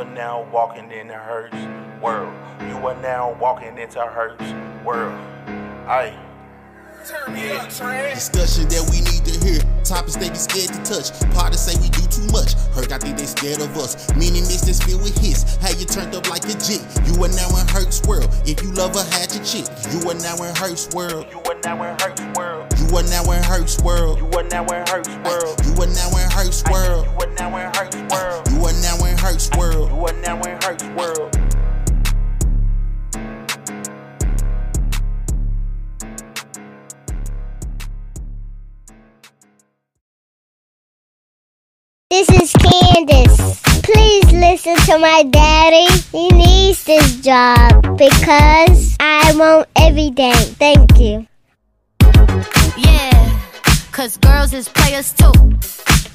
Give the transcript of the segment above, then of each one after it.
are now walking in the Herc's world. You are now walking into Herc's world. Aye. Discussion that we need to hear. Topics they be scared to touch. Parties say we do too much. Hurt, I think they scared of us. Meaning this is filled with hits. How you turned up like a jit. You are now in Herc's world. If you love a hatch a chick. You are now in Herc's world. You are now in Herc's world. You are now in Herc's world. You are now in Herc's world. You are now in Herc's world. You are now in Herc's world. Herc's world. You are now in Herc's world. This is Candace. Please listen to my daddy. He needs this job because I want everything. Thank you. Yeah, cause girls is players too.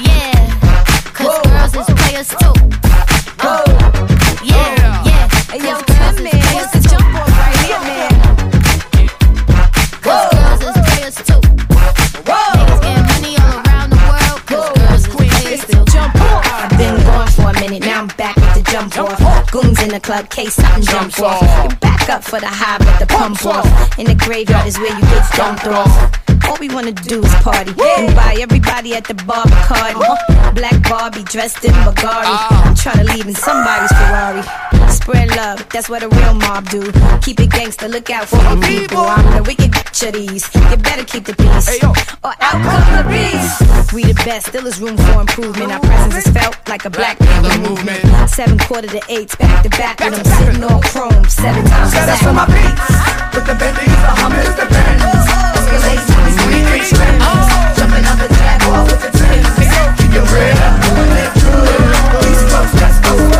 Yeah, cause girls is players too. Yeah, yeah. Hey, yo, girls is players what's too. jump off right here, man? Cause girls is players too. Niggas getting money all around the world. Cause girls is players too. Jump off. I've been gone for a minute, now I'm back with the jump off. Goons in the club, case something jump off. You back up for the high, but the pump off. In the graveyard is where you get dumped off. All we wanna do is party and buy everybody at the bar Bacardi. Black Barbie dressed in Bulgari. Ah. I'm tryna leave in somebody's Ferrari. Spread love, that's what a real mob do. Keep it gangster, look out for the people. I'm the wicked bitch of these. You better keep the peace, or out come the beast. We the best, still is room for improvement. Our presence is felt like a black panther movement. Seven quarter to eights, back to back when I'm sitting on chrome seven times. Set us on my beats. With the Bentleys, the Hummers, the Benz. Escalade Let's go.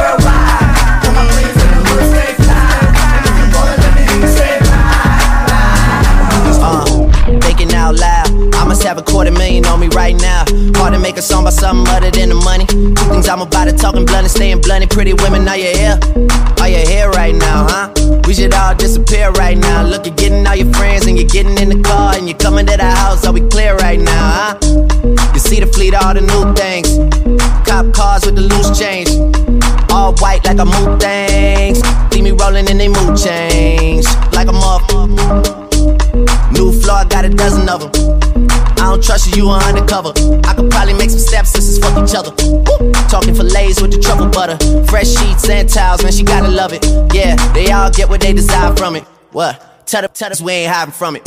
Must have a quarter million on me right now. Hard to make a song about something other than the money. Two things I'm about to talking blunt and staying blunt. Pretty women, are you here? Are you here right now, huh? We should all disappear right now. Look, you're getting all your friends and you're getting in the car and you're coming to the house. Are we clear right now, huh? You see the fleet, all the new things. Cop cars with the loose change. All white like a mood things. See me rolling in they mood change. Like a motherfucker. New floor, got a dozen of them. Don't trust you, you are undercover. I could probably make some stepsisters fuck each other. Woo. Talking fillets with the truffle butter. Fresh sheets and towels, man, she gotta love it. Yeah, they all get what they desire from it. What? Tell the tell us we ain't hiding from it.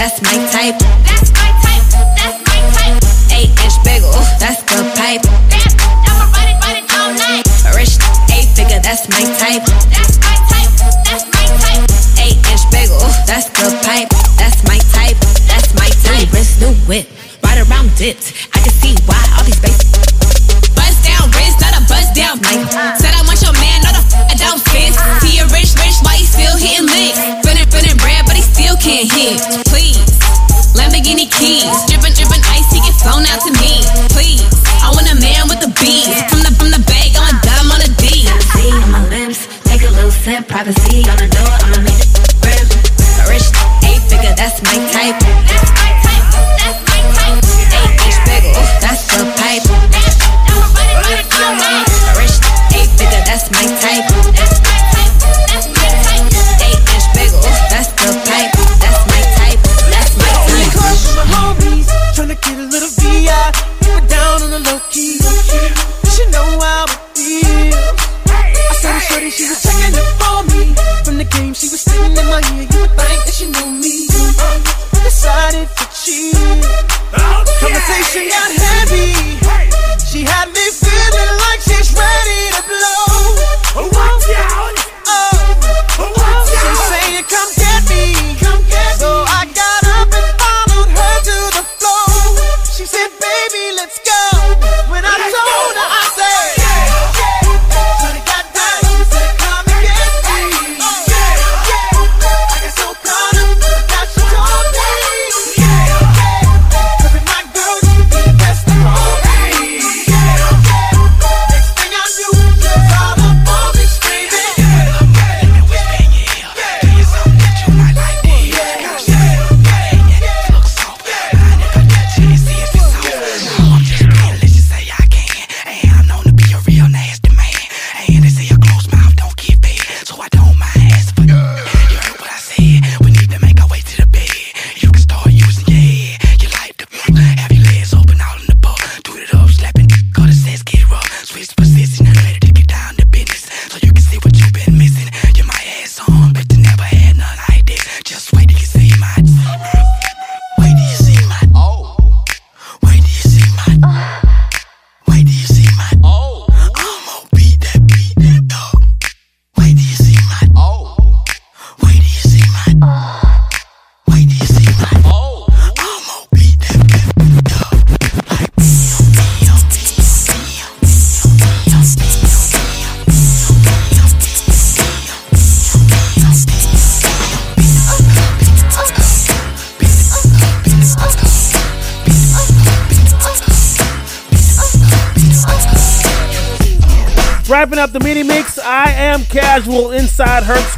That's my type.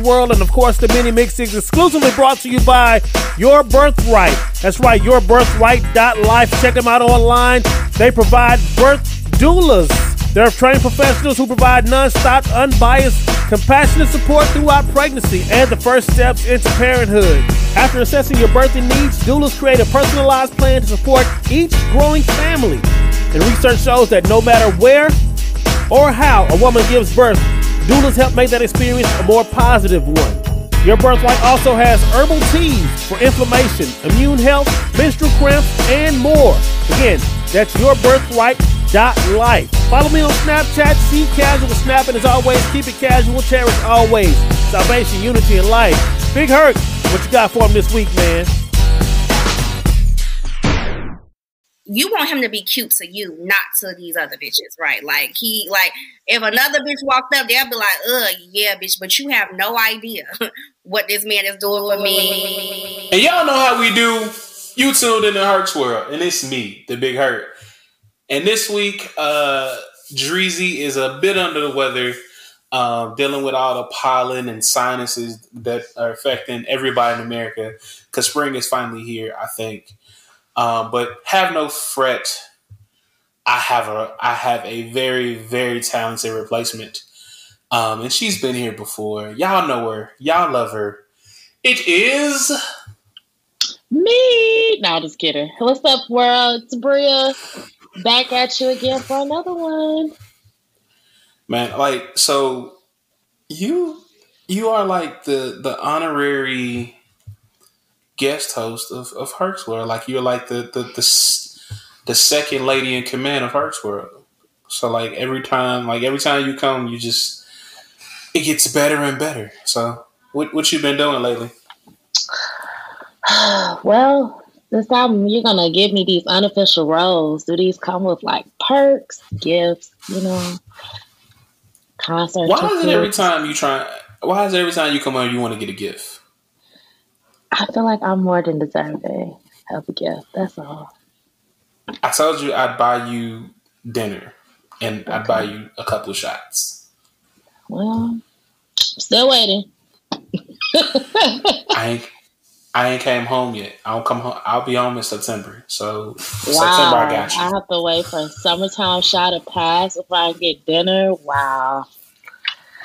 World, and of course, the mini mix is exclusively brought to you by Your Birthright. That's right, yourbirthright.life. Check them out online. They provide birth doulas. They're trained professionals who provide non-stop, unbiased, compassionate support throughout pregnancy and the first steps into parenthood. After assessing your birthing needs, doulas create a personalized plan to support each growing family. And research shows that no matter where or how a woman gives birth, doulas help make that experience a more positive one. Your birthright also has herbal teas for inflammation, immune health, menstrual cramps, and more. Again, that's yourbirthright.life. Follow me on Snapchat, see casual snap, and as always, keep it casual, cherish always. Salvation, unity, and life. Big Hurt, what you got for him this week, man? You want him to be cute to you, not to these other bitches, right? Like he like if another bitch walked up, they'll be like, "Ugh, yeah, bitch," but you have no idea what this man is doing for me. And y'all know how we do. You tuned in the Herc's world, and it's me, the Big Hurt. And this week, uh, Dreezy is a bit under the weather, um, dealing with all the pollen and sinuses that are affecting everybody in America. Because spring is finally here, I think. Um, but have no fret. I have a I have a very very talented replacement, um, and she's been here before. Y'all know her. Y'all love her. It is Me. No, just kidding. What's up, world? It's Bria. Back at you again for another one. man. Like so, you you are like the the honorary guest host of of Herc's World. Like you're like the the the, the second lady in command of Herc's World. So like every time, like every time you come, you just it gets better and better. So what what you been doing lately? well, this album, you're gonna give me these unofficial roles. Do these come with like perks, gifts, you know, concert Why is it every time you try? Why is it every time you come on you want to get a gift? I feel like I'm more than deserving of a gift. That's all. I told you I'd buy you dinner and I'd buy you a couple of shots. Well, still waiting. I ain't I ain't came home yet. I'll come home. I'll be home in September. So September I got you. I have to wait for a summertime shot to pass before I get dinner. Wow.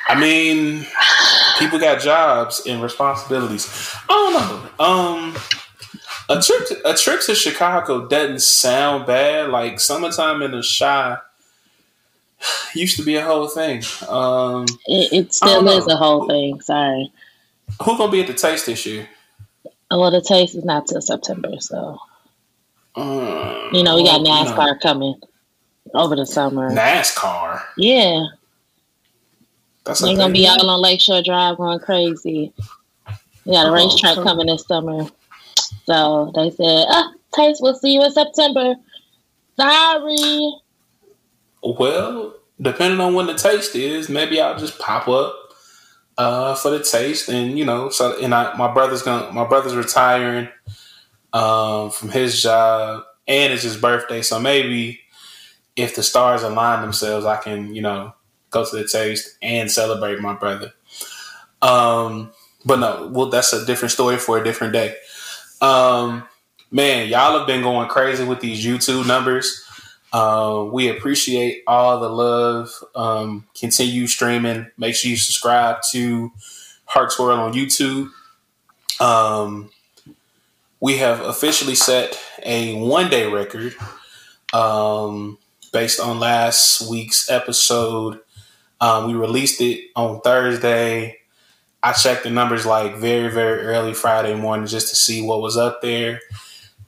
I mean, people got jobs and responsibilities. I don't know. Um, a trip to, a trip to Chicago doesn't sound bad. Like summertime in the Chi used to be a whole thing. Um, It, it still is a whole thing. Sorry. Who gonna be at the taste this year? Well, the taste is not till September, so Um, you know we got NASCAR coming over the summer. NASCAR. Yeah, That's they're gonna be out on Lakeshore Drive going crazy. We got a Oh, racetrack okay. coming this summer, so they said, "Ah, taste, we'll see you in September." Sorry. Well, depending on when the taste is, maybe I'll just pop up uh, for the taste, and you know, so and I, my brother's gonna, my brother's retiring um, from his job, and it's his birthday, so maybe if the stars align themselves, I can, you know, go to the taste and celebrate my brother. Um, but no, well, that's a different story for a different day. Um, man, y'all have been going crazy with these YouTube numbers. Uh, we appreciate all the love. Um, continue streaming. Make sure you subscribe to Herc's World on YouTube. Um, we have officially set a one day record um, based on last week's episode. Um, we released it on Thursday. I checked the numbers like very, very early Friday morning just to see what was up there.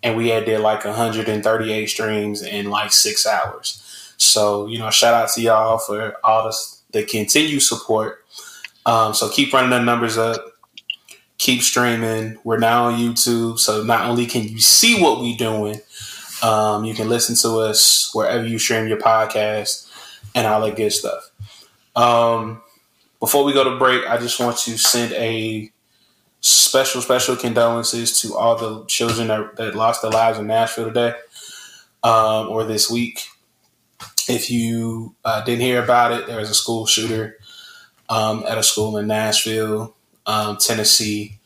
And we had did like 138 streams in like six hours. So, you know, shout out to y'all for all this, the continued support. Um, so keep running the numbers up. Keep streaming. We're now on YouTube. So not only can you see what we're doing, um, you can listen to us wherever you stream your podcast and all that good stuff. Um, before we go to break, I just want to send a special, special condolences to all the children that, that lost their lives in Nashville today um, or this week. If you uh, didn't hear about it, there was a school shooter um, at a school in Nashville, um, Tennessee,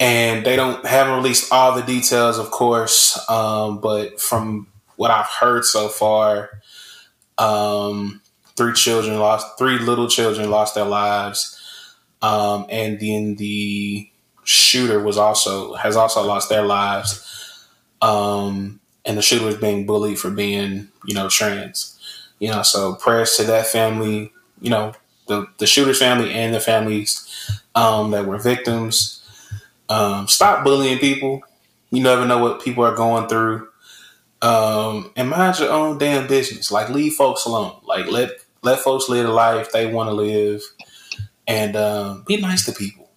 and they don't haven't released all the details, of course. Um, but from what I've heard so far, um, three children lost, three little children lost their lives, um, and then the shooter was also has also lost their lives. Um, and the shooter was being bullied for being, you know, trans. You know, so prayers to that family, you know, the, the shooter's family and the families um, that were victims. Um, stop bullying people. You never know what people are going through. Um, and mind your own damn business. Like leave folks alone. Like let let folks live the life they want to live, and um, be nice to people.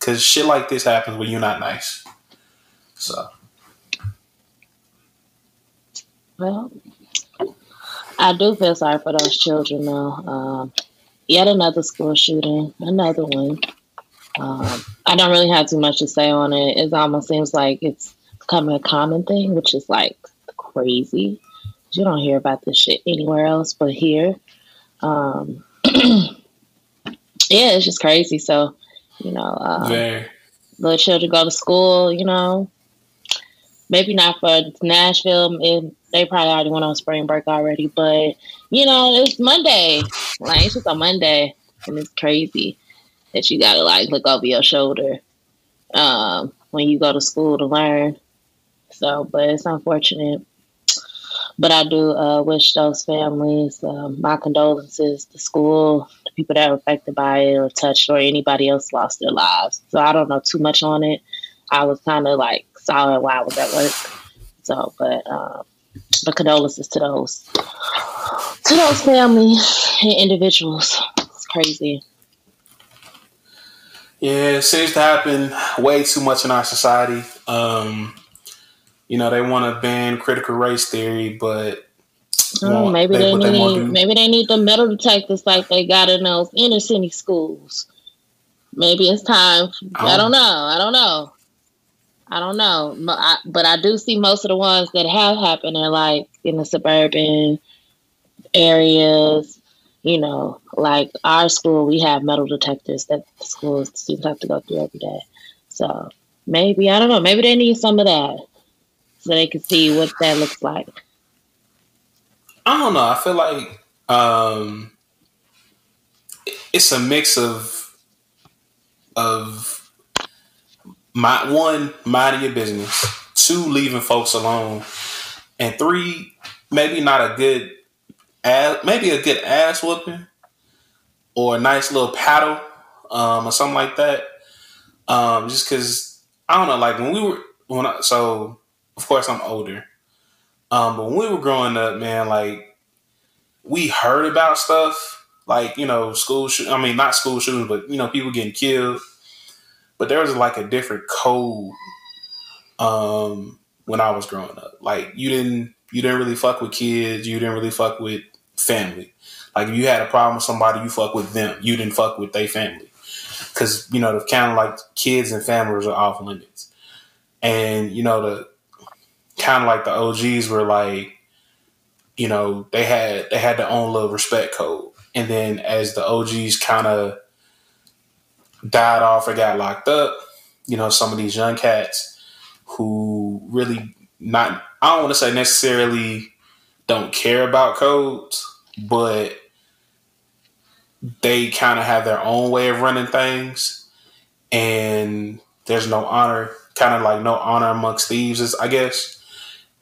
Cause shit like this happens when you're not nice. So Well, I do feel sorry for those children, though. Um, yet another school shooting, another one. Um, I don't really have too much to say on it. It almost seems like it's becoming a common thing, which is like crazy. You don't hear about this shit anywhere else but here. Um, yeah, it's just crazy. So, you know, um, little children go to school, you know. Maybe not for Nashville. It, they probably already went on spring break already, but you know, it's Monday. Like it's just a Monday, and it's crazy that you gotta like look over your shoulder um, when you go to school to learn. So, but it's unfortunate. But I do uh, wish those families um, my condolences. The school, the people that were affected by it or touched, or anybody else lost their lives. So I don't know too much on it. I was kind of like it while I was at work. So, but um, but condolences to those to those families and individuals. It's crazy. Yeah, it seems to happen way too much in our society. Um, you know, they want to ban critical race theory, but mm, want- maybe they, what need wanna maybe they need the metal detectors like they got in those inner city schools. Maybe it's time. I Oh. don't know. I don't know. I don't know. I- But I do see most of the ones that have happened are like in the suburban areas. You know, like our school, we have metal detectors that the school students have to go through every day. So maybe I don't know. Maybe they need some of that so they can see what that looks like. I don't know. I feel like um, it's a mix of of my one minding your business, two leaving folks alone, and three maybe not a good ass, maybe a good ass whooping or a nice little paddle um, or something like that. Um, just because I don't know, like when we were when I, so of course I'm older. Um, but when we were growing up, man, like we heard about stuff like you know school. Sh- I mean, not school shootings, but you know people getting killed. But there was like a different code um, when I was growing up. Like you didn't you didn't really fuck with kids. You didn't really fuck with family. Like if you had a problem with somebody, you fuck with them. You didn't fuck with their family because you know the kind of like kids and families are off limits. And you know the kind of like the OGs were like, you know, they had they had their own little respect code. And then as the OGs kind of died off or got locked up, you know, some of these young cats who really not I don't want to say necessarily don't care about codes, but they kind of have their own way of running things and there's no honor kind of like no honor amongst thieves I guess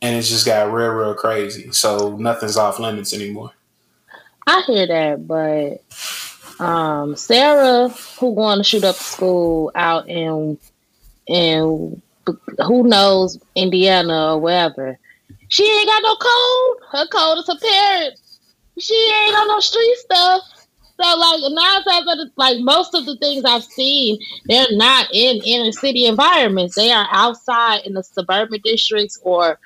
and it's just got real, real crazy. So nothing's off limits anymore. I hear that, but um, Sarah, who going to shoot up school out in in who knows Indiana or wherever, she ain't got no code. Her code is her parents. She ain't got no street stuff. So like nine times like most of the things I've seen, they're not in inner city environments. They are outside in the suburban districts or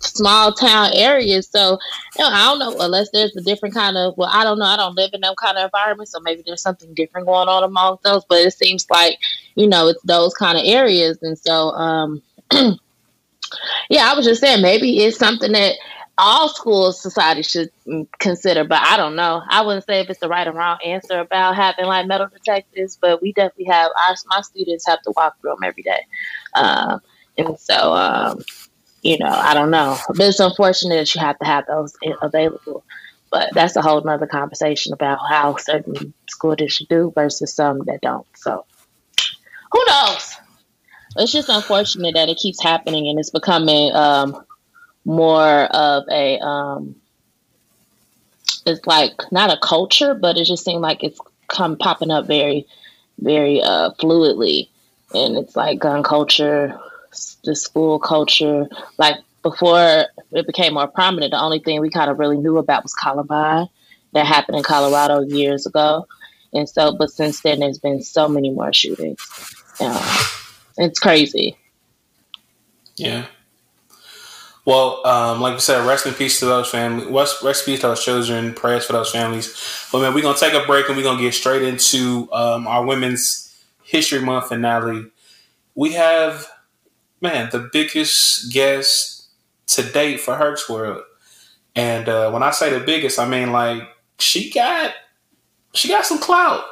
small town areas. So you know, I don't know unless there's a different kind of well, I don't know. I don't live in that kind of environment, so maybe there's something different going on among those. But it seems like you know it's those kind of areas, and so um, yeah, I was just saying maybe it's something that all school society should consider, but I don't know. I wouldn't say if it's the right or wrong answer about having like metal detectors, but we definitely have our my students have to walk through them every day, uh, and so um, you know, I don't know. But it's unfortunate that you have to have those available. But that's a whole nother conversation about how certain school districts do versus some that don't. So who knows? It's just unfortunate that it keeps happening and it's becoming um, more of a um, it's like not a culture, but it just seemed like it's come popping up very, very uh, fluidly. And it's like gun culture, the school culture. Like before it became more prominent, the only thing we kind of really knew about was Columbine that happened in Colorado years ago. And so, but since then, there's been so many more shootings. Uh, it's crazy. Yeah. Well, um, like we said, rest in peace to those families. Rest, rest in peace to those children. Prayers for those families. But man, we're gonna take a break and we're gonna get straight into um, our Women's History Month finale. We have man, the biggest guest to date for Herc's World. And uh, when I say the biggest, I mean like she got she got some clout,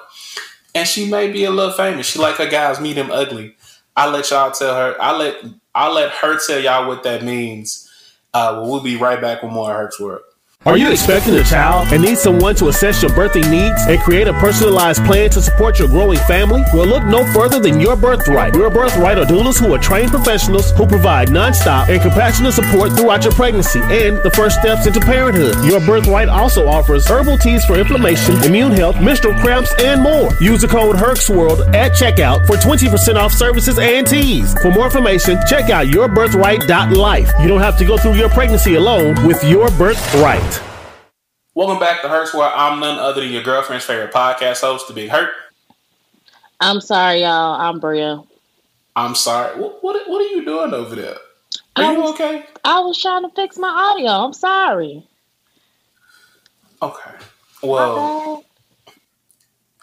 and she may be a little famous. She like her guys medium ugly. I let y'all tell her. I let I let her tell y'all what that means. Uh, well, be right back with more Herc's World. Are you expecting a child and need someone to assess your birthing needs and create a personalized plan to support your growing family? Well, look no further than Your Birthright. Your Birthright are doulas who are trained professionals who provide nonstop and compassionate support throughout your pregnancy and the first steps into parenthood. Your Birthright also offers herbal teas for inflammation, immune health, menstrual cramps, and more. Use the code HERXWORLD at checkout for 20% off services and teas. For more information, check out yourbirthright.life. You don't have to go through your pregnancy alone with Your Birthright. Welcome back to Herc's, World. I'm none other than your girlfriend's favorite podcast host, The Big Hurt. I'm sorry, y'all. I'm Bria. I'm sorry. What, what, what are you doing over there? Are you was, okay? I was trying to fix my audio. I'm sorry. Okay. Well,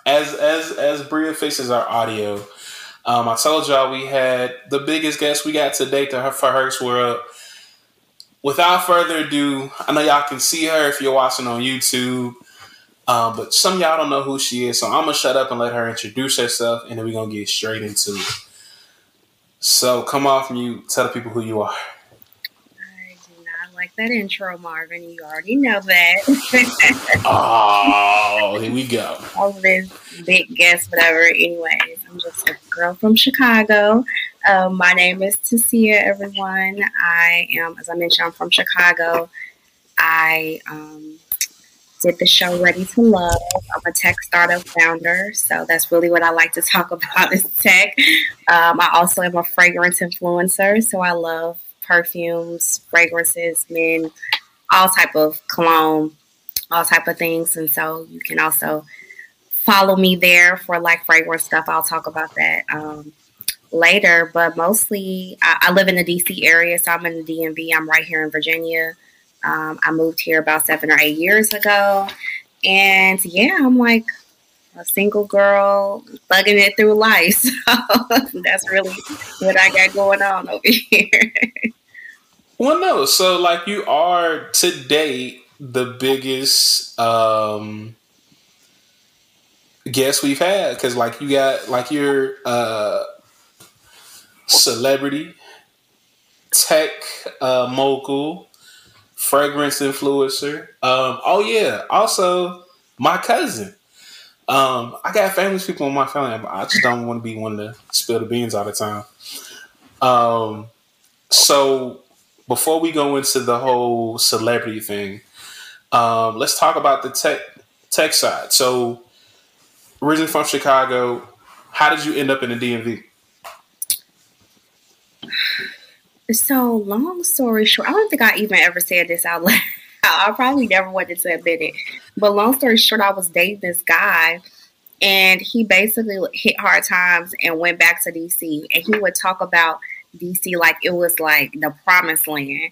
as as as Bria fixes our audio, um, I told y'all we had the biggest guest we got today to her for Herc's World. Without further ado, I know y'all can see her if you're watching on YouTube, um, but some y'all don't know who she is, so I'm gonna shut up and let her introduce herself, and then we're gonna get straight into it. So come off mute, tell the people who you are. I do not like that intro, Marvin. You already know that. oh, here we go. All this big guest, whatever. Anyways, I'm just a girl from Chicago. Um, my name is Tisia, everyone. I am, as I mentioned, I'm from Chicago. I um, did the show Ready to Love. I'm a tech startup founder, so that's really what I like to talk about is tech. Um, I also am a fragrance influencer, so I love perfumes, fragrances, men, all type of cologne, all type of things. And so you can also follow me there for like fragrance stuff. I'll talk about that um, later. But mostly, I, I, live in the DC area, so I'm in the DMV. I'm right here in Virginia. Um, I moved here about seven or eight years ago. And yeah, I'm like a single girl bugging it through life. So that's really what I got going on over here. well, no. So, like, you are to date the biggest um guest we've had because, like, you got like your uh celebrity, tech uh, mogul, fragrance influencer. Um, oh yeah, also my cousin. Um, I got famous people in my family, I just don't want to be one to spill the beans all the time. Um, so before we go into the whole celebrity thing, um, let's talk about the tech tech side. So, originally from Chicago, how did you end up in the DMV? So, long story short, I don't think I even ever said this out loud. I probably never wanted to admit it. But long story short, I was dating this guy and he basically hit hard times and went back to DC. And he would talk about DC like it was like the promised land.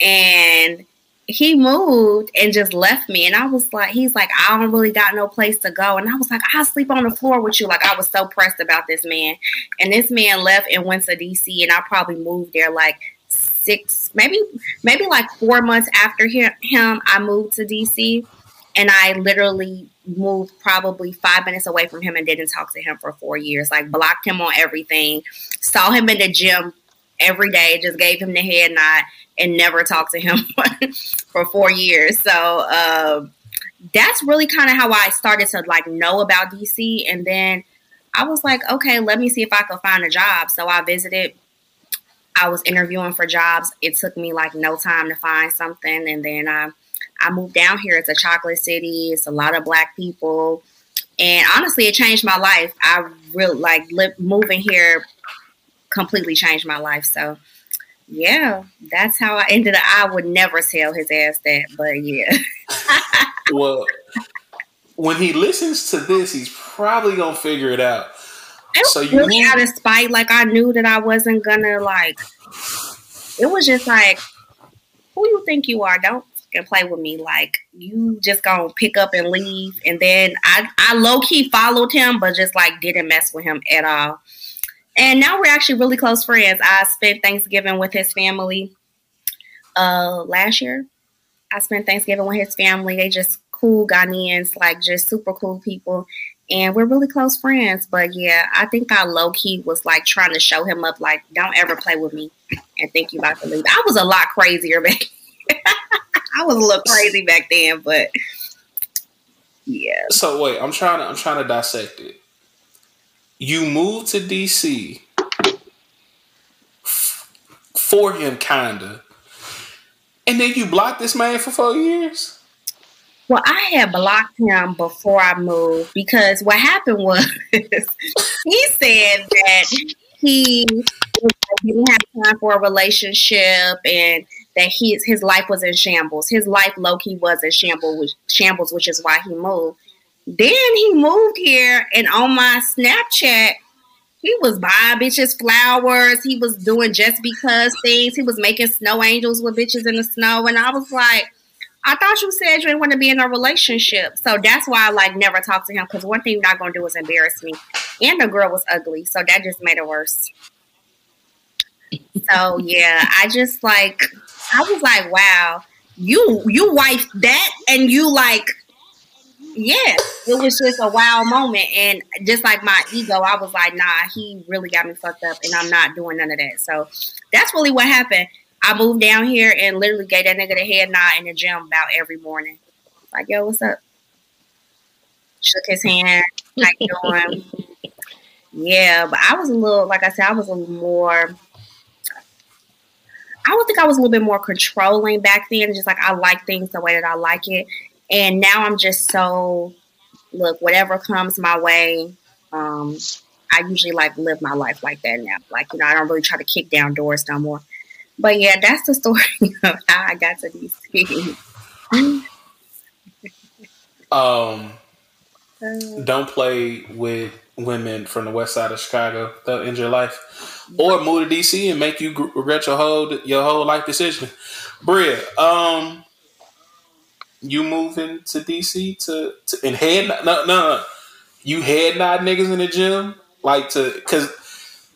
And he moved and just left me. And I was like, he's like, I don't really got no place to go. And I was like, I'll sleep on the floor with you. Like, I was so pressed about this man. And this man left and went to DC. And I probably moved there like six, maybe, maybe like four months after him, I moved to DC. And I literally moved probably five minutes away from him and didn't talk to him for four years. Like, blocked him on everything, saw him in the gym every day, just gave him the head nod and never talked to him for four years. So uh, that's really kind of how I started to like know about DC. And then I was like, okay, let me see if I could find a job. So I visited. I was interviewing for jobs. It took me like no time to find something, and then I I moved down here. It's a chocolate city. It's a lot of black people, and honestly, it changed my life. I really like li- moving here completely changed my life. So yeah, that's how I ended up. I would never tell his ass that, but yeah. well, when he listens to this, he's probably gonna figure it out. so you really out of spite, like I knew that I wasn't gonna like. It was just like, who you think you are? Don't and play with me. Like you just gonna pick up and leave. And then I, I low key followed him, but just like didn't mess with him at all. And now we're actually really close friends. I spent Thanksgiving with his family uh, last year. I spent Thanksgiving with his family. They just cool Ghanaians, like just super cool people. And we're really close friends. But yeah, I think I low key was like trying to show him up, like, don't ever play with me and think you about to leave. I was a lot crazier back. I was a little crazy back then, but yeah. So wait, I'm trying to I'm trying to dissect it you moved to DC for him, kinda, and then you blocked this man for four years. Well, I had blocked him before I moved because what happened was he said that he didn't have time for a relationship and that his his life was in shambles. His life low key was in shambles, shambles, which is why he moved. Then he moved here, and on my Snapchat, he was buying bitches flowers. He was doing just because things. He was making snow angels with bitches in the snow, and I was like, I thought you said you didn't want to be in a relationship. So that's why I like never talked to him because one thing you're not gonna do is embarrass me. And the girl was ugly, so that just made it worse. so yeah, I just like I was like, wow, you you wife that and you like yeah, it was just a wild moment. And just like my ego, I was like, nah, he really got me fucked up and I'm not doing none of that. So that's really what happened. I moved down here and literally gave that nigga the head nod in the gym about every morning. Like, yo, what's up? Shook his hand. You um, doing? yeah, but I was a little, like I said, I was a little more. I would think I was a little bit more controlling back then. Just like I like things the way that I like it. And now I'm just so look, whatever comes my way, um, I usually like live my life like that now. Like you know, I don't really try to kick down doors no more. But yeah, that's the story of how I got to DC. Um, don't play with women from the west side of Chicago. They'll end your life. Or move to DC and make you regret your whole your whole life decision. Bria, um, you moving to DC to, to and head no no no. You head nod niggas in the gym like to because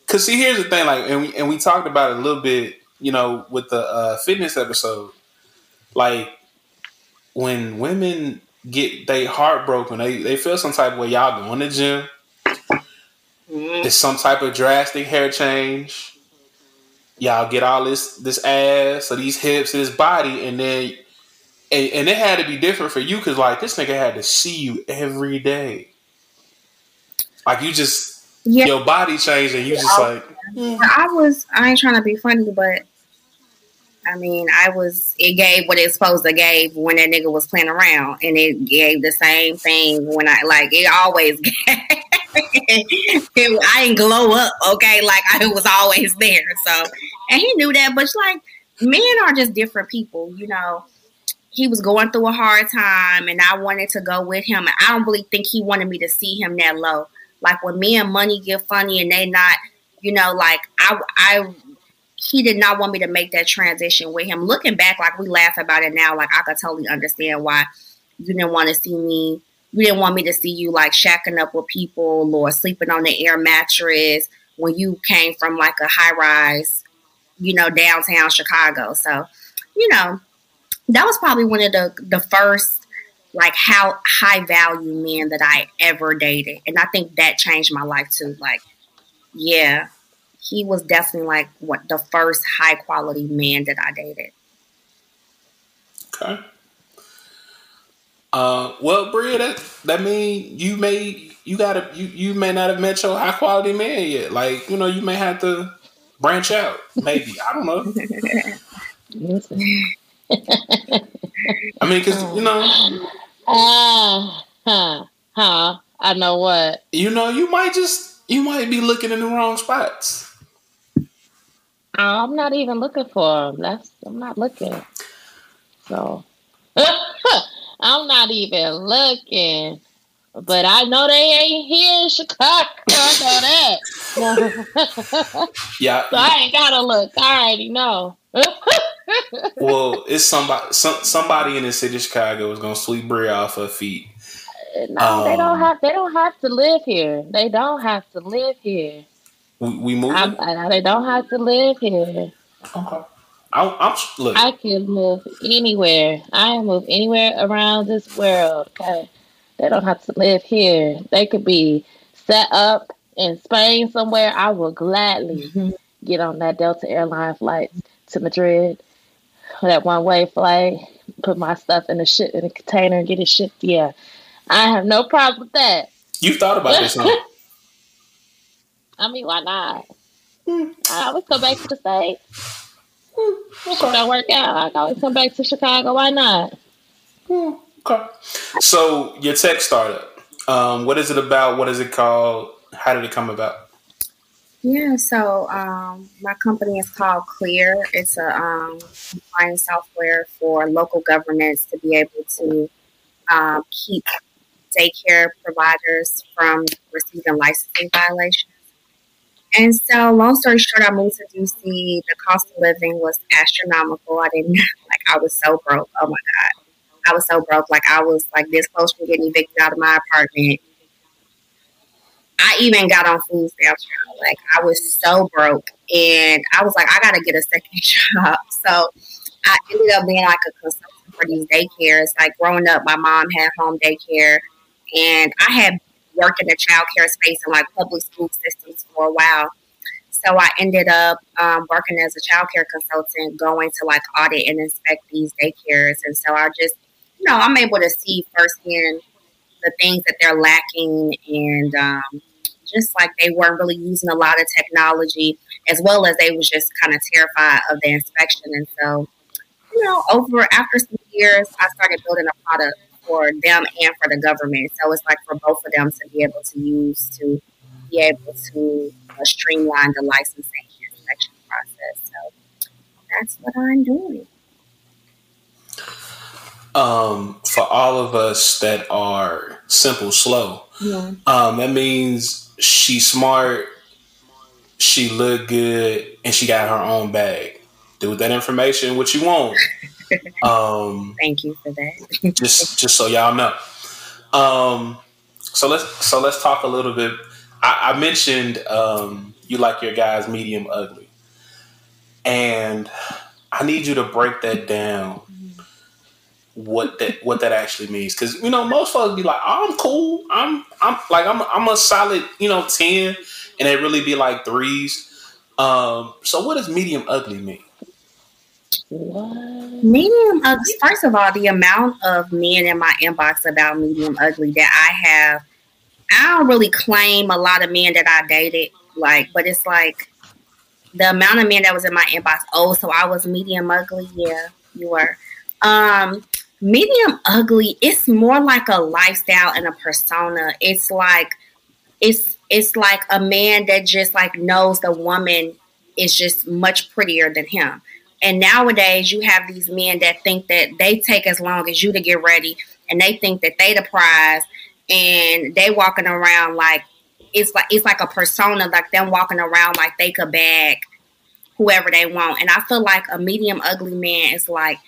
because see here's the thing like and we and we talked about it a little bit you know with the uh, fitness episode. Like when women get they heartbroken they they feel some type of way y'all go in the gym it's some type of drastic hair change. Y'all get all this this ass or these hips this body and then and, and it had to be different for you because like this nigga had to see you every day like you just Yeah. your body changed and you just like hmm. I was I ain't trying to be funny, but I mean I was it gave what it's supposed to gave when that nigga was playing around and it gave the same thing when I like it always gave it, I didn't glow up, okay? Like I was always there. So and he knew that, but like men are just different people, you know. He was going through a hard time and I wanted to go with him. And I don't really think he wanted me to see him that low. Like when me and money get funny and they not, you know, like I I he did not want me to make that transition with him. Looking back, like we laugh about it now, like I could totally understand why you didn't want to see me. You didn't want me to see you like shacking up with people or sleeping on the air mattress when you came from like a high rise, you know, downtown Chicago. So, you know, that was probably one of the the first like how high value men that I ever dated. And I think that changed my life too. Like, yeah, he was definitely like what the first high quality man that I dated. Okay. Uh, well, Bria, that that mean you may you gotta you you may not have met your high quality man yet. Like you know, you may have to branch out. Maybe I don't know. I mean, because you know, Ah, huh, huh. I know what. you know, you might just you might be looking in the wrong spots. I'm not even looking for them. That's I'm not looking. So I'm not even looking. But I know they ain't here in Chicago. I know that. Yeah. so I ain't gotta look. I already know. Well, it's somebody some, somebody in the city of Chicago is gonna sweep Bria off her feet. No, they Um, don't have. They don't have to live here. They don't have to live here. We, we moving. I'm, I, they don't have to live here. Okay. Look. I can move anywhere. I can move anywhere around this world. Okay, they don't have to live here. They could be set up in Spain somewhere. I will gladly mm-hmm. get on that Delta airline flight to Madrid. That one way flight. Put my stuff in a ship in a container and get it shipped. Yeah, I have no problem with that. You've thought about this, huh? I mean, why not? Hmm. I always come back to the States. Hmm. If it don't work out, I can always come back to Chicago. Why not? Hmm. Okay. So your tech startup, um, what is it about? What is it called? How did it come about? Yeah, so um, my company is called Clear. It's a um, compliance software for local governments to be able to um, keep daycare providers from receiving licensing violations. And so, long story short, I moved to DC. The cost of living was astronomical. I didn't like. I was so broke. Oh my god, I was so broke. Like I was like this close to getting evicted out of my apartment. I even got on food stamps. Like I was so broke, and I was like, I gotta get a second job. So I ended up being like a consultant for these daycares. Like growing up, my mom had home daycare, and I had worked in the child care space in like public school systems for a while. So I ended up um, working as a child care consultant, going to like audit and inspect these daycares. And so I just, you know, I'm able to see firsthand the things that they're lacking and um, just like they weren't really using a lot of technology as well as they was just kind of terrified of the inspection. And so, you know, over after some years, I started building a product for them and for the government. So it's like for both of them to be able to use to be able to uh, streamline the licensing and inspection process. So that's what I'm doing. Um, for all of us that are simple slow, Yeah. um, that means she's smart, she look good, and she got her own bag. Do with that information what you want. Um, Thank you for that. just just so y'all know. Um, so let's so let's talk a little bit. I, I mentioned um, you like your guys medium ugly, and I need you to break that down. What that what that actually means? Because you know most folks be like, oh, "I'm cool. I'm I'm like I'm I'm a solid you know ten, and they really be like threes. Um, so what does medium ugly mean? Medium ugly. First of all, the amount of men in my inbox about medium ugly that I have, I don't really claim a lot of men that I dated. Like, but it's like the amount of men that was in my inbox. Oh, so I was medium ugly. Yeah, you were. Um, medium ugly. It's more like a lifestyle and a persona. It's like it's it's like a man that just like knows the woman is just much prettier than him. And nowadays, you have these men that think that they take as long as you to get ready, and they think that they the prize, and they walking around like it's like it's like a persona, like them walking around like they could bag whoever they want. And I feel like a medium ugly man is like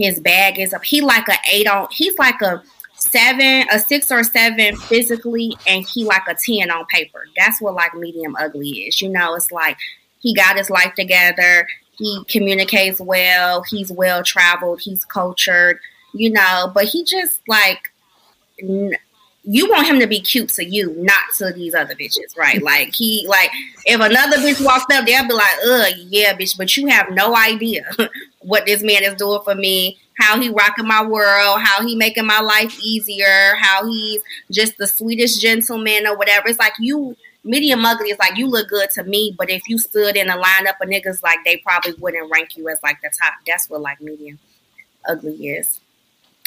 his bag is up. He like a eight on. He's like a seven, a six or seven physically, and he like a ten on paper. That's what like medium ugly is. You know, it's like he got his life together. He communicates well. He's well traveled. He's cultured. You know, but he just like n- you want him to be cute to you, not to these other bitches, right? Mm-hmm. Like he like if another bitch walks up, they'll be like, "Ugh, yeah, bitch," but you have no idea what this man is doing for me, how he rocking my world, how he making my life easier, how he's just the sweetest gentleman or whatever. It's like you medium ugly is like you look good to me, but if you stood in a lineup of niggas, like they probably wouldn't rank you as like the top. That's what like medium ugly is.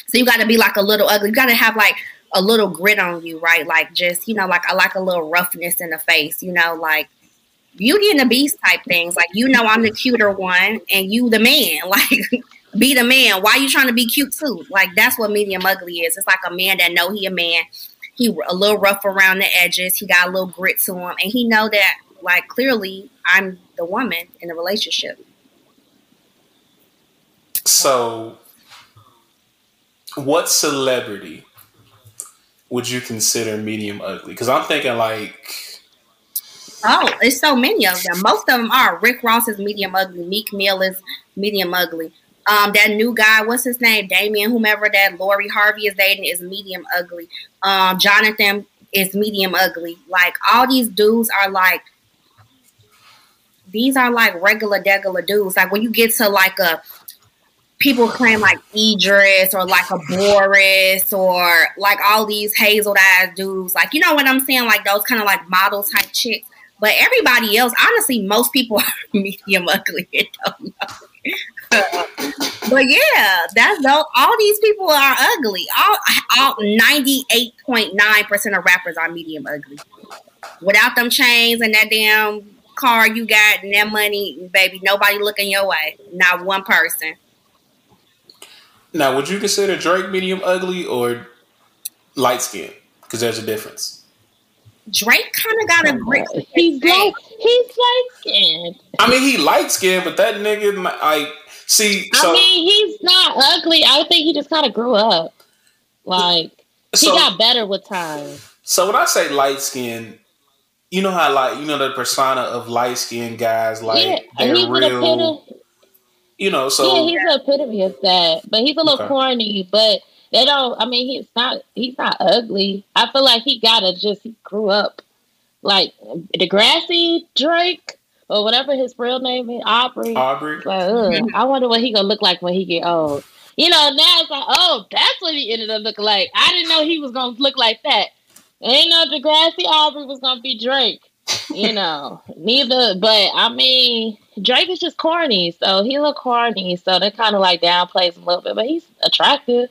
So you got to be like a little ugly. You got to have like a little grit on you, right? Like just you know, like I like a little roughness in the face. You know, like Beauty and the Beast type things. Like you know, I'm the cuter one, and you the man. Like be the man. Why you trying to be cute too? Like that's what medium ugly is. It's like a man that know he a man. He a little rough around the edges. He got a little grit to him, and he know that like clearly I'm the woman in the relationship. So, what celebrity would you consider medium ugly? Because I'm thinking like, Oh, it's so many of them. Most of them are. Rick Ross is medium ugly. Meek Mill is medium ugly. Um, that new guy, what's his name? Damien, whomever that Lori Harvey is dating, is medium ugly. Um, Jonathan is medium ugly. Like all these dudes are like, these are like regular degular dudes. Like when you get to like a people claim like Idris or like a Boris or like all these hazel eyes dudes. Like you know what I'm saying? Like those kind of like model type chicks. But everybody else, honestly, most people are medium ugly. I don't know. but yeah, that's though. All these people are ugly. All, all ninety eight point nine percent of rappers are medium ugly. Without them chains and that damn car you got and that money, baby, nobody looking your way. Not one person. now would you consider Drake medium ugly or light skin? Because there's a difference. Drake kind of got a grip. He's like he's light skinned. I mean, he light skin, but that nigga, like, see, so I mean, he's not ugly. I think he just kind of grew up. Like he So- got better with time. So when I say light skin, you know how like you know the persona of light skinned guys like yeah, they're he's real. epitome. You know, so yeah, he's an epitome of that. But he's a little Okay. corny. But they don't. I mean, he's not. He's not ugly. I feel like he gotta just. He grew up like Degrassi Drake or whatever his real name is, Aubrey. Aubrey. Like, I wonder what he gonna look like when he get old. You know, now it's like, oh, that's what he ended up looking like. I didn't know he was gonna look like that. Ain't no Degrassi Aubrey was gonna be Drake. You know, neither. But I mean, Drake is just corny, so he look corny. So that kind of like downplays him a little bit. But he's attractive.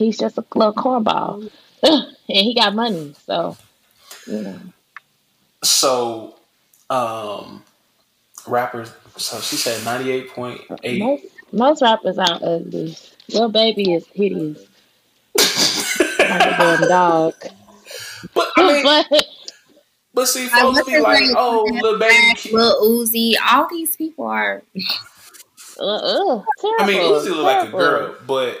He's just a little cornball, and he got money. So you know. So, um, rappers. So she said ninety eight point eight. Most most rappers aren't ugly. Your baby is hideous. like a damn dog. But I mean, but see, Like, folks be his like, "Oh, little baby." Lil Uzi, all these people are. Uh, uh, I mean, terrible, Uzi look like a girl, but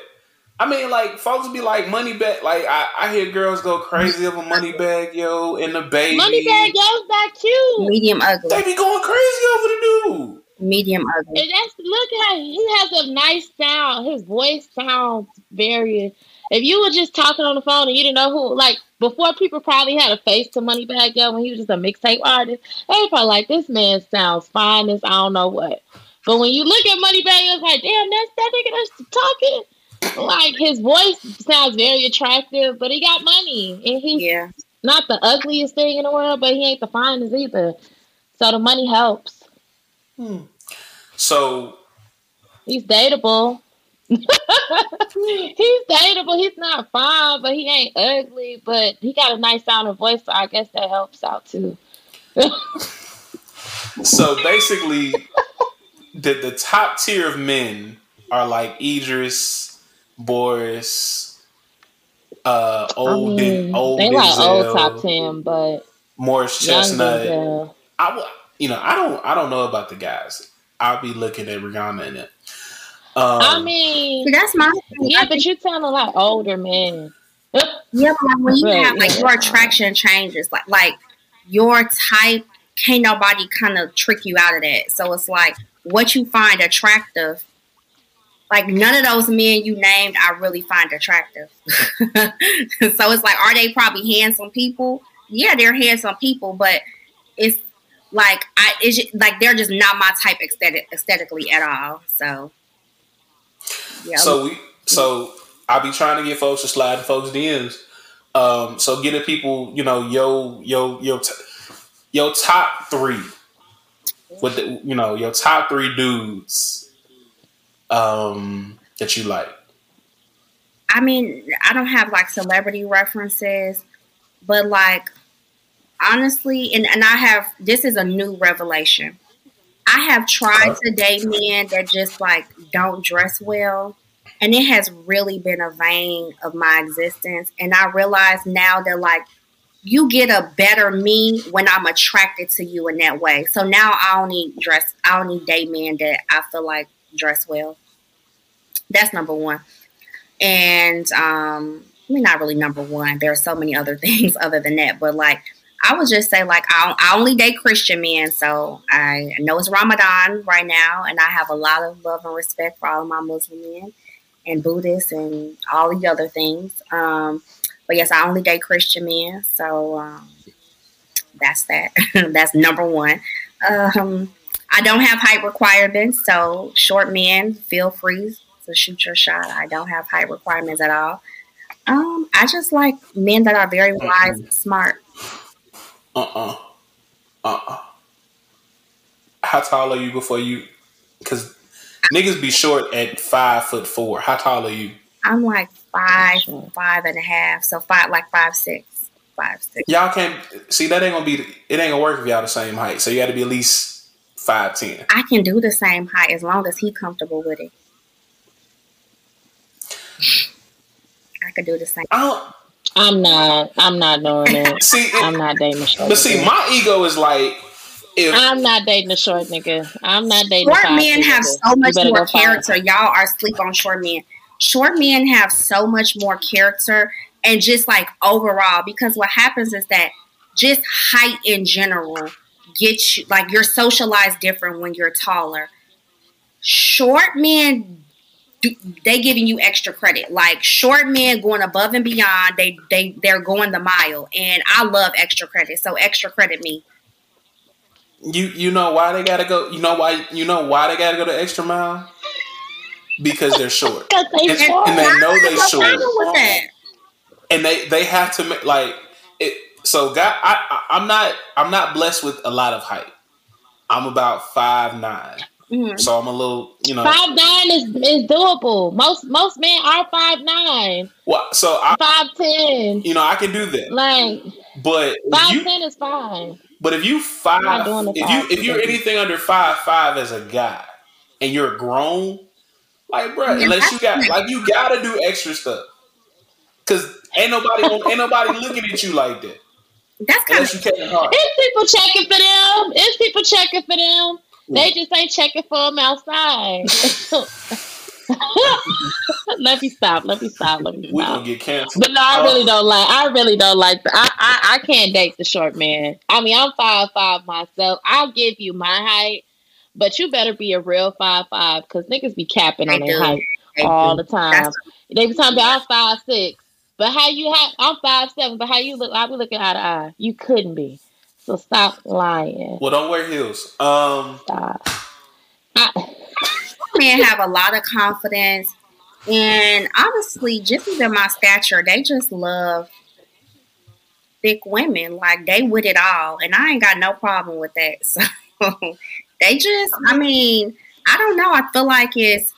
I mean, like folks be like money bag. Like I, I hear girls go crazy over money bag, yo, and the baby. Money bag, yo's not cute. Medium ugly. They be going crazy over the dude. Medium ugly. And that's look how he has a nice sound. His voice sounds very. If you were just talking on the phone and you didn't know who, like before, people probably had a face to Moneybagg Yo when he was just a mixtape artist. They were probably like, "This man sounds fine as I don't know what." But when you look at Moneybagg Yo, it's like, "Damn, that's that nigga that's talking." Like his voice sounds very attractive, but he got money and he's Yeah. not the ugliest thing in the world, but he ain't the finest either. So the money helps. Hmm. So He's dateable. Hmm. he's dateable. He's not fine, but he ain't ugly. But he got a nice sounding voice, so I guess that helps out too. So basically, the the top tier of men are like Idris, Boris, uh, I old mean, old they like old top ten, but Morris young Chestnut. Denzel. I w- you know I don't I don't know about the guys. I'll be looking at Rihanna in it. Um, I mean, that's my thing. Yeah, but you're telling lot older men. Yeah, but like when you have like your attraction changes, like like your type, can't nobody kind of trick you out of that. So it's like what you find attractive. Like none of those men you named, I really find attractive. so it's like, are they probably handsome people? Yeah, they're handsome people, but it's like I, just, like they're just not my type aesthetic, aesthetically at all. So yeah, So we so I be trying to get folks to slide folks DMs. Um, so getting people, you know, yo yo yo t- yo top three with the, you know your top three dudes um, that you like. I mean, I don't have like celebrity references, but like honestly, and, and I have this is a new revelation. I have tried to date men that just like don't dress well, and it has really been a vein of my existence. And I realize now that like you get a better me when I'm attracted to you in that way. So now I only dress, I only date men that I feel like dress well. That's number one and um I mean not really number one. There are so many other things other than that, but like I would just say like I, I only date Christian men, so I know it's Ramadan right now, and I have a lot of love and respect for all of my Muslim men and Buddhists and all the other things. Um, but yes, I only date Christian men, so um, that's that. that's number one. Um, I don't have height requirements, so short men feel free to shoot your shot. I don't have height requirements at all. Um, I just like men that are very wise and smart. Uh uh-uh. uh. Uh How tall are you before you? Because niggas be short at five foot four. How tall are you? I'm like five, five and a half, so five, like five six, five six. Y'all can't see that ain't gonna be. It ain't gonna work if y'all the same height. So you got to be at least five ten. I can do the same height as long as he comfortable with it. I could do the same. I'm not. I'm not doing it. see, I'm not dating a short. But see, my ego is like, if I'm not dating a short nigga. I'm not dating. Short five men have You so much more go find- character. Y'all are sleep on short men. Short men have so much more character and just like overall, because what happens is that just height in general gets you like you're socialized different when you're taller. Short men do- they giving you extra credit. Like short men going above and beyond. They they they're going the mile, and I love extra credit. So extra credit me. you you know why they gotta go. You know why you know why they gotta go the extra mile. Because they're short, they and, short. and they know they What's short, with that? and they they have to make like it. So, God, I, I I'm not I'm not blessed with a lot of height. I'm about five nine, Mhm. so I'm a little you know. Five nine is is doable. Most most men are five nine, Well, so I five ten. you know I can do that, Like but five you ten is fine. But if you not five, if five you if you're anything under five five as a guy, and you're grown, like bro, Yeah, unless you got like you gotta do extra stuff, cause ain't nobody ain't nobody looking at you like that. That's kind Unless you Kevin Hart. It's people checking for them. It's people checking for them. They just ain't checking for them outside. let me stop. Let me stop. Let me stop. We stop. gonna get canceled. But no, I uh, really don't like. I really don't like. The, I, I I can't date the short man. I mean, I'm five five myself. I'll give you my height, but you better be a real five five because niggas be capping on their height They all do. the time. That's- They be talking about I'm five six, but how you have? I'm five seven, but how you look? I be looking eye to eye. You couldn't be. So stop lying. Well, don't wear heels. Um, Stop. men have a lot of confidence, and honestly, just even my stature, they just love thick women. Like they with it all, and I ain't got no problem with that. So they just, I mean, I don't know. I feel like it's,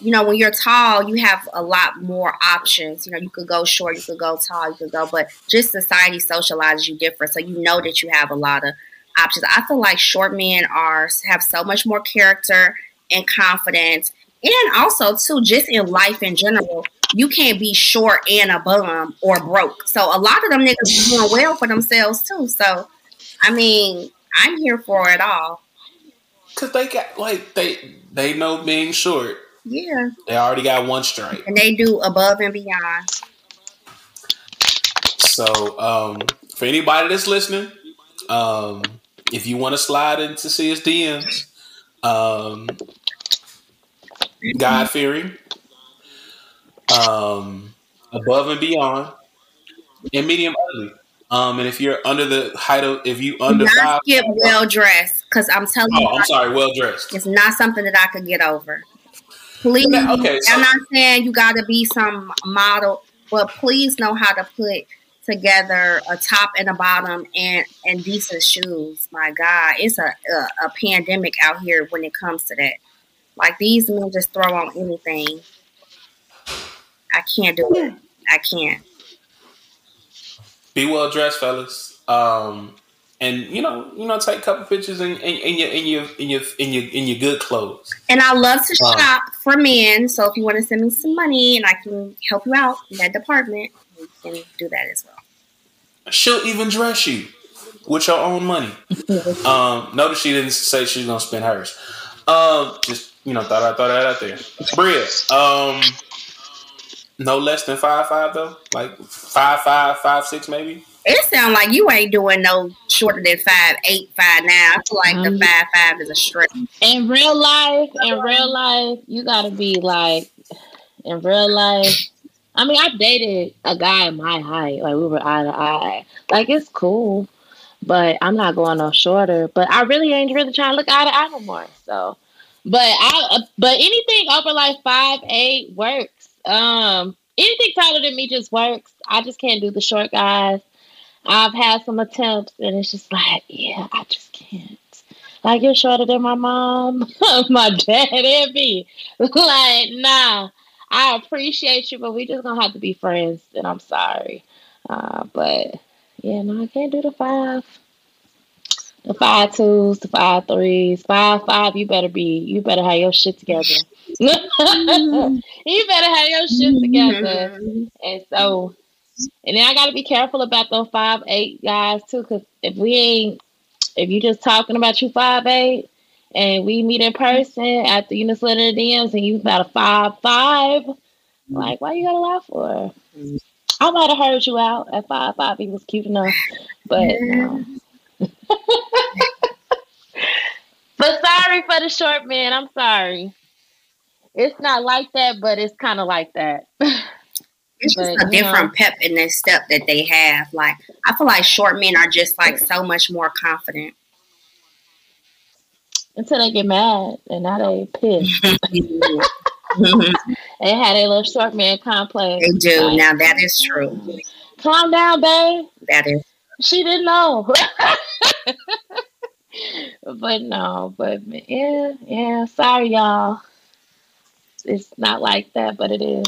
you know, when you're tall, you have a lot more options. You know, you could go short, you could go tall, you could go, but just society socializes you different, so you know that you have a lot of options. I feel like short men are have so much more character and confidence, and also too, just in life in general. You can't be short and a bum or broke. So a lot of them niggas doing well for themselves too. So, I mean, I'm here for it all. cause they got like they they know being short. Yeah, They already got one strike. and they do above and beyond. So, um, for anybody that's listening, um, if you want to slide in to see his DMs, um, God fearing, um, above and beyond, and medium ugly. Um, and if you're under the height of, if you under not five, skip well dressed because I'm telling you, oh, I'm sorry, well dressed. it's not something that I could get over. Please, Okay, so- I'm not saying you got to be some model, but please know how to put together a top and a bottom and and decent shoes. My God, it's a a, a pandemic out here when it comes to that. Like these men just throw on anything. I can't do it. I can't. Be well dressed, fellas. Um, and you know, you know, take a couple pictures in, in, in your in your in your in your in your good clothes. And I love to Wow. shop for men. So if you want to send me some money and I can help you out in that department, you can do that as well. She'll even dress you with your own money. um, notice she didn't say she's gonna spend hers. Um, just you know, thought I thought that out there. Bria, um, no less than five five though, like five five five six maybe. It sounds like you ain't doing no shorter than five eight five now. I feel like the five five is a stretch. In real life, in real life, you gotta be like in real life. I mean, I dated a guy my height, like we were eye to eye. Like it's cool, but I'm not going no shorter. But I really ain't really trying to look eye to eye no more. So, but I, but anything over like five eight works. Um, anything taller than me just works. I just can't do the short guys. I've had some attempts, and it's just like, yeah, I just can't. Like you're shorter than my mom, my dad, and me. Like, nah, I appreciate you, but we just gonna have to be friends. And I'm sorry, uh, but yeah, no, I can't do the five, the five twos, the five threes, five five. You better be, you better have your shit together. you better have your shit together. And so, and then I got to be careful about those five eight guys too, because if we ain't, if you just talking about you five eight, and we meet in person after you slid in the DMs, and you about a five five, mm-hmm. like why you gotta lie for? Mm-hmm. I might have heard you out at five five. He was cute enough, but no. but sorry for the short man. I'm sorry. It's not like that, but it's kind of like that. It's just But, a different know. pep in that step that they have. Like I feel like short men are just like so much more confident. until they get mad and now they pissed. they had a little short man complex. They do. Like, now that is true. calm down, babe. That is. She didn't know. but no, but yeah, yeah. Sorry, y'all. It's not like that, but it is.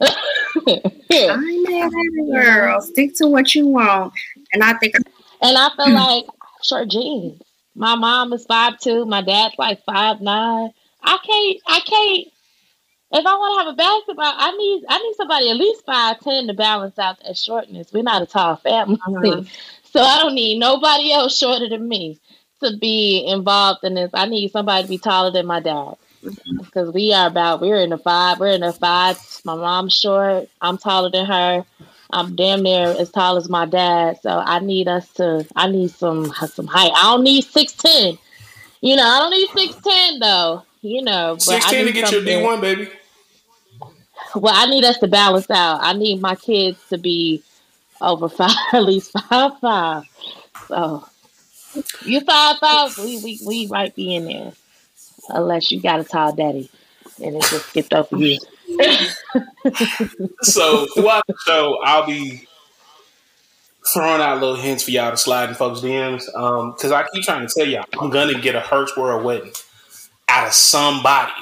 I'm mad girl. Stick to what you want. And I think And I feel like short jeans. My mom is five two. My dad's like five nine. I can't. I can't. If I want to have a basketball, I need I need somebody at least five ten to balance out that shortness. We're not a tall family, Uh-huh. so I don't need nobody else shorter than me to be involved in this. I need somebody to be taller than my dad because we are about we're in the five. We're in the five. My mom's short. I'm taller than her. I'm damn near as tall as my dad. So I need us to. I need some some height. I don't need six ten. You know, I don't need six ten though. You know, but I Sixteen to need get your something- one, baby. well, I need us to balance out. I need my kids to be over five, at least five five. So you five five, we we we might be in there, unless you got a tall daddy, and it just skipped over you. So throughout the show, I'll be throwing out little hints for y'all to slide in folks' DMs. Um, because I keep trying to tell y'all, I'm gonna get a Herc's World wedding out of somebody.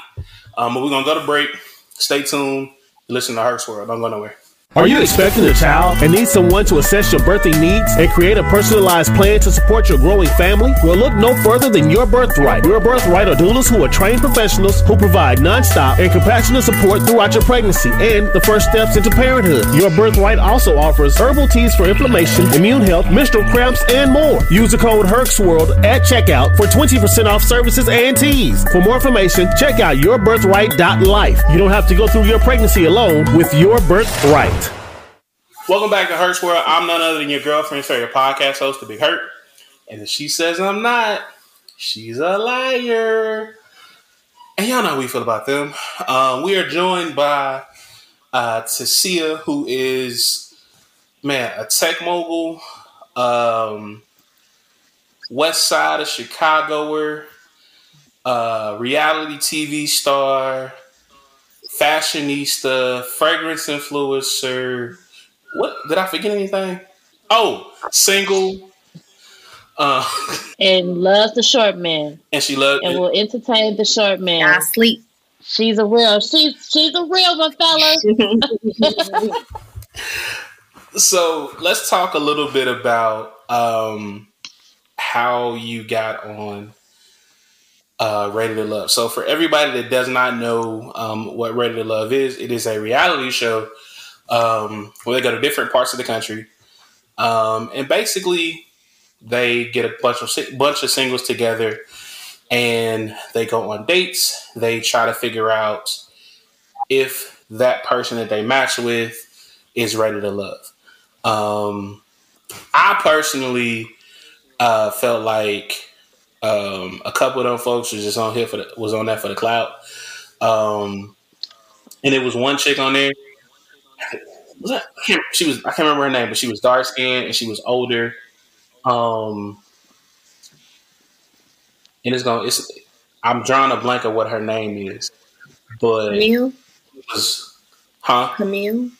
Um, but we're gonna go to break. Stay tuned. Listen to Herc's World. Don't go nowhere. Are you expecting a child and need someone to assess your birthing needs and create a personalized plan to support your growing family? Well, look no further than Your Birthright. Your Birthright are doulas who are trained professionals who provide nonstop and compassionate support throughout your pregnancy and the first steps into parenthood. Your Birthright also offers herbal teas for inflammation, immune health, menstrual cramps, and more. Use the code HERXWORLD at checkout for 20% off services and teas. For more information, check out yourbirthright.life. You don't have to go through your pregnancy alone with Your Birthright. Welcome back to Herc's World. I'm none other than your girlfriend's favorite podcast host, The Big Hurt. And if she says I'm not, she's a liar. And y'all know how we feel about them. Um, we are joined by uh, Tisia, who is, man, a tech mogul, um, west side of Chicagoer, uh, reality TV star, fashionista, fragrance influencer. What did I forget anything? Oh, single. Uh, and loves the short man, and she loved and will entertain the short man. I sleep. She's a real. She's she's a real one, fella. So let's talk a little bit about um, how you got on uh, Ready to Love. So for everybody that does not know um, what Ready to Love is, it is a reality show um, where they go to different parts of the country, um, and basically they get a bunch of bunch of singles together, and they go on dates. They try to figure out if that person that they match with is ready to love. Um, I personally uh, felt like um, a couple of them folks was just on here for the, was on that for the clout. Um, and it was one chick on there. Was that, I can't, she was I can't remember her name, but she was dark skinned and she was older. Um, and it's going it's I'm drawing a blank of what her name is, but Camille? was huh? Camille?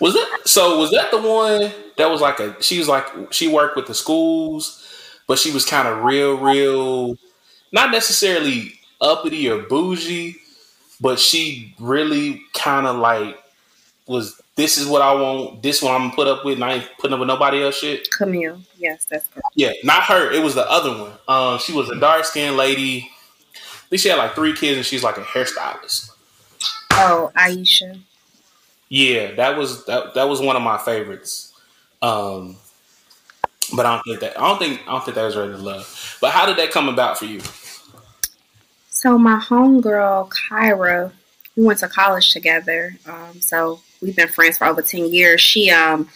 Was that so? Was that the one that was like a? She was like she worked with the schools, but she was kind of real, real, not necessarily uppity or bougie, but she really kind of like was. This is what I want. This one I'm gonna put up with. And I ain't putting up with nobody else shit. Camille. Yes, that's correct. Yeah, not her. It was the other one. Um, she was a dark skinned lady. I think she had like three kids, and she's like a hairstylist. Oh, Aisha. Yeah, that was that, that was one of my favorites. Um, but I don't think that I don't think I don't think that was ready to love. But how did that come about for you? So my homegirl Kyra, we went to college together. Um, so we've been friends for over ten years. She um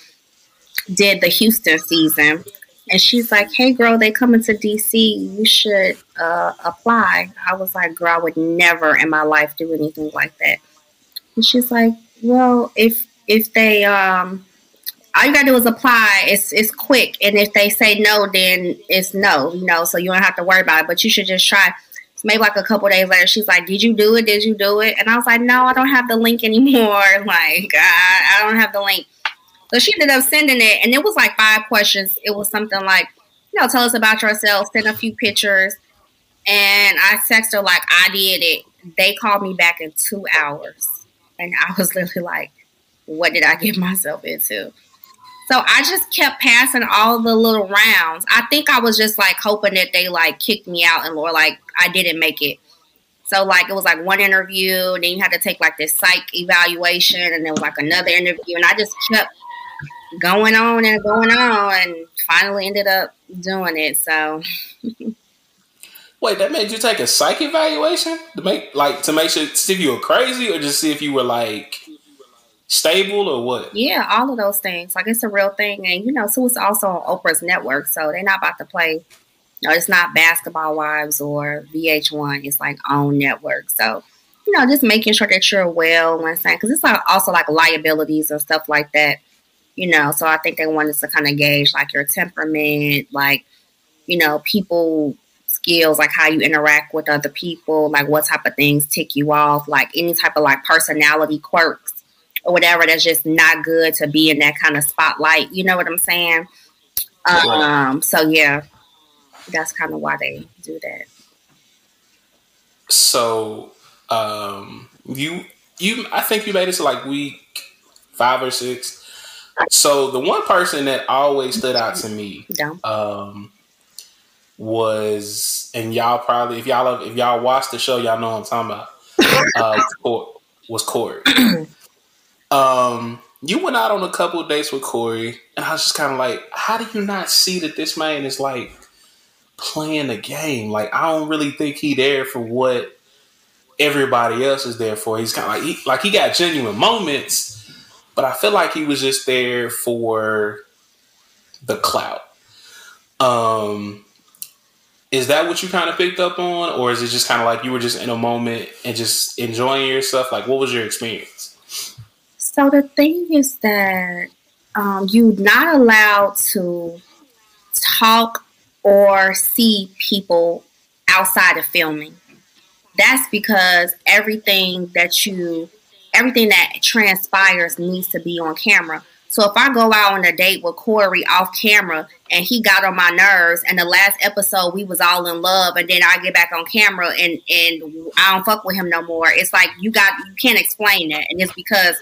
did the Houston season, and she's like, "Hey, girl, they coming to DC. You should uh, apply." I was like, "Girl, I would never in my life do anything like that." And she's like, "Well, if if they um." All you gotta do is apply. It's it's quick, and if they say no, then it's no. You know, so you don't have to worry about it. But you should just try maybe like a couple days later, she's like, "Did you do it? Did you do it?" And I was like, "No, I don't have the link anymore. Like, I, I don't have the link." So she ended up sending it, and it was like five questions. It was something like, you know, tell us about yourself, send a few pictures, and I texted her like, "I did it." They called me back in two hours, and I was literally like, "What did I get myself into?" So I just kept passing all the little rounds. I think I was just like hoping that they like kicked me out and or like I didn't make it. So like it was like one interview, and then you had to take like this psych evaluation, and then like another interview, and I just kept going on and going on, and finally ended up doing it. So Wait, that made you take a psych evaluation to make like to make sure see if you were crazy or just see if you were like stable or what? yeah, all of those things. Like it's a real thing, and you know, so it's also on Oprah's network, so they're not about to play. No, it's not Basketball Wives or VH1. It's like own network. So you know, just making sure that you're well when saying because it's like also like liabilities and stuff like that. You know, so I think they wanted to kind of gauge like your temperament, like you know, people skills, like how you interact with other people, like what type of things tick you off, like any type of like personality quirks or whatever that's just not good to be in that kind of spotlight. You know what I'm saying? Um, so yeah, that's kind of why they do that. So um you you I think you made it to like week five or six. So the one person that always stood out to me um was and y'all probably if y'all if y'all watch the show y'all know what I'm talking about uh was Corey. um you went out on a couple dates with Corey and I was just kind of like how do you not see that this man is like playing the game like I don't really think he there for what everybody else is there for. He's kind of like he, like he got genuine moments, but I feel like he was just there for the clout. Um, is that what you kind of picked up on, or is it just kind of like you were just in a moment and just enjoying yourself? Like, what was your experience? So the thing is that um, you're not allowed to talk or see people outside of filming. That's because everything that you, everything that transpires needs to be on camera. So if I go out on a date with Corey off camera and he got on my nerves, and the last episode we was all in love, and then I get back on camera and and I don't fuck with him no more. It's like you got you can't explain that, and it's because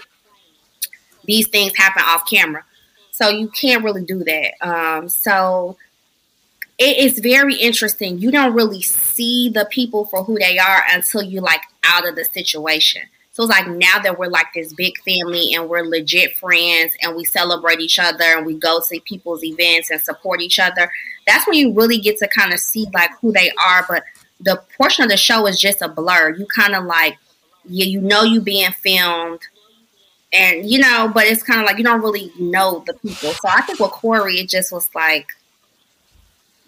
these things happen off camera. So you can't really do that. Um, so it is very interesting. You don't really see the people for who they are until you like out of the situation. So it's like now that we're like this big family and we're legit friends and we celebrate each other and we go to people's events and support each other. That's when you really get to kind of see like who they are. But the portion of the show is just a blur. You kind of like, yeah, you know you being filmed and you know, but it's kind of like you don't really know the people. So I think with Corey, it just was like,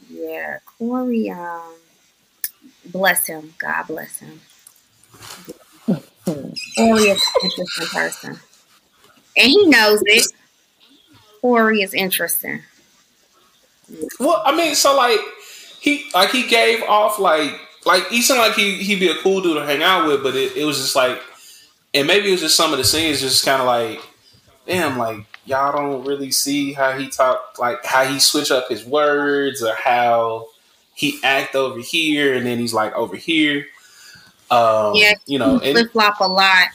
yeah, Corey, um, bless him, God bless him. Corey is an interesting person, and he knows it. Corey is interesting. Well, I mean, so like he like he gave off like like he seemed like he he'd be a cool dude to hang out with, but it, it was just like, and maybe it was just some of the scenes just kind of like, damn, like y'all don't really see how he talk, like how he switch up his words or how he act over here and then he's like over here. Um, yeah, you know, and, flip flop a lot.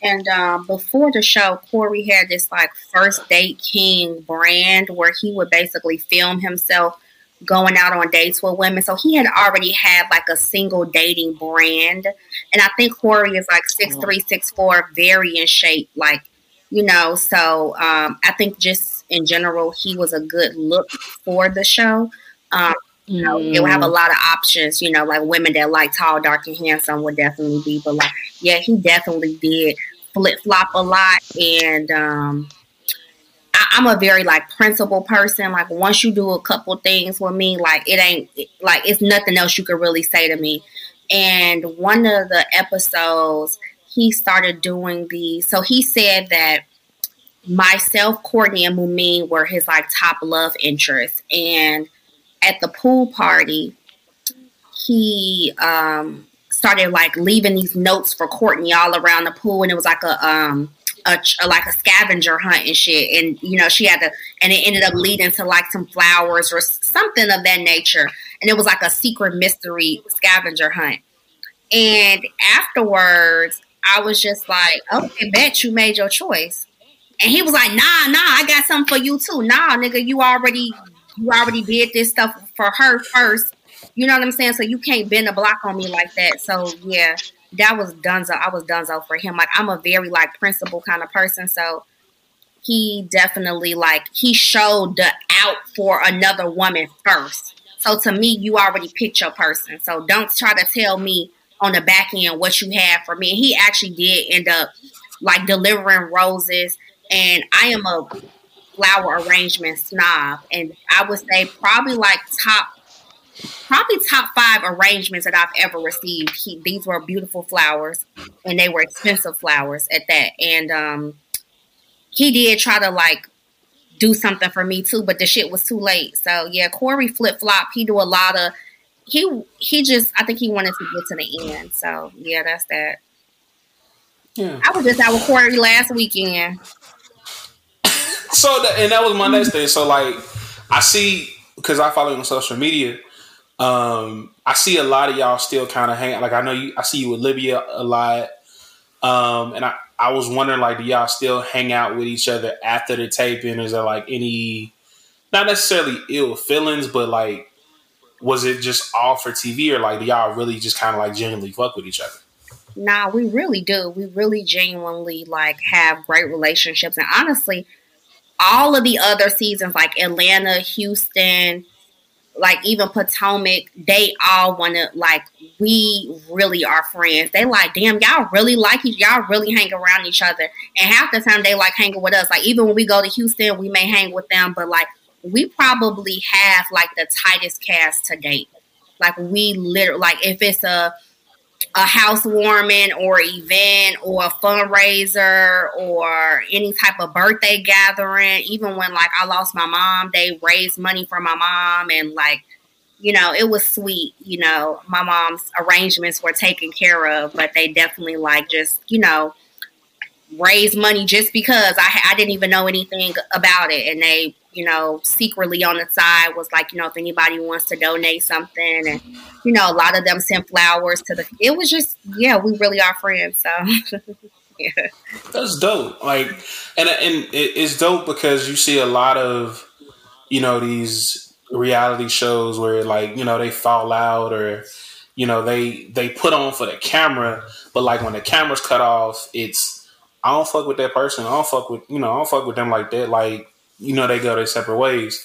And um, before the show, Corey had this like first date king brand where he would basically film himself going out on dates with women. So he had already had like a single dating brand. And I think Corey is like six three, six four, very in shape, like you know. So um, I think just in general, he was a good look for the show. Um, you know, it would have a lot of options. You know, like women that like tall, dark, and handsome would definitely be. But like, yeah, he definitely did flip flop a lot, and um, I, I'm a very like principled person. Like once you do a couple things with me, like it ain't like it's nothing else you could really say to me. And one of the episodes, he started doing the. So he said that myself, Courtney, and Mumin were his like top love interests, and at the pool party, he um started like leaving these notes for Courtney all around the pool, and it was like a um a, like a scavenger hunt and shit. And you know, she had to, and it ended up leading to like some flowers or something of that nature. And it was like a secret mystery scavenger hunt. And afterwards, I was just like, okay, bet you made your choice. And he was like, nah, nah, I got something for you too. Nah, nigga, you already you already did this stuff for her first. You know what I'm saying? So you can't bend a block on me like that. So yeah, that was Dunzo. I was Dunzo for him. Like I'm a very like principle kind of person. So he definitely like he showed the out for another woman first. So to me, you already picked your person. So don't try to tell me on the back end what you have for me. And he actually did end up like delivering roses. And I am a flower arrangement snob. And I would say probably like top probably top five arrangements that I've ever received. He, these were beautiful flowers and they were expensive flowers at that. And um he did try to like do something for me too, but the shit was too late. So yeah, Corey flip flop. He do a lot of he he just I think he wanted to get to the end. So yeah, that's that. Yeah. I was just out with Corey last weekend. So that, and that was my next thing. So like I see because I follow him on social media. Um, I see a lot of y'all still kind of hang. Like I know you. I see you with Libya a lot. Um, and I I was wondering like, do y'all still hang out with each other after the taping? Is there like any, not necessarily ill feelings, but like, was it just all for TV or like do y'all really just kind of like genuinely fuck with each other? Nah, we really do. We really genuinely like have great relationships. And honestly, all of the other seasons, like Atlanta, Houston, like even Potomac, they all want to like we really are friends. They like, damn, y'all really like each, y'all really hang around each other. And half the time they like hanging with us. Like even when we go to Houston, we may hang with them, but like we probably have like the tightest cast to date. Like we literally like if it's a a housewarming or event or a fundraiser or any type of birthday gathering. Even when like I lost my mom, they raised money for my mom and like you know, it was sweet. You know, my mom's arrangements were taken care of, but they definitely like just, you know, raise money just because I, I didn't even know anything about it. And they, you know, secretly on the side was like, you know, if anybody wants to donate something. And, you know, a lot of them sent flowers to the, it was just, yeah, we really are friends. So, yeah. That's dope. Like, and and it's dope because you see a lot of, you know, these reality shows where like you know they fall out or you know they they put on for the camera, but like when the camera's cut off, it's I don't fuck with that person. I don't fuck with you know I don't fuck with them like that. Like you know they go their separate ways.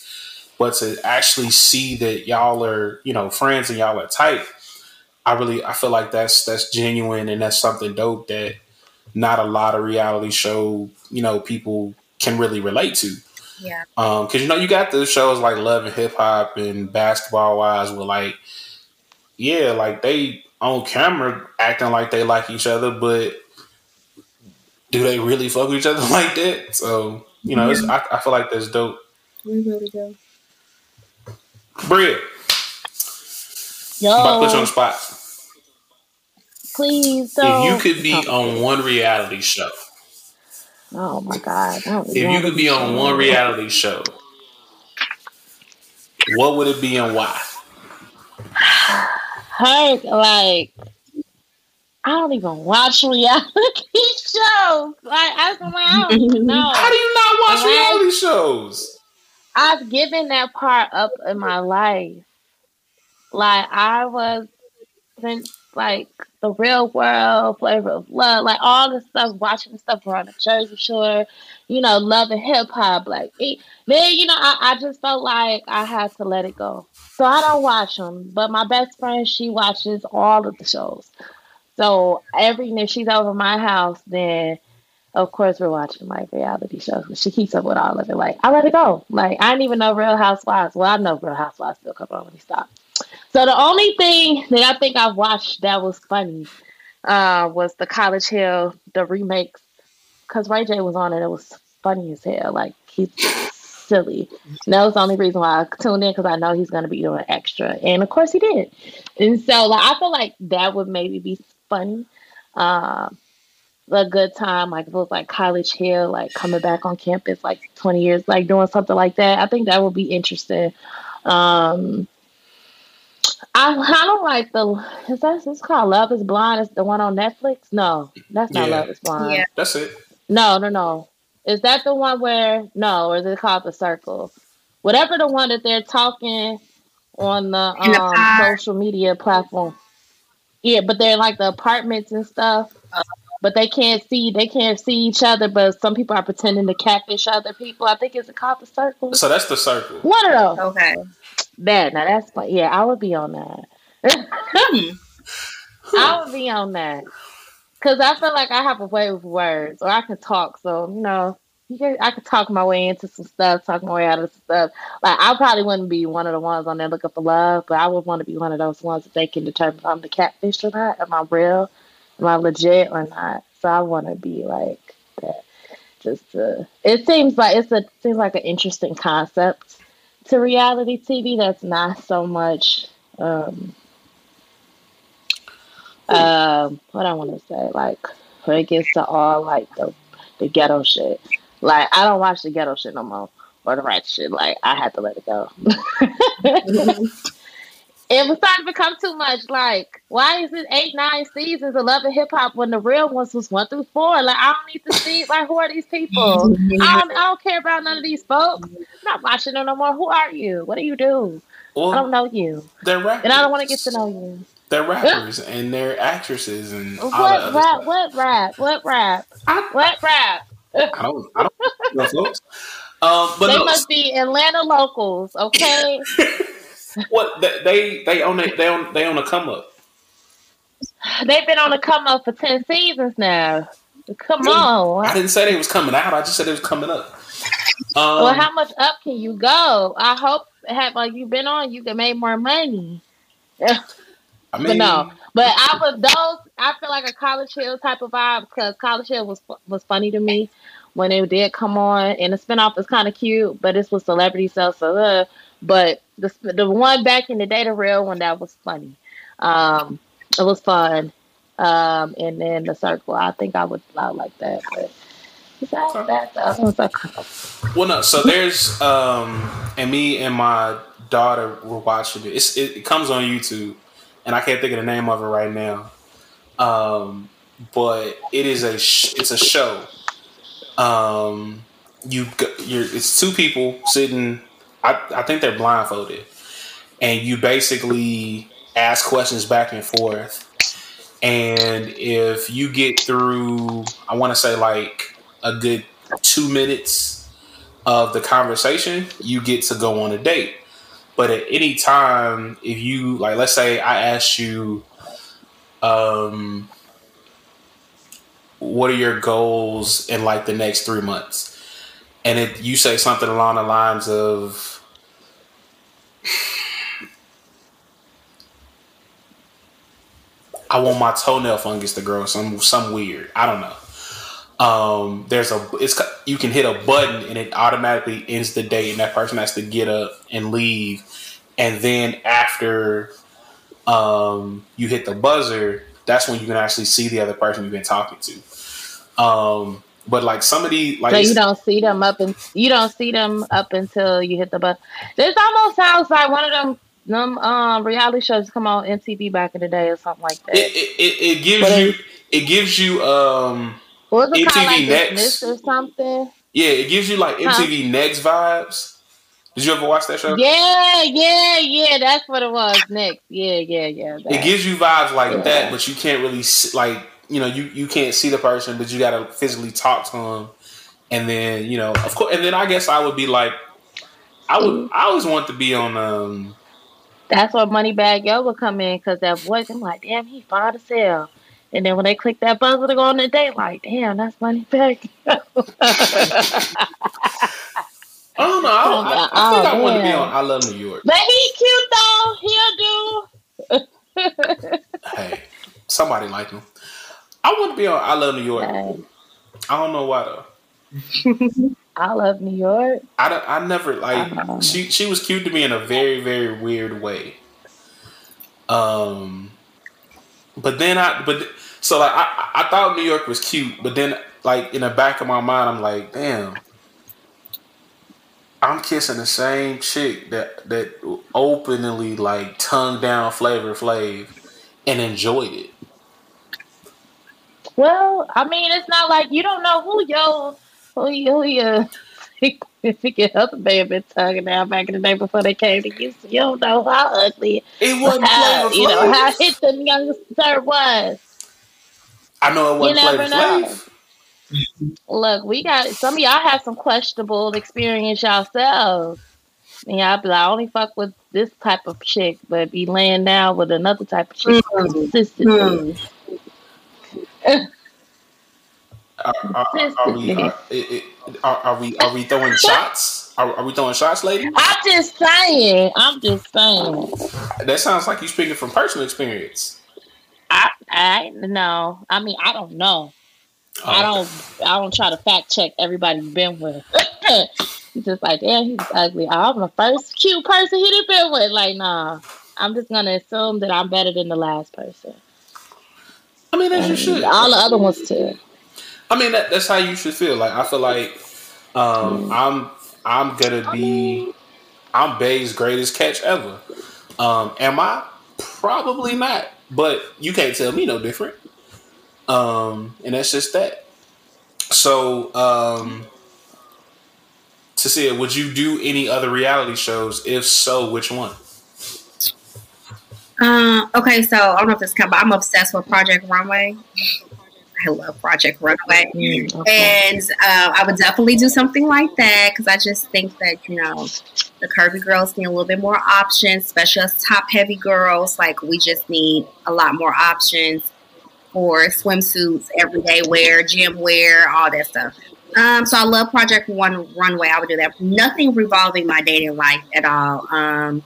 But to actually see that y'all are you know friends and y'all are tight, I really I feel like that's that's genuine and that's something dope that not a lot of reality show you know people can really relate to. Yeah. Um, cause you know you got the shows like Love and Hip Hop and Basketball Wives, where like, yeah, like they on camera acting like they like each other, but do they really fuck with each other like that? So you know, it's, I, I feel like that's dope. We really do. Bria, Yo, I'm about to put you on the spot. please don't. If you could be on one reality show, Oh my god! If you could be on one reality show, what would it be and why? hurt like I don't even watch reality shows. Like I, like, I don't know. How do you not watch reality shows? I've given that part up in my life. Like I was since like the real world, flavor of love, like all the stuff, watching the stuff around the Jersey Shore, you know, loving hip hop. Like it, then, you know, I, I just felt like I had to let it go. So I don't watch them. But my best friend, she watches all of the shows. So every if she's over my house, then of course we're watching like reality shows. She keeps up with all of it. Like I let it go. Like I didn't even know Real Housewives. Well, I know Real Housewives still come on when he stopped. So the only thing that I think I've watched that was funny uh, was the College Hill, the remakes, because Ray J was on it. It was funny as hell. Like he's silly. And that was the only reason why I tuned in because I know he's going to be doing extra, and of course he did. And so like I feel like that would maybe be funny. Um, a good time, like if it was like College Hill, like coming back on campus, like twenty years, like doing something like that. I think that would be interesting. Um, I, I don't like the is that it's called Love Is Blind. It's the one on Netflix. No, that's not Yeah. Love Is Blind. Yeah. That's it. No, no, no. Is that the one where no, or is it called the circle? Whatever the one that they're talking on the In the um social media platform. Yeah, but they're in, like the apartments and stuff. But they can't see they can't see each other, but some people are pretending to catfish other people. I think it's called the circle. So that's the circle. One of those. Okay. That now that's fun. Yeah, I would be on that. Hmm. I would be on that because I feel like I have a way with words, or I can talk. So you know, I could talk my way into some stuff, talk my way out of some stuff. Like I probably wouldn't be one of the ones on there looking for love, but I would want to be one of those ones that they can determine if I'm the catfish or not. Am I real? Am I legit or not? So I want to be like that. Just to, it seems like it's a seems like an interesting concept to reality TV. That's not so much. Um, um, what I want to say, like when it gets to all like the the ghetto shit. Like I don't watch the ghetto shit no more or the right shit. Like I had to let it go. it was starting to become too much. Like, why is it eight, nine seasons of Love and Hip Hop when the real ones was one through four? Like, I don't need to see. Like, who are these people? I don't, I don't care about none of these folks. I'm not watching them no more. Who are you? What do you do? Well, I don't know you, They're rappers. and I don't want to get to know you. They're rappers and they're actresses and all that What rap? What rap? What rap? What rap? I don't. I don't know, folks. Um, but they no, must be Atlanta locals, okay? what they they they own it. They own they own a come up. They've been on a come up for ten seasons now. Come on. I didn't say they was coming out. I just said it was coming up. Um, well, how much up can you go? I hope have like you been on, you can make more money. I but mean, no, but I was those. I feel like a College Hill type of vibe because College Hill was was funny to me when it did come on, and the spinoff is kind of cute, but this was celebrity stuff. So, uh, but the the one back in the day, the real one that was funny. Um, it was fun. Um, and then the circle, I think I would I would like that. But besides that, the other ones are kind Well, no. So there's um, and me and my daughter were watching it. It's, it. It comes on YouTube, and I can't think of the name of it right now. Um, but it is a sh- it's a show. Um, you you're it's two people sitting. I I think they're blindfolded, and you basically ask questions back and forth. And if you get through, I want to say like a good two minutes of the conversation, you get to go on a date. But at any time, if you like, let's say I asked you, um, what are your goals in like the next three months? And it you say something along the lines of, I want my toenail fungus to grow some some weird. I don't know. Um, there's a it's you can hit a button and it automatically ends the date, and that person has to get up and leave. And then after um, you hit the buzzer, that's when you can actually see the other person you've been talking to. Um, but like somebody like so you don't see them up and you don't see them up until you hit the button. This almost sounds like one of them them um reality shows come on MTV back in the day or something like that. it, it, it, it gives But you it gives you um Was it MTV like Next. Or something? yeah it gives you like Huh? MTV Next vibes. Did you ever watch that show? Yeah, yeah, yeah. That's what it was. Next, yeah, yeah, yeah. it gives you vibes like Yeah. that, but you can't really like you know you you can't see the person, but you got to physically talk to them, and then you know of course, and then I guess I would be like, I would I always want to be on um That's where Moneybagg Yo would come in because that voice. I'm like, damn, he fine as hell. And then when they click that buzzer to go on the date, like, damn, that's Moneybagg. Yo. I don't know I, don't, I, I think Oh, I want to be on I Love New York. But he cute though. He'll do. Hey, somebody like him. I want to be on I Love New York. I don't know why though. I love New York. I, don't- I never like Uh-huh. she she was cute to me in a very very weird way. Um, but then I but so like I I thought New York was cute, but then like in the back of my mind I'm like, damn, I'm kissing the same chick that that openly like tongue down Flavor Flav and enjoyed it. Well, I mean, it's not like you don't know who your Who you? Who you? Your other man been talking now back in the day before they came to you. So you don't know how ugly. It wasn't how, You know how hit the youngster was. I know it wasn't never Flavor know. Look, we got some of y'all have some questionable experience yourselves. And y'all be like, I only fuck with this type of chick, but be laying down with another type of chick Mm. consistently. Are, are, are we? Uh, are, it- are, are we? Are we throwing shots? Are, are we throwing shots, lady? I'm just saying. I'm just saying. That sounds like you're speaking from personal experience. I I no. I mean, I don't know. I oh. don't. I don't try to fact check everybody you've been with. He's just like, damn, he's ugly. Oh, I'm the first cute person he'd been with. Like, nah. I'm just gonna assume that I'm better than the last person. I mean, as you should. All the other ones too. I mean, that, that's how you should feel. Like I feel like um, I'm I'm gonna be I'm Bay's greatest catch ever. Um, am I? Probably not. But you can't tell me no different. Um, and that's just that. So, um, Cecilia, would you do any other reality shows? If so, which one? Uh, okay, so I don't know if this come, but I'm obsessed with Project Runway. I love Project Runway, and uh, I would definitely do something like that because I just think that you know the curvy girls need a little bit more options, especially us top heavy girls. Like we just need a lot more options for swimsuits, everyday wear, gym wear, all that stuff. Um, so I love Project One Runway. I would do that. Nothing revolving my dating life at all. Um,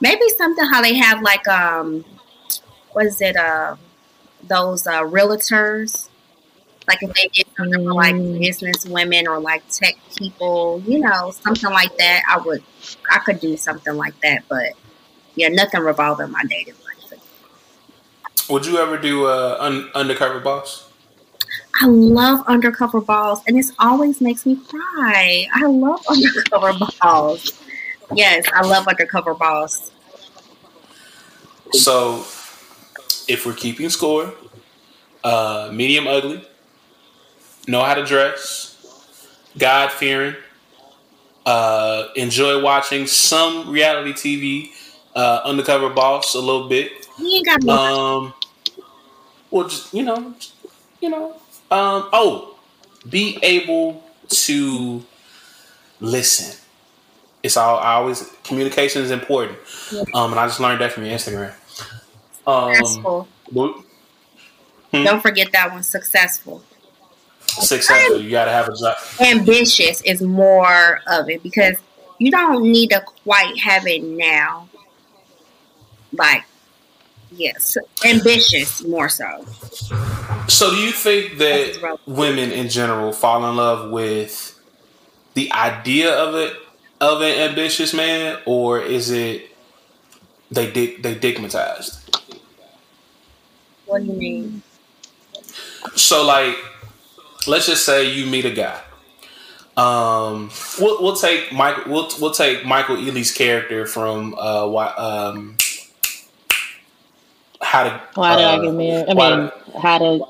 maybe something how they have like um, what is it? Uh, those uh, realtors. Like if they did something for like business women or like tech people, you know, something like that. I would, I could do something like that. But yeah, nothing revolving my dating life. Would you ever do uh, un- undercover boss? I love undercover boss, and this always makes me cry. I love undercover boss. Yes, I love undercover Boss. So, if we're keeping score, uh, medium ugly, know how to dress, God fearing, uh, enjoy watching some reality TV, uh, undercover boss a little bit. He ain't got no. Um, well, just you know, just, you know. Um, oh, be able to listen. It's all. I always communication is important. Um, and I just learned that from your Instagram. Um, Successful. Hmm? Don't forget that one. Successful. successful. You gotta have a job. Ambitious is more of it because you don't need to quite have it now. Like, yes, ambitious more so. So, do you think that women in general fall in love with the idea of it of an ambitious man, or is it they dig they digmatized? What do you mean? So, like, let's just say you meet a guy. Um, we'll, we'll take Mike. We'll we'll take Michael Ealy's character from uh, why, um, how to Why did I uh, get married? I Why mean, how to?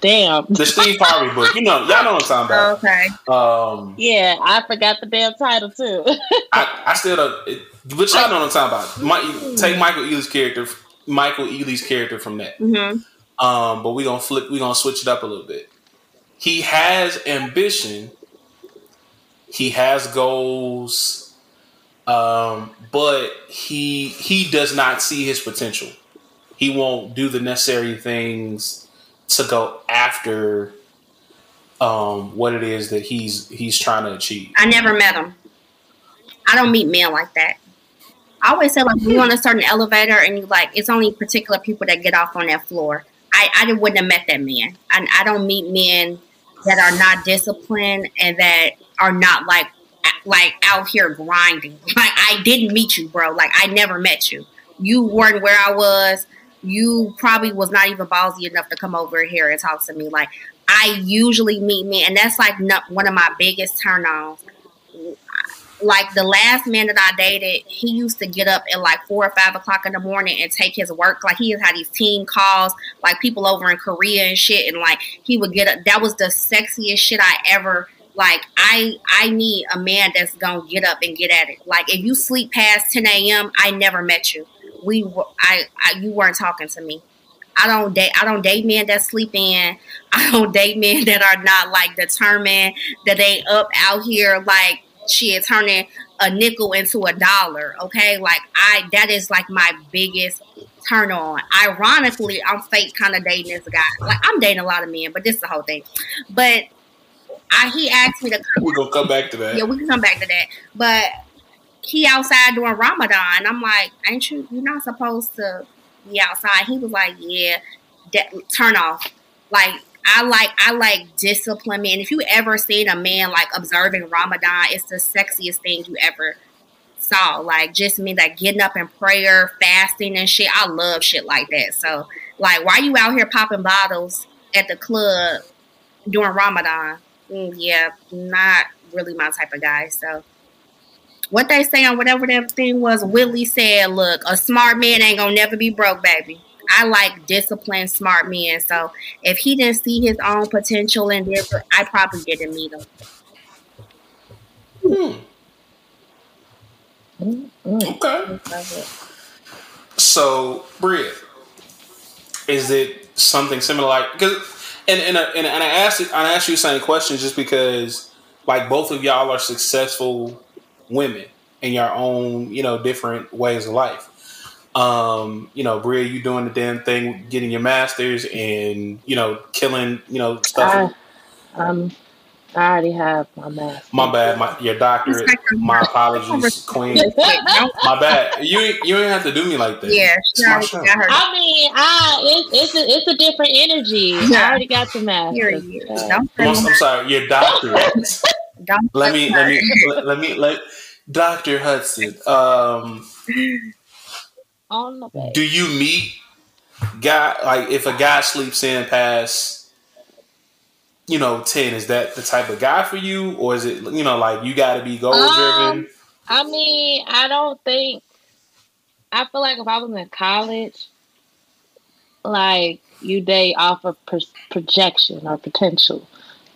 Damn. the Steve Harvey book. You know, y'all know what I'm talking about. Okay. Um, Yeah, I forgot the damn title too. I, I still don't. It, but y'all know what I'm talking about. Mi- take Michael Ealy's character, Michael Ealy's character from that. Mm-hmm. Um, but we gonna flip. We gonna switch it up a little bit. He has ambition. He has goals, um, but he he does not see his potential. He won't do the necessary things to go after um, what it is that he's he's trying to achieve. I never met him. I don't meet men like that. I always say like you're on a certain elevator and you like it's only particular people that get off on that floor. I, I wouldn't have met that man. I, I don't meet men that are not disciplined and that are not like like out here grinding. Like I didn't meet you, bro. Like I never met you. You weren't where I was. You probably was not even ballsy enough to come over here and talk to me. Like I usually meet men, and that's like not one of my biggest turn ons like the last man that I dated, he used to get up at like four or five o'clock in the morning and take his work. Like he had these team calls, like people over in Korea and shit, and like he would get up. That was the sexiest shit I ever Like I I need a man that's gonna get up and get at it. Like if you sleep past 10 a.m., I never met you. We were I, I you weren't talking to me. I don't date I don't date men that sleep in. I don't date men that are not like determined that they up out here like shit turning a nickel into a dollar. Okay, like I that is like my biggest turn on. Ironically, I'm fake kind of dating this guy. Like I'm dating a lot of men, but this is the whole thing. But I he asked me to come. We're gonna come back to that. Yeah, we can come back to that. But he outside during Ramadan. I'm like, ain't you? You're not supposed to be outside. He was like, yeah, that, turn off. Like I like I like discipline man. If you ever seen a man like observing Ramadan, it's the sexiest thing you ever saw. Like just me like getting up in prayer, fasting and shit. I love shit like that. So like why you out here popping bottles at the club during Ramadan? Mm, yeah, not really my type of guy. So what they say on whatever that thing was, Willie said, look, a smart man ain't gonna never be broke, baby. I like disciplined, smart men. So if he didn't see his own potential in this, I probably didn't meet him. Hmm. Mm-hmm. Okay. So, Bria, is it something similar? Like, because, and and, uh, and and I asked it, I asked you the same question just because, like, both of y'all are successful women in your own, you know, different ways of life. Um, you know, Bria, you doing the damn thing, getting your masters, and you know, killing, you know, stuff. I, um, I already have my mask. My bad, my your doctorate. My apologies, Queen. my bad. You ain't- you ain't have to do me like that. Yeah, it's my show. I mean, I it's it's a, it's a different energy. I already got the mask. I'm, I'm sorry, your doctorate. let me let me let, let me let Doctor Hudson. Um, On the do you meet guy like if a guy sleeps in past you know ten? Is that the type of guy for you, or is it you know like you got to be goal driven? Um, I mean, I don't think. I feel like if I was in college, like you date off of per- projection or potential.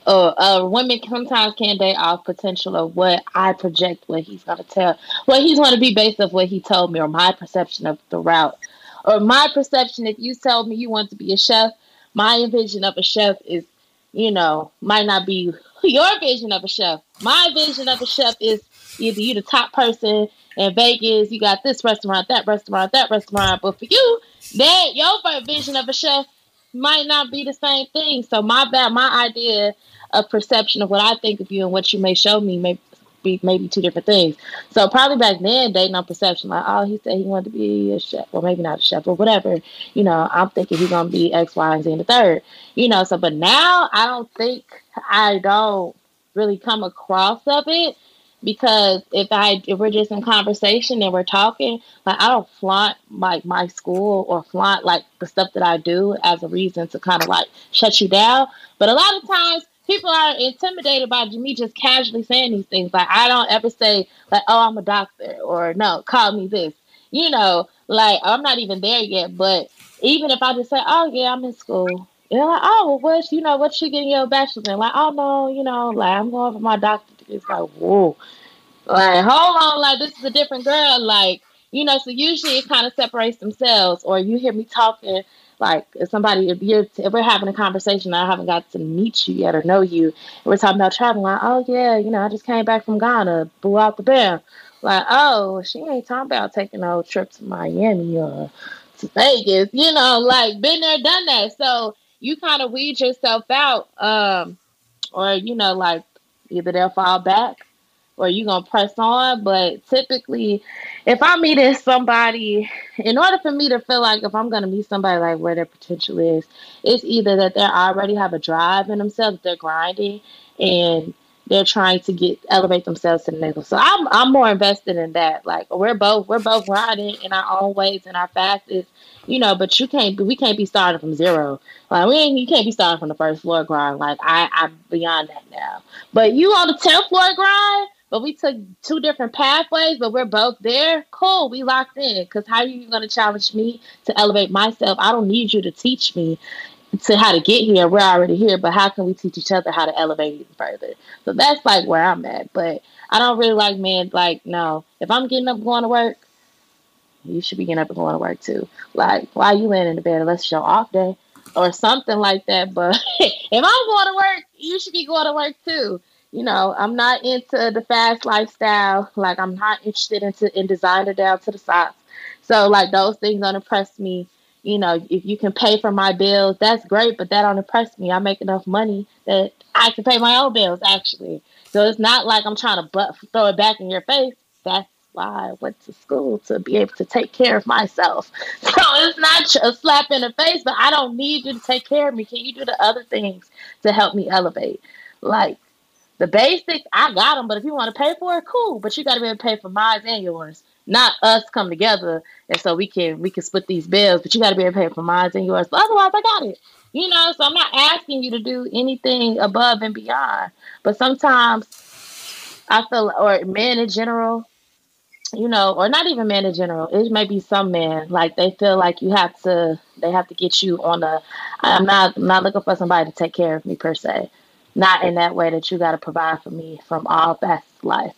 Or uh, women sometimes can date off potential of what I project, what he's gonna tell, what he's gonna be based off what he told me, or my perception of the route, or my perception. If you tell me you want to be a chef, my vision of a chef is, you know, might not be your vision of a chef. My vision of a chef is either you the top person in Vegas, you got this restaurant, that restaurant, that restaurant, but for you, that your vision of a chef might not be the same thing. So my bad, my idea of perception of what I think of you and what you may show me may be maybe two different things. So probably back then dating on perception, like, oh, he said he wanted to be a chef, or maybe not a chef, or whatever. You know, I'm thinking he's gonna be X, Y, and Z in the third. You know, so but now I don't think I don't really come across of it because if I if we're just in conversation and we're talking, like I don't flaunt like my school or flaunt like the stuff that I do as a reason to kind of like shut you down. But a lot of times people are intimidated by me just casually saying these things. Like I don't ever say like, "Oh, I'm a doctor," or "No, call me this." You know, like I'm not even there yet. But even if I just say, "Oh, yeah, I'm in school," they're like, "Oh, well, what's you know what you getting your bachelor's in?" Like, "Oh no, you know, like I'm going for my doctorate." It's like, whoa, like hold on, like this is a different girl. Like you know, so usually it kind of separates themselves. Or you hear me talking like if somebody if you're if we're having a conversation I haven't got to meet you yet or know you we're talking about traveling like oh yeah you know I just came back from Ghana blew out the band like oh she ain't talking about taking no trip to Miami or to Vegas you know like been there done that so you kind of weed yourself out um or you know like either they'll fall back or you're gonna press on. But typically, if I'm meeting somebody, in order for me to feel like if I'm gonna meet somebody like where their potential is, it's either that they already have a drive in themselves, they're grinding, and they're trying to get elevate themselves to the next level. So I'm I'm more invested in that. Like we're both we're both grinding in our own ways and our fastest, you know. But you can't we can't be starting from zero. Like we ain't, you can't be starting from the first floor grind. Like I I'm beyond that now. But you on the tenth floor grind. But we took two different pathways, but we're both there. Cool, we locked in. Because how are you to challenge me to elevate myself? I don't need you to teach me to how to get here. We're already here, but how can we teach each other how to elevate even further? So that's like where I'm at. But I don't really like men. Like no, if I'm getting up going to work, you should be getting up and going to work too. Like why you laying in the bed unless it's your off day or something like that. But if I'm going to work, you should be going to work too. You know, I'm not into the fast lifestyle. Like I'm not interested into in designer down to the socks. So like those things don't impress me. You know, if you can pay for my bills, that's great, but that don't impress me. I make enough money that I can pay my own bills actually. So it's not like I'm trying to butt, throw it back in your face. That's why I went to school to be able to take care of myself. So it's not a slap in the face, but I don't need you to take care of me. Can you do the other things to help me elevate? Like the basics, I got them, but if you want to pay for it, cool. But you got to be able to pay for mine and yours, not us come together and so we can we can split these bills. But you got to be able to pay for mine and yours. But otherwise, I got it. You know, so I'm not asking you to do anything above and beyond. But sometimes I feel, or men in general, you know, or not even men in general. It may be some men like they feel like you have to, they have to get you on a. I'm not, I'm not looking for somebody to take care of me per se, not in that way that you got to provide for me from all facets life.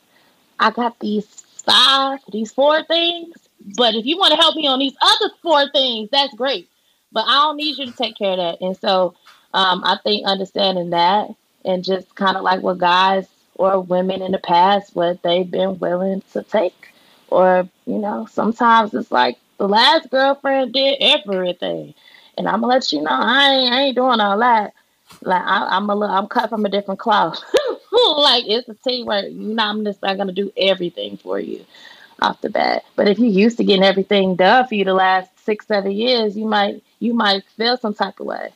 I got these five, these four things, but if you want to help me on these other four things, that's great. But I don't need you to take care of that. And so um, I think understanding that and just kind of like what guys or women in the past, what they've been willing to take. Or, you know, sometimes it's like the last girlfriend did everything. And I'm gonna let you know I ain't, I ain't doing all that. Like I, I'm a little, I'm cut from a different cloth. like it's a team where you know I'm just not gonna do everything for you off the bat. But if you're used to getting everything done for you the last six, seven years, you might you might feel some type of way,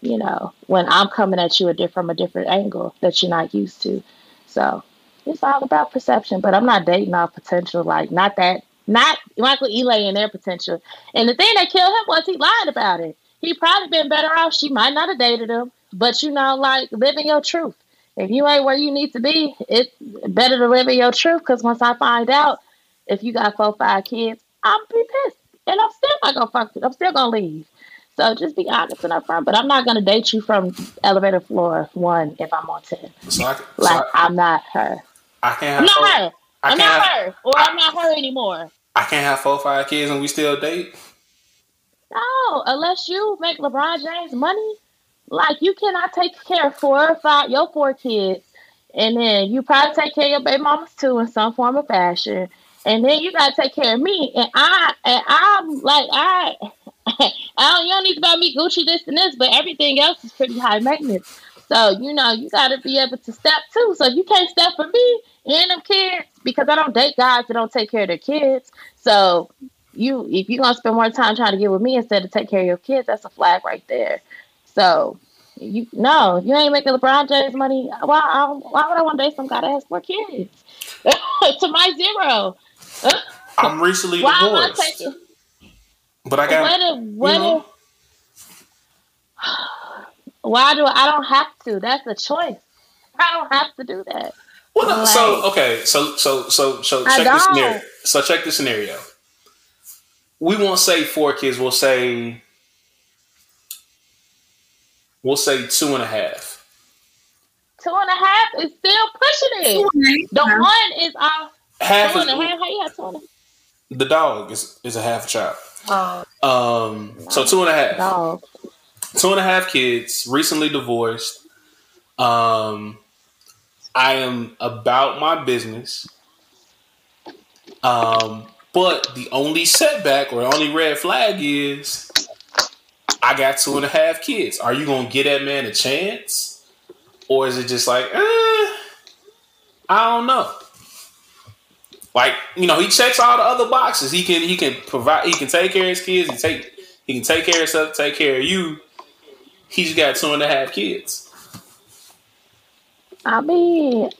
you know, when I'm coming at you a different from a different angle that you're not used to. So it's all about perception. But I'm not dating off potential, like not that not Michael Ealy and their potential. And the thing that killed him was he lied about it. He probably been better off. She might not have dated him, but you know, like living your truth. If you ain't where you need to be, it's better to live in your truth. Because once I find out if you got four, five kids, I'm be pissed, and I'm still not gonna fuck it. I'm still gonna leave. So just be honest and upfront. But I'm not gonna date you from elevator floor one if I'm on ten. So I, so Like I, I'm not her. I can't I'm have not her. I I'm can't not have- her, or I'm not her anymore. I can't have four, five kids and we still date. No, unless you make LeBron James money, like you cannot take care of four or five your four kids, and then you probably take care of your baby mamas too in some form of fashion, and then you gotta take care of me, and I and I'm like I, I don't you don't need to buy me Gucci this and this, but everything else is pretty high maintenance. So you know you gotta be able to step too. So if you can't step for me and them kids, because I don't date guys that don't take care of their kids. So you if you're gonna spend more time trying to get with me instead of take care of your kids, that's a flag right there. So you no, you ain't making LeBron James money. Why I, why would I want to date some guy that has four kids? to my zero. I'm recently Why am I divorced, taking but I got what if, what you know, if, why do I don't have to? That's a choice. I don't have to do that. Well, no, Like, so okay, so so so so check this scenario. So check the scenario. We won't say four kids. We'll say we'll say two and a half. two and a half is still pushing it. The one is off. Half two is- and a half. How you have two and a The dog is is a half a child. Oh, Um, so two and a half. dog. two and a half kids, recently divorced. Um, I am about my business. Um, but the only setback or only red flag is I got two and a half kids. Are you gonna give that man a chance, or is it just like, eh, I don't know? Like you know, he checks all the other boxes. He can he can provide. He can take care of his kids. He take he can take care of stuff. Take care of you. He's got two and a half kids. I mean,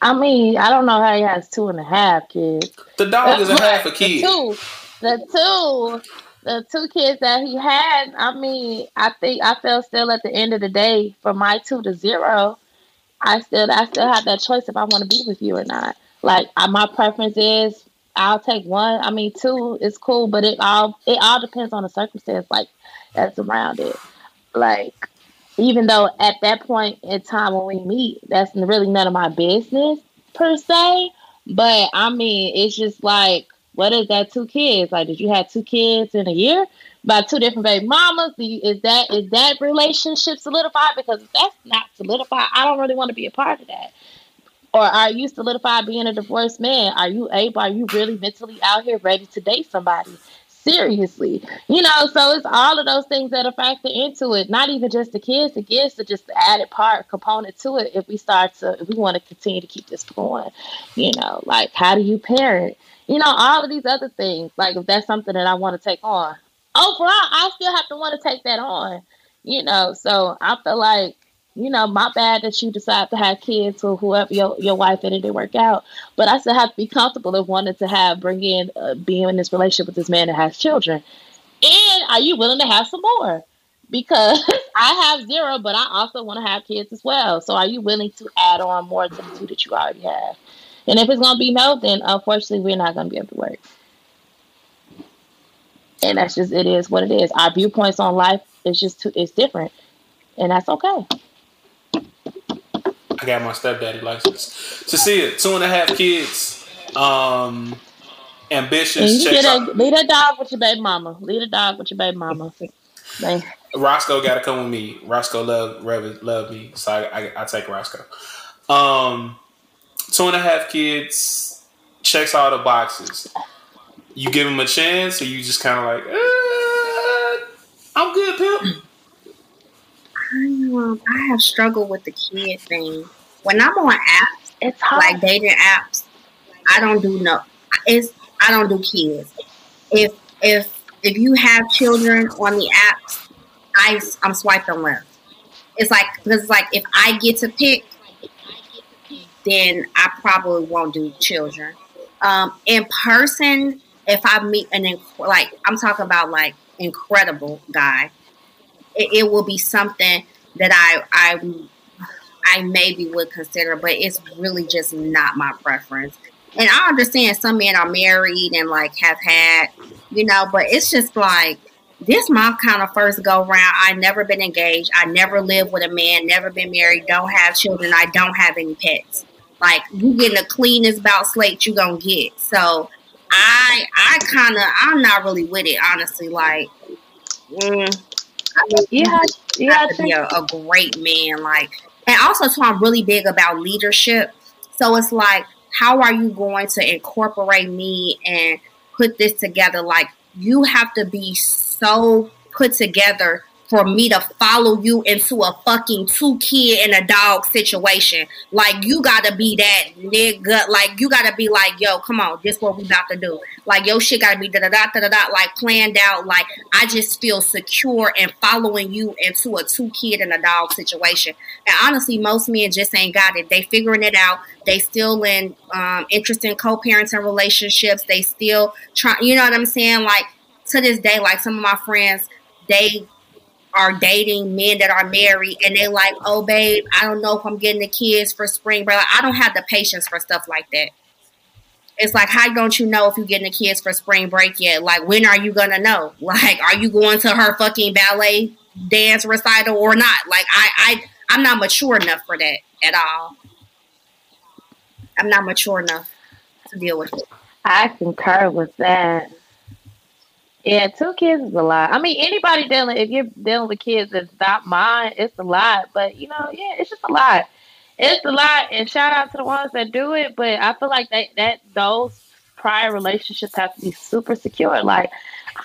I mean, I don't know how he has two and a half kids. The dog is a half a the kid. two, the two, the two kids that he had. I mean, I think I feel still at the end of the day, from my two to zero, I still I still have that choice if I want to be with you or not. Like I, my preference is I'll take one. I mean, two is cool, but it all it all depends on the circumstance like that's around it. like even though at that point in time when we meet, that's really none of my business per se. But I mean, it's just like, what is that? Two kids? Like, did you have two kids in a year? By two different baby mamas? Is that is that relationship solidified? Because if that's not solidified, I don't really want to be a part of that. Or are you solidified being a divorced man? Are you able? Are you really mentally out here ready to date somebody? Seriously. You know, so it's all of those things that are factor into it. Not even just the kids, the kids are just the added part component to it if we start to if we want to continue to keep this going. You know, like how do you parent? You know, all of these other things. Like if that's something that I want to take on. Overall, I still have to want to take that on. You know, so I feel like you know, my bad that you decide to have kids or whoever your, your wife and it didn't work out. But I still have to be comfortable if wanted to have bring in uh, being in this relationship with this man that has children. And are you willing to have some more? Because I have zero, but I also want to have kids as well. So are you willing to add on more to the two that you already have? And if it's gonna be no, then unfortunately we're not gonna be able to work. And that's just it is what it is. Our viewpoints on life is just too, it's different, and that's okay. I got my stepdaddy license. To see it, two and a half kids. Um, ambitious. You get a, lead a dog with your baby mama. Lead a dog with your baby mama. Man. Roscoe got to come with me. Roscoe love love me, so I, I, I take Roscoe. Um, two and a half kids checks all the boxes. You give him a chance, or you just kind of like, eh, I'm good, pimp. I, I have struggled with the kid thing. When I'm on apps, it's hard. like dating apps. I don't do no. It's I don't do kids. If if if you have children on the apps, I I'm swiping left. It's like because it's like if I get to pick, then I probably won't do children. Um, in person, if I meet an inc- like I'm talking about like incredible guy, it, it will be something that I I I maybe would consider, but it's really just not my preference. And I understand some men are married and like have had, you know, but it's just like this my kind of first go round. I never been engaged. I never lived with a man, never been married, don't have children, I don't have any pets. Like you getting the cleanest bout slate you gonna get. So I I kinda I'm not really with it, honestly. Like mm, yeah, you have to be a, a great man. Like, and also, so I'm really big about leadership. So it's like, how are you going to incorporate me and put this together? Like, you have to be so put together for me to follow you into a fucking two kid and a dog situation. Like you gotta be that nigga. Like you gotta be like, yo, come on, this what we about to do. Like yo, shit gotta be da da da da da. Like planned out. Like I just feel secure and following you into a two kid and a dog situation. And honestly, most men just ain't got it. They figuring it out. They still in um, interesting co-parenting relationships. They still trying. You know what I'm saying? Like to this day, like some of my friends, they are dating men that are married and they like, oh babe, I don't know if I'm getting the kids for spring break. Like, I don't have the patience for stuff like that. It's like, how don't you know if you're getting the kids for spring break yet? Like, when are you gonna know? Like, are you going to her fucking ballet dance recital or not? Like, I, I, I'm not mature enough for that at all. I'm not mature enough to deal with it. I concur with that. Yeah, two kids is a lot. I mean, anybody dealing if you're dealing with kids that's not mine, it's a lot. But you know, yeah, it's just a lot. It's a lot. And shout out to the ones that do it. But I feel like that that those prior relationships have to be super secure. Like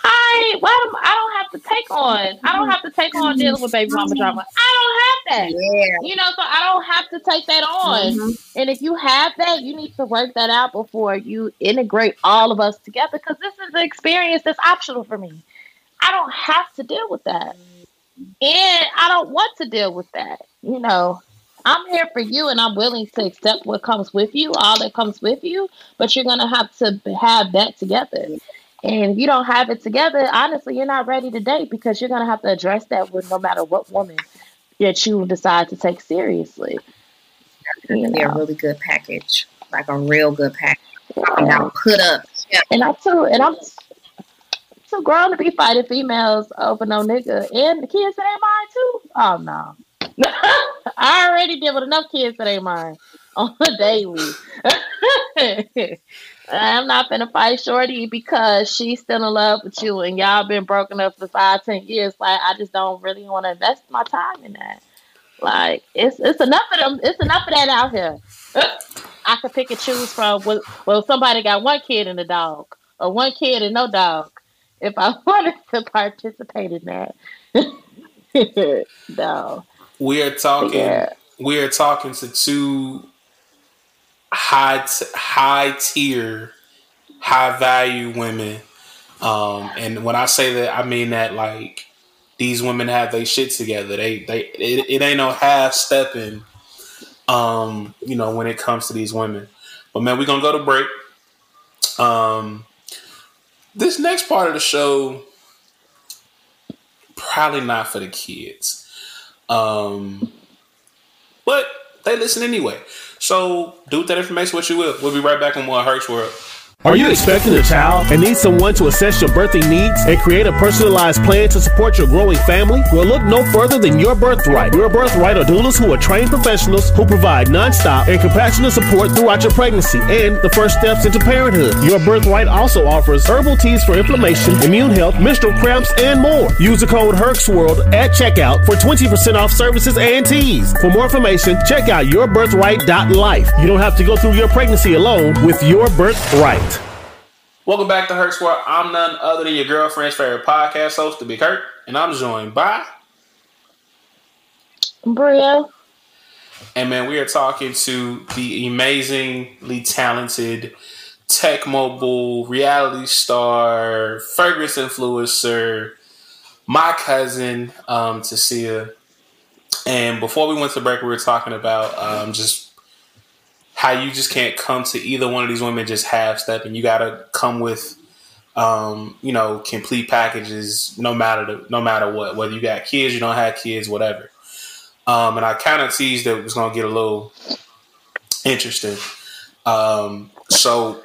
I, do, I don't have to take on. I don't have to take on dealing with baby mama drama. I don't have that. Yeah. You know, so I don't have to take that on. Mm-hmm. And if you have that, you need to work that out before you integrate all of us together. Because this is an experience that's optional for me. I don't have to deal with that, and I don't want to deal with that. You know, I'm here for you and I'm willing to accept what comes with you, all that comes with you, but you're going to have to have that together. And if you don't have it together, honestly, you're not ready to date because you're gonna have to address that with no matter what woman that you decide to take seriously. You know? a really good package, like a real good package. Yeah. And I'll put up. Yeah. And I'm too, and I'm too grown to be fighting females over no nigga. And the kids that ain't mine too. Oh no. I already deal with enough kids that ain't mine on a daily. I'm not gonna fight Shorty because she's still in love with you and y'all been broken up for five, ten years. Like I just don't really want to invest my time in that. Like it's it's enough of them. It's enough of that out here. Uh, I could pick and choose from. Well, well, somebody got one kid and a dog, or one kid and no dog. If I wanted to participate in that, no. We are talking. Yeah. We are talking to two high t- high tier, high value women. Um, and when I say that, I mean that like these women have their shit together. They they it, it ain't no half stepping. Um, you know when it comes to these women. But man, we're gonna go to break. Um, this next part of the show probably not for the kids. Um, but they listen anyway. So do with that information what you will. We'll be right back on more Herc's World. Are you expecting a child and need someone to assess your birthing needs and create a personalized plan to support your growing family? Well, look no further than Your Birthright. Your Birthright are doulas who are trained professionals who provide nonstop and compassionate support throughout your pregnancy and the first steps into parenthood. Your Birthright also offers herbal teas for inflammation, immune health, menstrual cramps, and more. Use the code HERXWORLD at checkout for 20% off services and teas. For more information, check out yourbirthright.life. You don't have to go through your pregnancy alone with Your Birthright. Welcome back to Herc's World. I'm none other than your girlfriend's favorite podcast host, The Big Hurt, and I'm joined by. Bria. And man, we are talking to the amazingly talented tech mobile reality star, fragrance influencer, my cousin, um, Tisia. And before we went to break, we were talking about um, just how you just can't come to either one of these women just half step, and you got to come with, um, you know, complete packages, no matter the, no matter what, whether you got kids, you don't have kids, whatever. Um, and I kind of teased that it was gonna get a little interesting. Um, so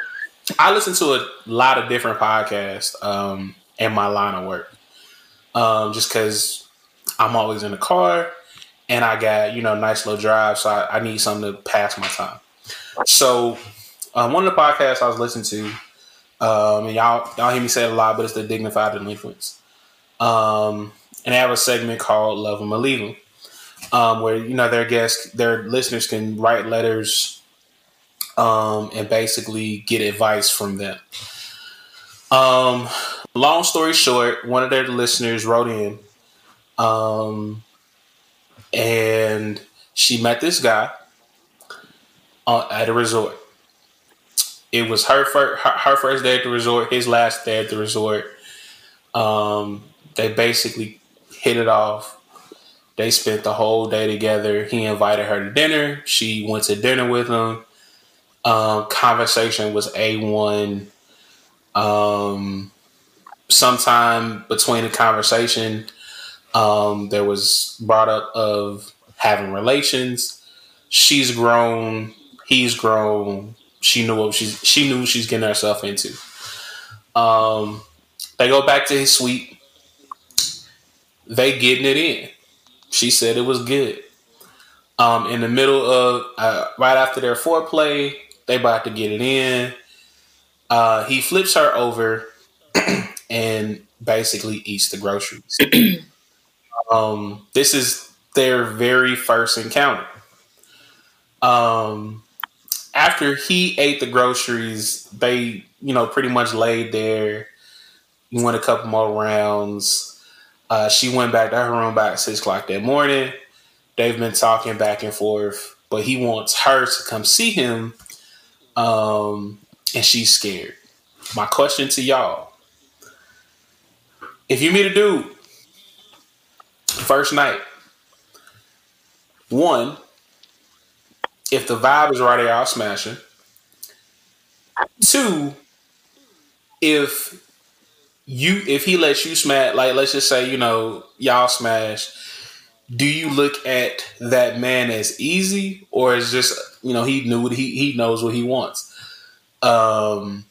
I listen to a lot of different podcasts um, in my line of work, um, just because I'm always in the car and I got you know nice little drive, so I, I need something to pass my time. So um, one of the podcasts I was listening to, um, and y'all y'all hear me say it a lot, but it's the Dignified Delinquents, um, and they have a segment called Love or Leave 'Em, um, where you know their guests, their listeners can write letters, um, and basically get advice from them. Um, long story short, one of their listeners wrote in, um, and she met this guy uh, at a resort. It was her first her, first day at the resort, his last day at the resort. Um, they basically hit it off. They spent the whole day together. He invited her to dinner. She went to dinner with him. Um, conversation was a one. Um, sometime between the conversation, um, there was brought up of having relations. She's grown. He's grown. She knew what she's. She knew she's getting herself into. Um, they go back to his suite. They getting it in. She said it was good. Um, in the middle of uh, right after their foreplay, they about to get it in. Uh, he flips her over and basically eats the groceries. um, this is their very first encounter. Um, after he ate the groceries, they, you know, pretty much laid there. He went a couple more rounds. Uh, she went back to her room by six o'clock that morning. They've been talking back and forth, but he wants her to come see him, um, and she's scared. My question to y'all: If you meet a dude first night, one, if the vibe is right, y'all smashing. Two, if you if he lets you smash, like let's just say you know y'all smash, do you look at that man as easy or is just you know he knew what he he knows what he wants? Um,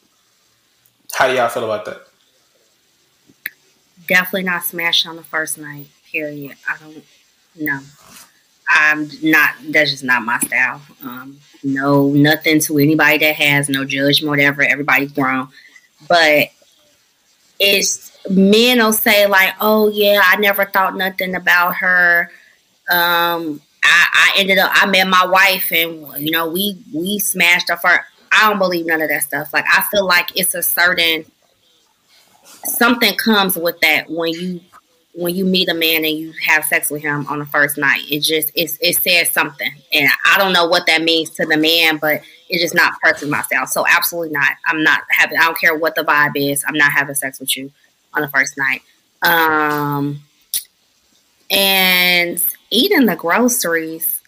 how do y'all feel about that? definitely not smashed on the first night. Period. I don't. No, I'm not. That's just not my style. Um, no, nothing to anybody that has no judgment, whatever. Everybody's grown, but it's men will say like, "Oh yeah, I never thought nothing about her." Um, I, I ended up. I met my wife, and you know, we we smashed up. I don't believe none of that stuff. Like I feel like it's a certain something comes with that when you when you meet a man and you have sex with him on the first night. It just it's, it says something, and I don't know what that means to the man, but it's just not personally myself. So absolutely not. I'm not having. I don't care what the vibe is. I'm not having sex with you on the first night. Um, and eating the groceries.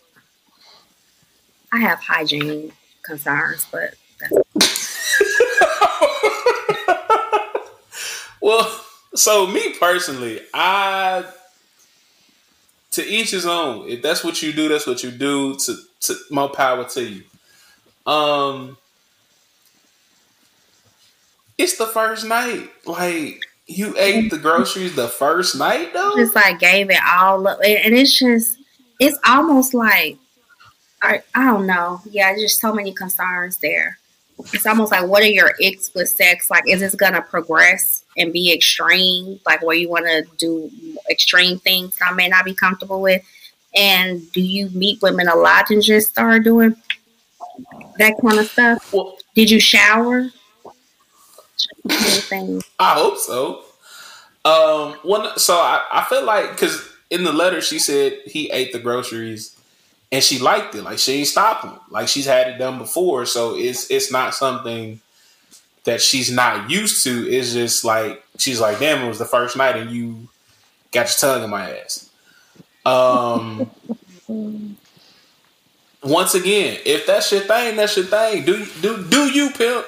I have hygiene concerns, but Well, so me personally, I to each his own. If that's what you do, that's what you do. To, to more power to you. Um, it's the first night. Like you ate the groceries the first night, though. just like gave it all up, and it's just it's almost like I I don't know. Yeah, just so many concerns there. It's almost like what are your icks with sex? Like, is this gonna progress and be extreme? Like, where you want to do extreme things I may not be comfortable with? And do you meet women a lot and just start doing that kind of stuff? Did you shower? Anything? I hope so. Um, one, so I, I feel like because in the letter she said he ate the groceries and she liked it. Like she ain't stop him. Like she's had it done before, so it's it's not something that she's not used to. is just like she's like, damn, it was the first night and you got your tongue in my ass. Um. once again, if that's your thing, that's your thing. Do do do you pimp?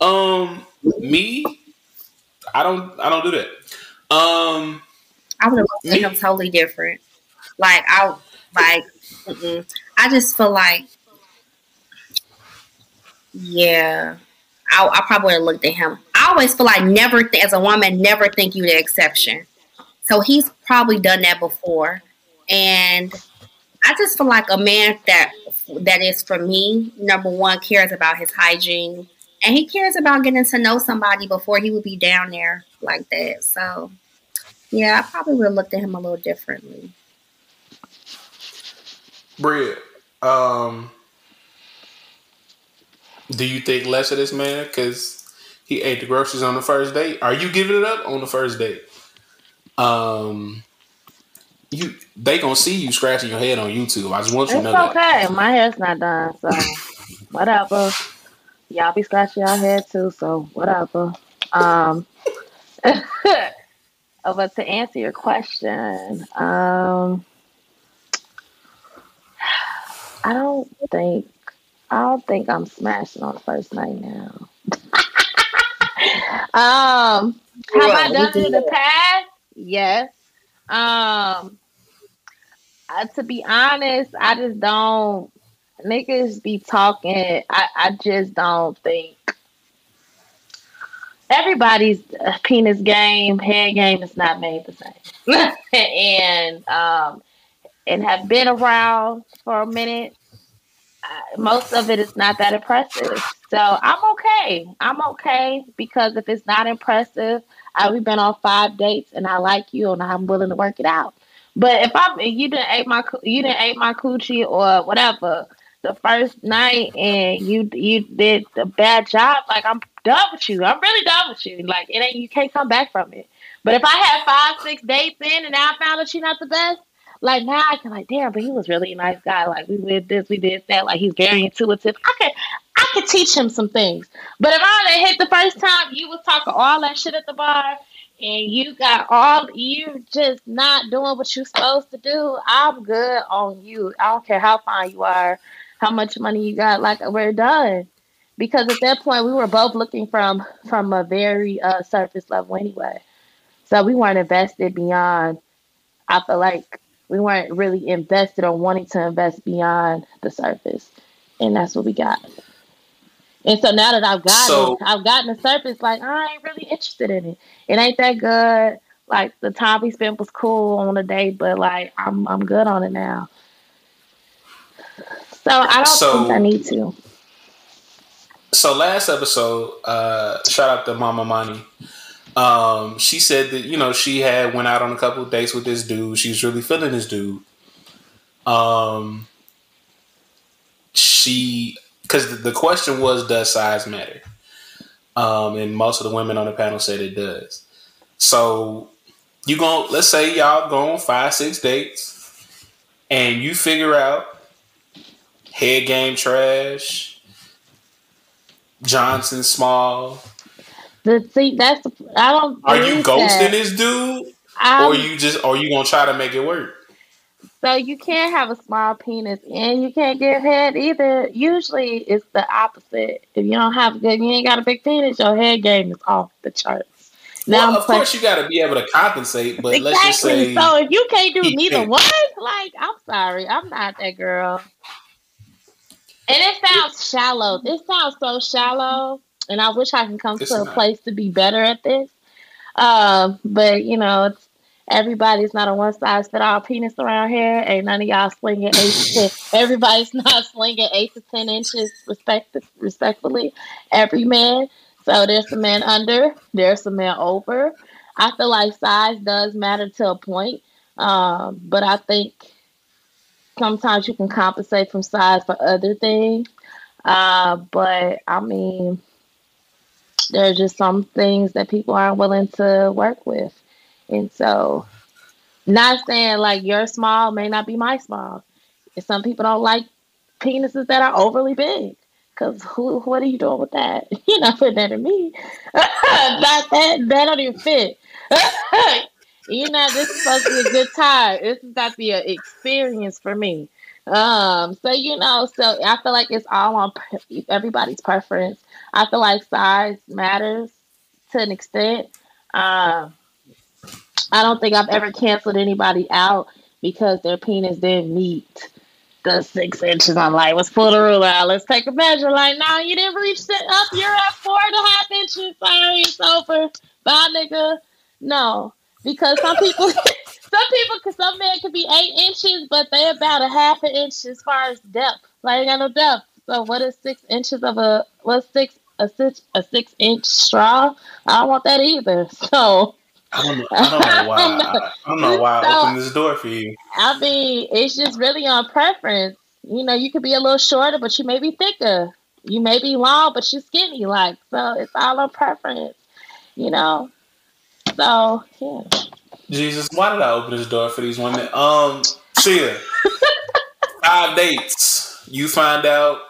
Um, me, I don't I don't do that. Um, I would have him totally different. Like I like mm-mm. I just feel like yeah. I, I probably would have looked at him. I always feel like never th- as a woman, never think you the exception. So he's probably done that before. And I just feel like a man that that is for me, number one, cares about his hygiene. And he cares about getting to know somebody before he would be down there like that. So yeah, I probably would have looked at him a little differently. Bria, um, do you think less of this man because he ate the groceries on the first date? Are you giving it up on the first date? Um, you they gonna see you scratching your head on YouTube. I just want you to It's know that. okay. My hair's not done, so whatever. Y'all be scratching your head too, so whatever. Um, but to answer your question, um, I don't think I don't think I'm smashing on the first night now. um, have I done it in the past? Yes. Um, uh, to be honest, I just don't. Niggas be talking. I, I just don't think everybody's uh, penis game, head game is not made the same. and um, and have been around for a minute. Most of it is not that impressive. So I'm okay. I'm okay because if it's not impressive, I we've been on five dates and I like you and I'm willing to work it out. But if I'm if you didn't ate my you didn't ate my coochie or whatever the first night and you you did a bad job, like I'm done with you. I'm really done with you. Like it ain't you can't come back from it. But if I had five six dates in and I found that you're not the best, like now I can like damn, but he was really a nice guy. Like we did this, we did that. Like he's very intuitive. I could I could teach him some things. But if I had hit the first time, you was talking all that shit at the bar and you got all you just not doing what you're supposed to do, I'm good on you. I don't care how fine you are, how much money you got, like we're done. Because at that point we were both looking from from a very uh, surface level anyway. So we weren't invested beyond I feel like we weren't really invested or wanting to invest beyond the surface. And that's what we got. And so now that I've gotten So- I've gotten the surface, like I ain't really interested in it. It ain't that good. Like the time we spent was cool on the day, but like I'm I'm good on it now. So I don't So- think I need to. So last episode, uh, shout out to Mama Money. Um, she said that you know she had went out on a couple dates with this dude. She was really feeling this dude. Um, she because the, question was, does size matter? Um, and most of the women on the panel said it does. So you go, let's say y'all go on five, six dates, and you figure out head game trash, Johnson small. The see that's the, I don't. Are you ghosting that. this dude, I'm- or you just, or you gonna try to make it work? So you can't have a small penis and you can't get head either. Usually it's the opposite. If you don't have a good, you ain't got a big penis, your head game is off the charts. Well, of playing- course you got to be able to compensate, but let's just say So if you can't do neither can't. one, like I'm sorry, I'm not that girl. And it sounds shallow. This sounds so shallow, and I wish I can come It's to a place to be better at this. Um, but you know, it's everybody's not a one size fit all penis around here. Ain't none of y'all slinging eight to ten. Everybody's not slinging eight to ten inches respect respectfully. Every man. So there's a man under, there's a man over. I feel like size does matter to a point, um, but I think sometimes you can compensate from size for other things. Uh, but I mean, there are just some things that people aren't willing to work with, and so not saying like your small may not be my small. Some people don't like penises that are overly big. Cause who, what are you doing with that? You're not putting that in me. not that. That don't even fit. you know, this is supposed to be a good time. This is got to be an experience for me. Um, so you know, so I feel like it's all on everybody's preference. I feel like size matters to an extent. Um, I don't think I've ever canceled anybody out because their penis didn't meet the six inches. I'm like, let's pull the ruler out. Let's take a measure. Like, no, you didn't reach it up. You're at four and a half inches. Sorry, it's over. Bye, nigga. No, because some people, some people, cause some men could be eight inches, but they about a half an inch as far as depth. Like, ain't got no depth. So what is six inches of a what's six a six a six inch straw? I don't want that either. So I don't know, I don't know why. I, I don't know why I So- opened this door for you. I mean, it's just really on preference. You know, you could be a little shorter, but you may be thicker. You may be long, but you're skinny. Like, so it's all on preference. You know. So yeah. Jesus, why did I open this door for these women? Um, Sheila, five dates. You find out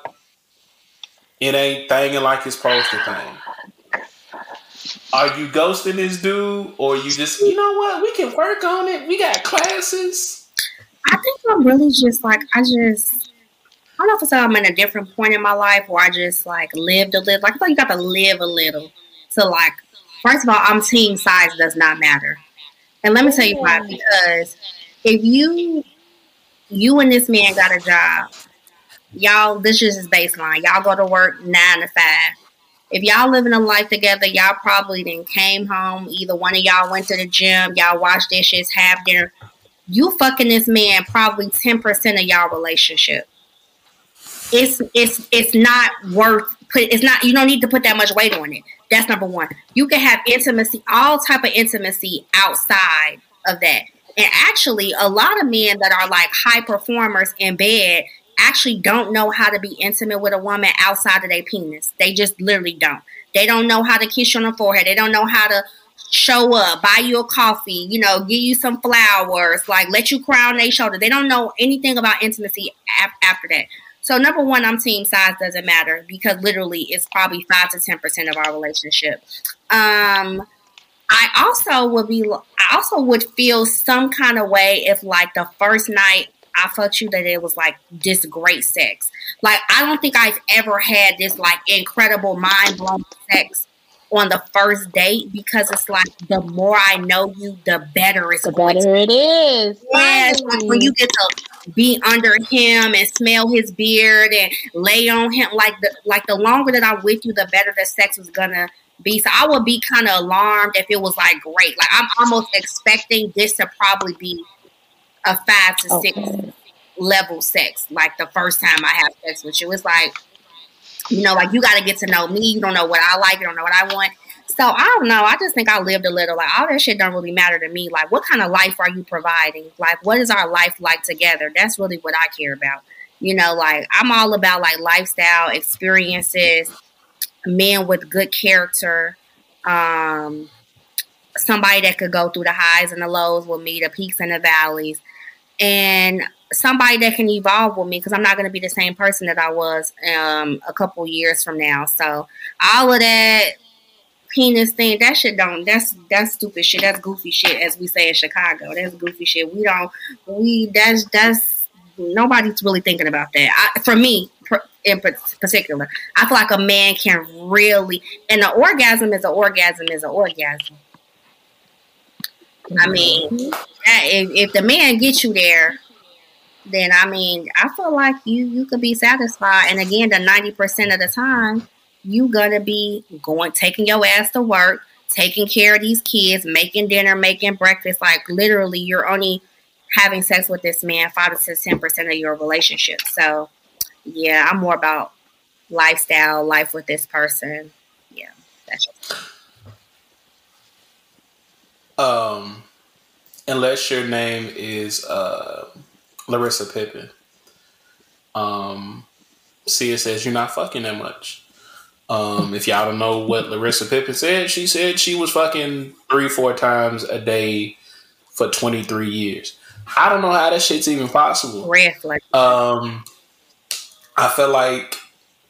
it ain't thinging like it's supposed to thing. Are you ghosting this dude, or you just, you know what? We can work on it. We got classes. I think I'm really just like I just I don't know if it's I'm in a different point in my life where I just like lived a little. Like I feel like you got to live a little to like. First of all, I'm team size does not matter, and let me tell you why. Because if you you and this man got a job, y'all this is his baseline. Y'all go to work nine to five. If y'all living a life together, y'all probably then came home. Either one of y'all went to the gym, y'all washed dishes, have dinner you fucking this man probably 10% of y'all relationship. It's it's it's not worth put it's not you don't need to put that much weight on it. That's number one. You can have intimacy, all type of intimacy outside of that. And actually a lot of men that are like high performers in bed actually don't know how to be intimate with a woman outside of their penis. They just literally don't. They don't know how to kiss you on the forehead. They don't know how to show up, buy you a coffee, you know, give you some flowers, like let you cry on their shoulder. They don't know anything about intimacy af- after that. So number one, I'm team size doesn't matter because literally it's probably five to ten percent of our relationship. Um, I also would be, I also would feel some kind of way if like the first night I fucked you that it was like this great sex. Like I don't think I've ever had this like incredible mind blowing sex on the first date because it's like the more I know you, the better it's The going better it is. like when you get to be under him and smell his beard and lay on him, like the like the longer that I'm with you, the better the sex was gonna be. So I would be kind of alarmed if it was like great. Like I'm almost expecting this to probably be a five to six level sex. Like the first time I have sex with you, it's like you know, like you got to get to know me. You don't know what I like. You don't know what I want. So I don't know. I just think I lived a little. Like all that shit don't really matter to me. Like what kind of life are you providing? Like what is our life like together? That's really what I care about. You know, like I'm all about like lifestyle experiences, men with good character, um, somebody that could go through the highs and the lows with me, the peaks and the valleys, and somebody that can evolve with me because I'm not going to be the same person that I was um, a couple years from now. So all of that penis thing, that shit don't. That's that's stupid shit. That's goofy shit, as we say in Chicago. That's goofy shit. We don't. We that's that's nobody's really thinking about that. I, for me, in particular, I feel like a man can really, and an orgasm is an orgasm is an orgasm. I mean, if, if the man gets you there, then I mean, I feel like you you could be satisfied. And again, the ninety percent of the time, you gonna be going taking your ass to work, taking care of these kids, making dinner, making breakfast. Like literally, you're only having sex with this man five to ten percent of your relationship. So, yeah, I'm more about lifestyle, life with this person. Yeah, that's just Um, unless your name is uh, Larsa Pippen. Um, Sia says you're not fucking that much. Um, if y'all don't know what Larsa Pippen said, she said she was fucking three, four times a day for 23 years. I don't know how that shit's even possible. Um, I feel like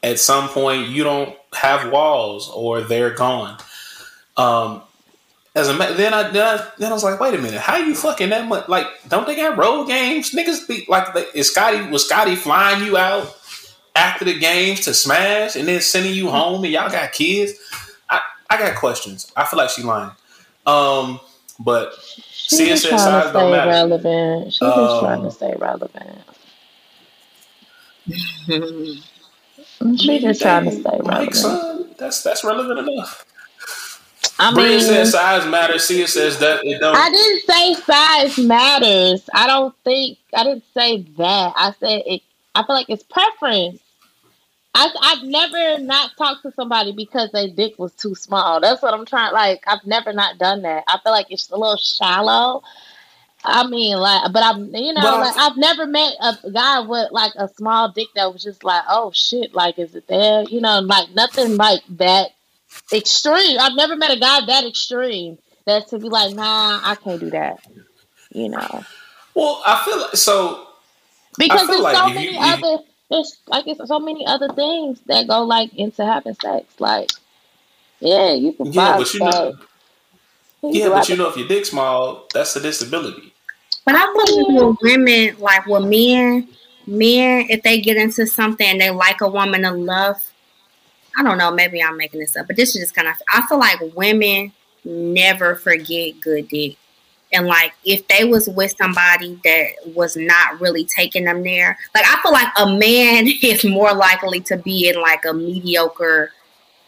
at some point you don't have walls or they're gone. Um, as a then I, then I then I was like, wait a minute, how you fucking that much? Like, don't they got road games? Niggas be like, they- is Scottie was Scottie flying you out after the games to smash and then sending you home and y'all got kids? I I got questions. I feel like she lying. Um, but She's CSS just trying to don't stay matter. relevant. She's just Um, trying to stay relevant. She's just trying to stay relevant. son, that's that's relevant enough. I Bria mean, says size matters. Sia says that it don't. I didn't say size matters. I don't think I didn't say that. I said it. I feel like it's preference. I, I've never not talked to somebody because their dick was too small. That's what I'm trying. Like I've never not done that. I feel like it's a little shallow. I mean, like, but I'm, you know, But like I've never met a guy with like a small dick that was just like, oh shit, like, is it there? You know, like nothing like that extreme. I've never met a guy that extreme that to be like, nah, I can't do that. You know, Well, I feel like so. because there's like so if many you- other, there's like it's so many other things that go like into having sex. Like, yeah, you can Yeah, find but you know, sex. You yeah, can but you know, if your dick's small, that's a disability. But I feel like with women, like with men, men, if they get into something and they like a woman enough, I don't know, maybe I'm making this up, but this is just kind of, I feel like women never forget good dick. And like if they was with somebody that was not really taking them there, like I feel like a man is more likely to be in like a mediocre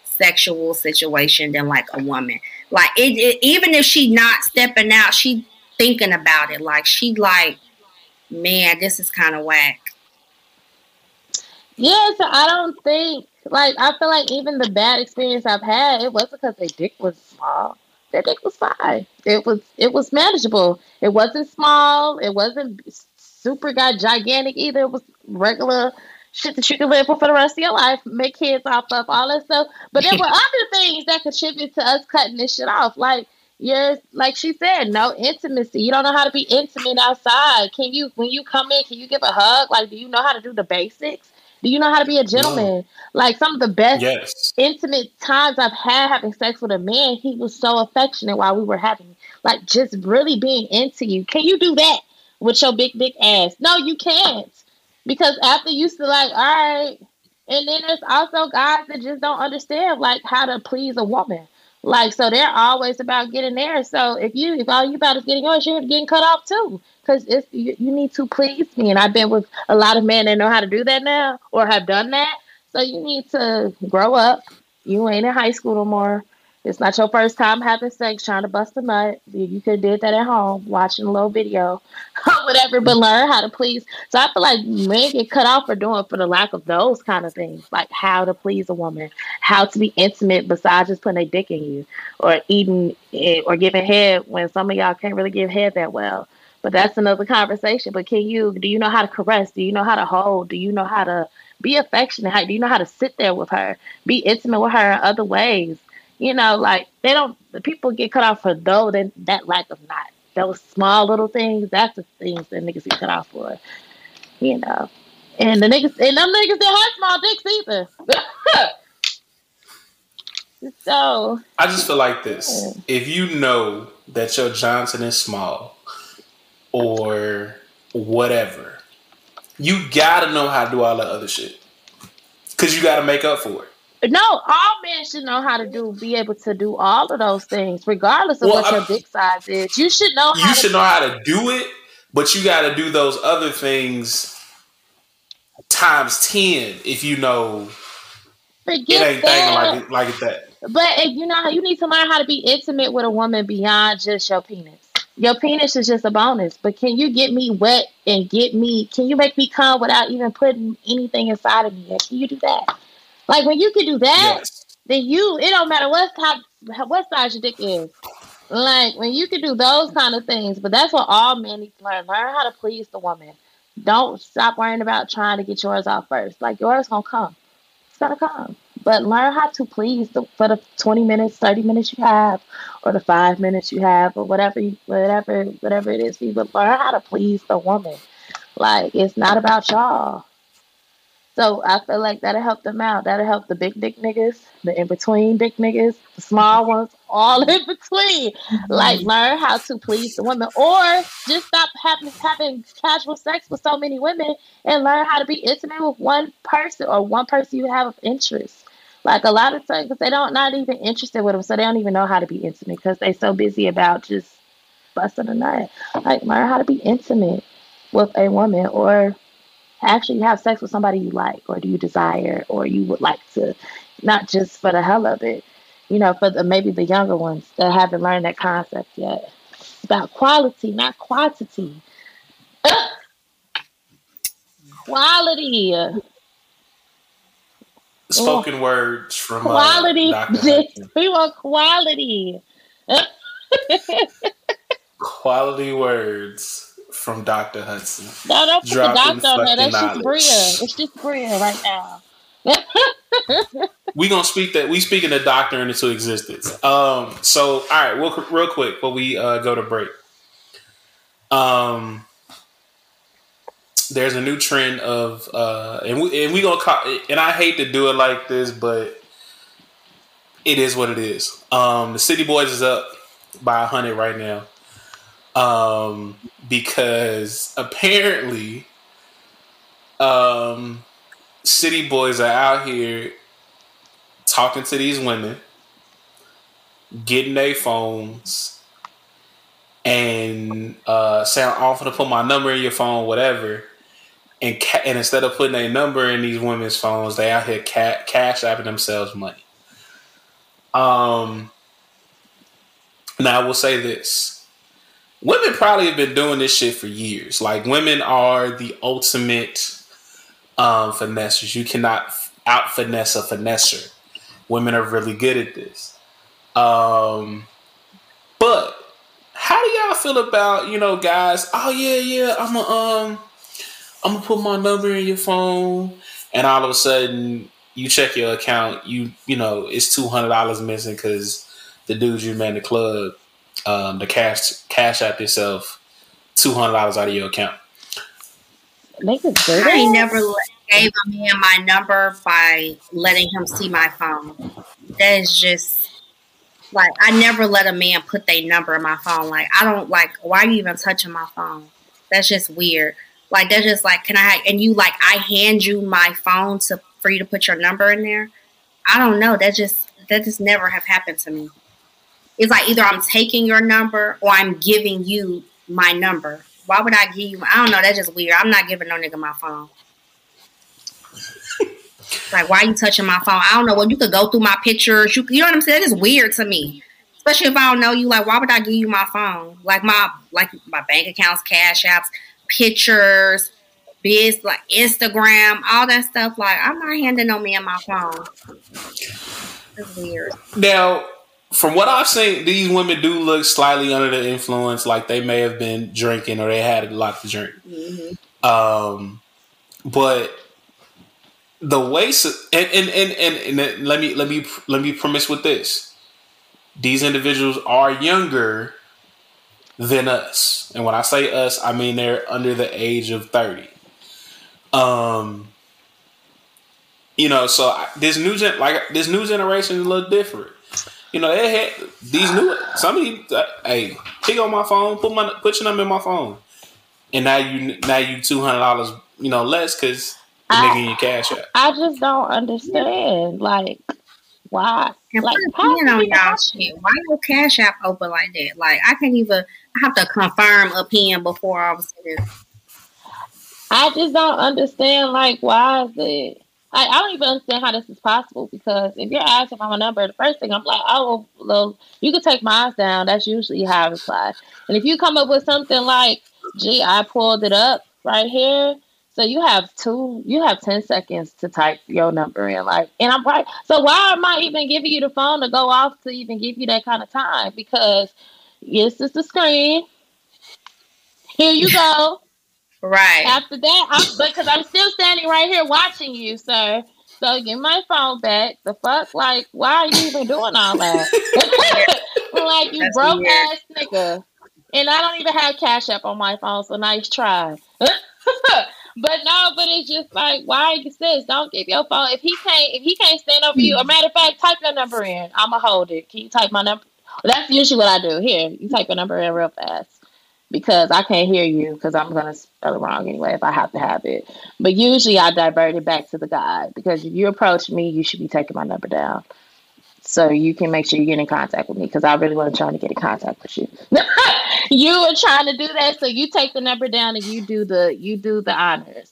sexual situation than like a woman. Like it, it even if she not stepping out, she thinking about it. Like she like, man, this is kind of whack. Yeah, so I don't think like I feel like even the bad experience I've had, it wasn't because their dick was small. Their dick was fine. It was it was manageable. It wasn't small. It wasn't super got gigantic either. It was regular shit that you can live with for the rest of your life, make kids off of, all that stuff. But there were other things that contributed to us cutting this shit off. Like you're like she said, no intimacy. You don't know how to be intimate outside. Can you when you come in, can you give a hug? Like, do you know how to do the basics? Do you know how to be a gentleman? Like some of the best Yes. intimate times I've had having sex with a man, he was so affectionate while we were having like just really being into you. Can you do that with your big big ass? No, you can't. Because after you still like, all right. And then there's also guys that just don't understand like how to please a woman. Like so they're always about getting there. So if you if all you about is getting yours, you're getting cut off too. Cause it's you, you need to please me. And I've been with a lot of men that know how to do that now or have done that. So you need to grow up. You ain't in high school no more. It's not your first time having sex, trying to bust a nut. You could have did that at home, watching a little video, or whatever. But learn how to please. So I feel like men get cut off for doing for the lack of those kind of things, like how to please a woman, how to be intimate besides just putting a dick in you, or eating it, or giving head when some of y'all can't really give head that well. But that's another conversation. But can you? Do you know how to caress? Do you know how to hold? Do you know how to be affectionate? How do you know how to sit there with her? Be intimate with her in other ways. You know, like they don't. The people get cut off for though that that lack of not those small little things. That's the things that niggas get cut off for. You know, and the niggas and them niggas that have small dicks either. so I just feel like this. If you know that your Johnson is small or whatever, you gotta know how to do all that other shit. Cause you gotta make up for it. No, all men should know how to do, be able to do all of those things, regardless of Well, what your dick size is. You should know how You to should know how to do it, but you gotta do those other things times ten if you know it forget ain't that. like it like it that. But if you know, you need to learn how to be intimate with a woman beyond just your penis. Your penis is just a bonus, but can you get me wet and get me? Can you make me come without even putting anything inside of me? Can you do that? Like when you can do that, then you it don't matter what type, what size your dick is. Like when you can do those kind of things, but that's what all men need to learn. Learn how to please the woman. Don't stop worrying about trying to get yours off first. Like yours gonna come. It's gonna come. But learn how to please the, for the 20 minutes, 30 minutes you have, or the five minutes you have, or whatever, you, whatever, whatever it is. for you. But learn how to please the woman. Like it's not about y'all. So I feel like that'll help them out. That'll help the big dick niggas, the in between dick niggas, the small ones, all in between. Like mm-hmm. learn how to please the women, or just stop having having casual sex with so many women and learn how to be intimate with one person or one person you have of interest. Like a lot of times, they don't not even interested with them, so they don't even know how to be intimate because they're so busy about just busting a nut. Like learn how to be intimate with a woman, or actually have sex with somebody you like, or do you desire, or you would like to, not just for the hell of it, you know, for the maybe the younger ones that haven't learned that concept yet. It's about quality, not quantity. quality. Spoken words from uh, Quality. Hudson. we want quality. Quality words from Dr. Hudson. No, don't put the doctor on there. That's fucking just knowledge. Bria. It's just Bria right now. we gonna speak that we speaking the doctor into existence. Um, so all right, real, real quick, before we uh, go to break. Um, there's a new trend of uh, and we and we gonna call and I hate to do it like this, but it is what it is. Um, the City Boys is up by a hundred right now. Um, because apparently, um, city boys are out here talking to these women, getting their phones, and uh, saying, "I'm gonna put my number in your phone, whatever." And ca- and instead of putting a number in these women's phones, they out here ca- cash apping themselves money. Um. Now I will say this: women probably have been doing this shit for years. Like women are the ultimate um, finessers. You cannot out finesse a finesser. Women are really good at this. Um, but how do y'all feel about you know guys? Oh yeah, yeah. I'm a um, I'm gonna put my number in your phone, and all of a sudden you check your account. You you know it's two hundred dollars missing because the dude you met in the club, um, the cash cash out yourself two hundred dollars out of your account. Niggas do I never let- gave a man my number by letting him see my phone. That is just like I never let a man put their number in my phone. Like I don't like why are you even touching my phone? That's just weird. Like that's just like can I and you like I hand you my phone to for you to put your number in there? I don't know. That just that just never have happened to me. It's like either I'm taking your number or I'm giving you my number. Why would I give you? I don't know. That's just weird. I'm not giving no nigga my phone. Like, why are you touching my phone? I don't know. Well, you could go through my pictures. You, you know what I'm saying? That is weird to me. Especially if I don't know you. Like, why would I give you my phone? Like my like my bank accounts, cash apps, pictures, biz, like Instagram, all that stuff. Like, I'm not handing no man my phone. That's weird. Now, from what I've seen, these women do look slightly under the influence, like they may have been drinking or they had a lot to drink. Mm-hmm. Um, but the way, and, and and and and let me let me let me premise with this: these individuals are younger than us, and when I say us, I mean they're under the age of thirty. Um, you know, so I, this new gen, like this new generation is a little different. You know, they had these new some of these. Uh, hey, pick on my phone, put my put your number in my phone, and now you now you two hundred dollars, you know, less because you're I- making your cash out. I just don't understand. Like, why? And Like, put a how pin can on you y'all shit. Why your cash app open like that? Like I can't even. I have to confirm a pin before I was. I just don't understand. Like, why is it? I, I don't even understand how this is possible because if you're asking for my number, the first thing I'm like, oh, well, you can take mine down. That's usually how I reply. And if you come up with something like, gee, I pulled it up right here. So you have two, you have 10 seconds to type your number in. Like, and I'm right. So why am I even giving you the phone to go off to even give you that kind of time? Because yes, it's the screen. Here you go. Right. After that, I'm because I'm still standing right here watching you, sir. So give my phone back. The fuck, like, why are you even doing all that? like you That's broke weird. ass nigga. And I don't even have Cash App on my phone, so nice try. but no, but it's just like, why you says don't give your phone if he can't if he can't stand over you. A hmm. matter of fact, type your number in. I'ma hold it. Can you type my number? That's usually what I do. Here, you type your number in real fast because I can't hear you because I'm gonna spell it wrong anyway if I have to have it. But usually I divert it back to the guy because if you approach me, you should be taking my number down. So you can make sure you get in contact with me because I really want to try to get in contact with you. you were trying to do that, so you take the number down and you do the you do the honors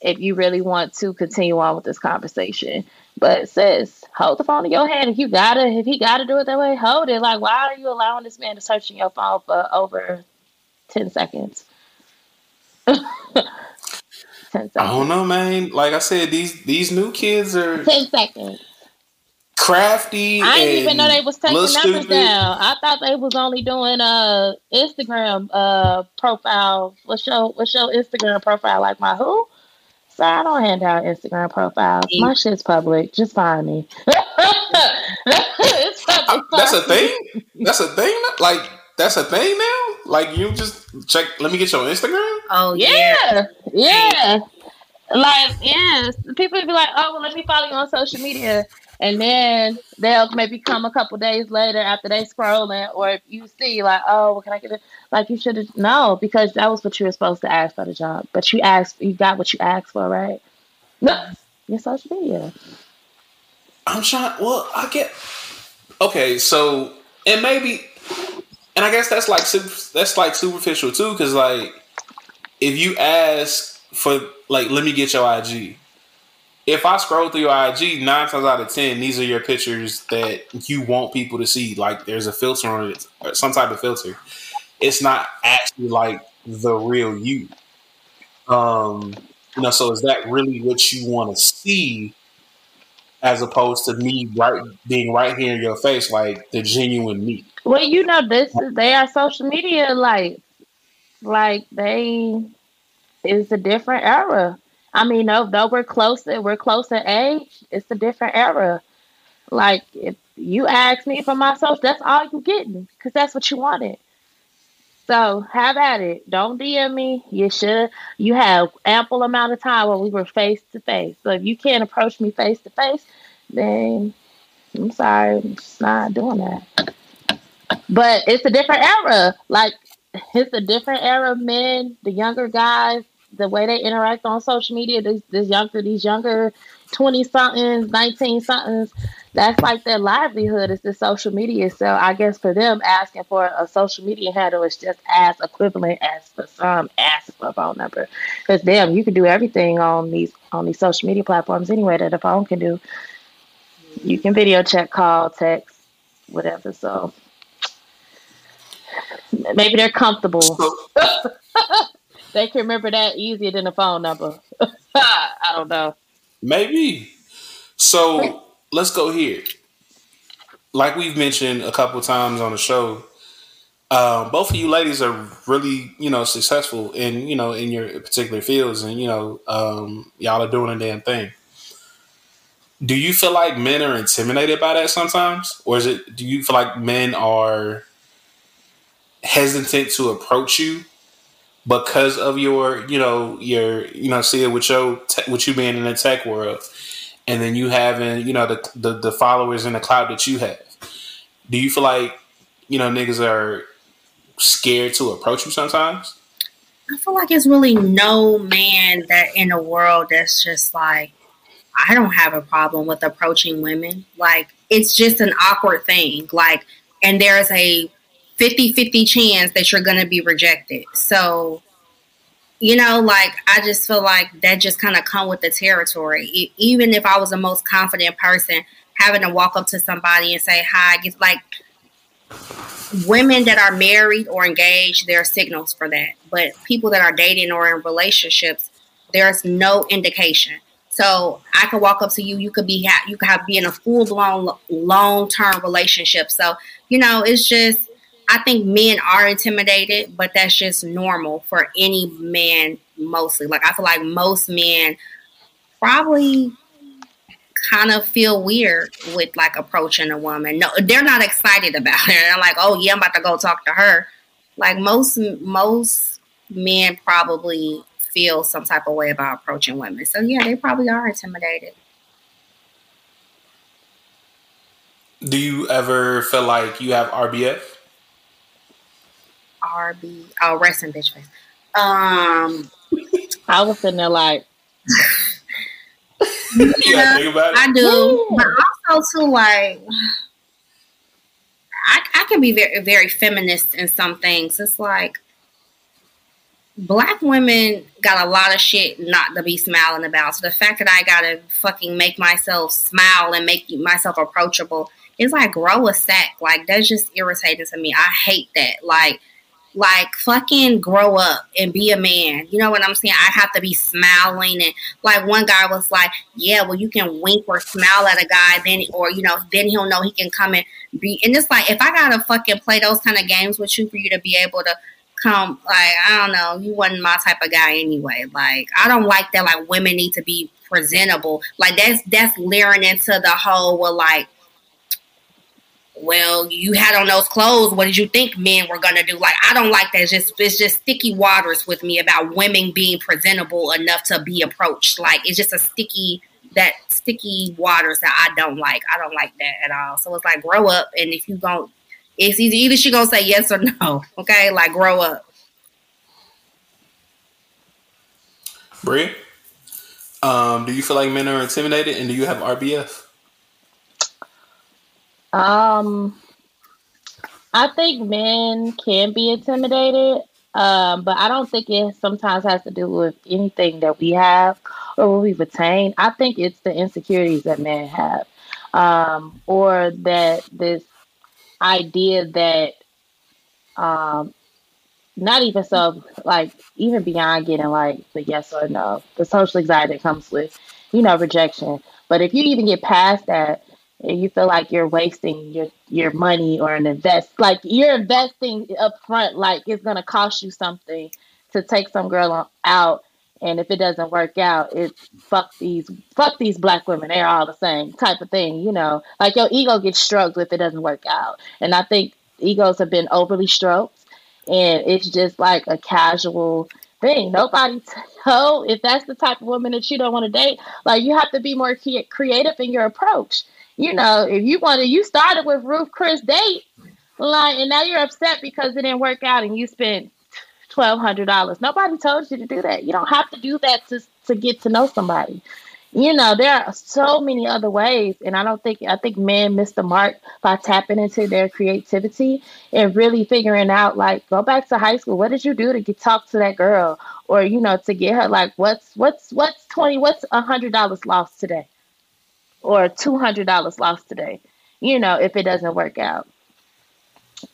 if you really want to continue on with this conversation. But says hold the phone in your hand. If you gotta, if he gotta do it that way, hold it. Like, why are you allowing this man to search in your phone for over 10 seconds. 10 seconds. I don't know, man. Like I said, these these new kids are 10 seconds. crafty. I didn't even know they was taking numbers stupid. down. I thought they was only doing uh Instagram uh profile. What's your what's your Instagram profile like my who? So I don't hand out Instagram profiles. My shit's public. Just find me. it's public. That's a thing. That's a thing. Like that's a thing now. Like you just check. Let me get your Instagram. Oh Yeah, yeah. Like, yeah, People be like, oh, well, let me follow you on social media. And then they'll maybe come a couple days later after they scrolling, or if you see, like, oh, well, can I get it? Like, you should have, no, because that was what you were supposed to ask for the job. But you asked, you got what you asked for, right? No, your social media. I'm trying. Well, I get. Okay, so and maybe, and I guess that's like that's like superficial too, because like if you ask for like, let me get your IG. If I scroll through your IG, nine times out of ten, these are your pictures that you want people to see. Like there's a filter on it, or some type of filter. It's not actually like the real you. Um, you know, so is that really what you want to see? As opposed to me right being right here in your face, like the genuine me. Well, you know, this is they are social media like like they it's a different era. I mean, though, though we're closer, we're close in age. It's a different era. Like if you ask me for my social, that's all you getting because that's what you wanted. So have at it. Don't DM me. You should. You have ample amount of time when we were face to face. So if you can't approach me face to face, then I'm sorry, I'm just not doing that. But it's a different era. Like it's a different era of men. The younger guys, the way they interact on social media, this this younger these younger twenty somethings, nineteen somethings, that's like their livelihood is the social media. So I guess for them, asking for a social media handle is just as equivalent as for some asking for a phone number. Because damn, you can do everything on these on these social media platforms anyway that a phone can do. You can video chat, call, text, whatever. So maybe they're comfortable. they can remember that easier than a phone number. I don't know. Maybe. So let's go here. Like we've mentioned a couple times on the show, um, both of you ladies are really, you know, successful in, you know, in your particular fields, and you know, um, y'all are doing a damn thing. Do you feel like men are intimidated by that sometimes, or is it? Do you feel like men are hesitant to approach you because of your, you know, your, you know, see it with your, te- with you being in the tech world, and then you having, you know, the, the the followers in the cloud that you have. Do you feel like, you know, niggas are scared to approach you sometimes? I feel like it's really no man that in the world that's just like, I don't have a problem with approaching women. Like, it's just an awkward thing. Like, and there's a 50 50 chance that you're going to be rejected. So, you know, like, I just feel like that just kind of come with the territory. E- even if I was the most confident person, having to walk up to somebody and say hi, it's like, women that are married or engaged, there are signals for that. But people that are dating or in relationships, there's no indication. So I could walk up to you. You could be ha- you could have be in a full blown long term relationship. So you know, it's just I think men are intimidated, but that's just normal for any man. Mostly, like I feel like most men probably kind of feel weird with like approaching a woman. No, they're not excited about it. They're like, oh yeah, I'm about to go talk to her. Like most most men probably feel some type of way about approaching women. So yeah, they probably are intimidated. Do you ever feel like you have RBF? RB, oh, resting bitch face. Um, I was sitting there like, yeah, think about it? I do, but also too like. I, I can be very very feminist in some things. It's like black women got a lot of shit not to be smiling about. So the fact that I gotta fucking make myself smile and make myself approachable is like grow a sack. Like that's just irritating to me. I hate that. Like like fucking grow up and be a man. You know what I'm saying? I have to be smiling and like one guy was like, Yeah, well you can wink or smile at a guy, then or you know, then he'll know he can come and be and it's like if I gotta fucking play those kind of games with you for you to be able to come like I don't know, you wasn't my type of guy anyway. Like I don't like that like women need to be presentable. Like that's that's leering into the whole well like well, you had on those clothes. What did you think men were gonna do? Like, I don't like that. It's just it's just sticky waters with me about women being presentable enough to be approached. Like, it's just a sticky that sticky waters that I don't like. I don't like that at all. So it's like grow up, and if you don't, it's either either she gonna say yes or no. Okay, like grow up. Brie, um, do you feel like men are intimidated, and do you have RBF? Um, I think men can be intimidated, um, but I don't think it sometimes has to do with anything that we have or what we've attained. I think it's the insecurities that men have, um, or that this idea that, um, not even so, like even beyond getting like the yes or no, the social anxiety that comes with, you know, rejection. But if you even get past that, and you feel like you're wasting your your money or an invest like you're investing up front like it's gonna cost you something to take some girl on, out and if it doesn't work out it's fuck these fuck these black women they're all the same type of thing you know? Like your ego gets stroked if it doesn't work out and i think egos have been overly stroked and it's just like a casual thing. Nobody so if that's the type of woman that you don't want to date like you have to be more creative in your approach you know, if you want to, you started with Ruth Chris date, like, and now you're upset because it didn't work out, and you spent twelve hundred dollars. Nobody told you to do that. You don't have to do that to to get to know somebody. You know, there are so many other ways, and I don't think I think men miss the mark by tapping into their creativity and really figuring out like go back to high school. What did you do to get talk to that girl, or you know, to get her like what's what's what's twenty what's a hundred dollars lost today, or two hundred dollars lost today. You know, if it doesn't work out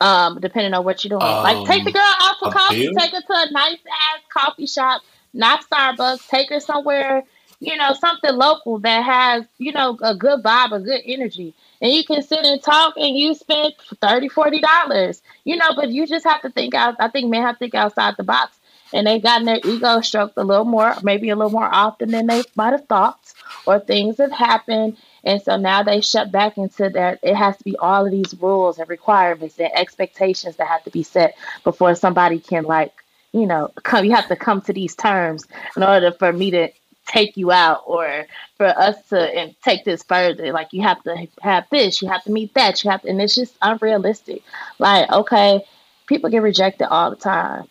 um, depending on what you're doing. like take the Um, girl out for coffee, bill? take her to a nice ass coffee shop, not Starbucks, take her somewhere, you know, something local that has, you know, a good vibe, a good energy. And you can sit and talk and you spend 30 dollars, you know, but you just have to think out. I think men have to think outside the box. And they've gotten their ego stroked a little more, maybe a little more often than they might have thought, or things have happened. And so now they shut back into that. It has to be all of these rules and requirements and expectations that have to be set before somebody can, like, you know, come. You have to come to these terms in order for me to take you out or for us to and take this further. Like, you have to have this, you have to meet that, you have to, and it's just unrealistic. Like, okay, people get rejected all the time.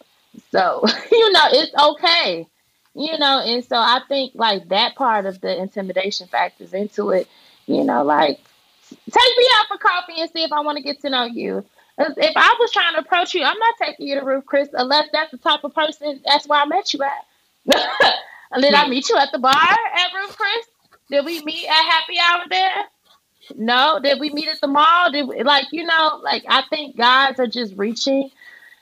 So, you know, it's okay. You know, and so I think like that part of the intimidation factors into it, you know, like take me out for coffee and see if I want to get to know you. If I was trying to approach you, I'm not taking you to Ruth's Chris unless that's the type of person that's where I met you at. and did I meet you at the bar at Ruth's Chris? Did we meet at happy hour there? No. Did we meet at the mall? Did we, like you know, like I think guys are just reaching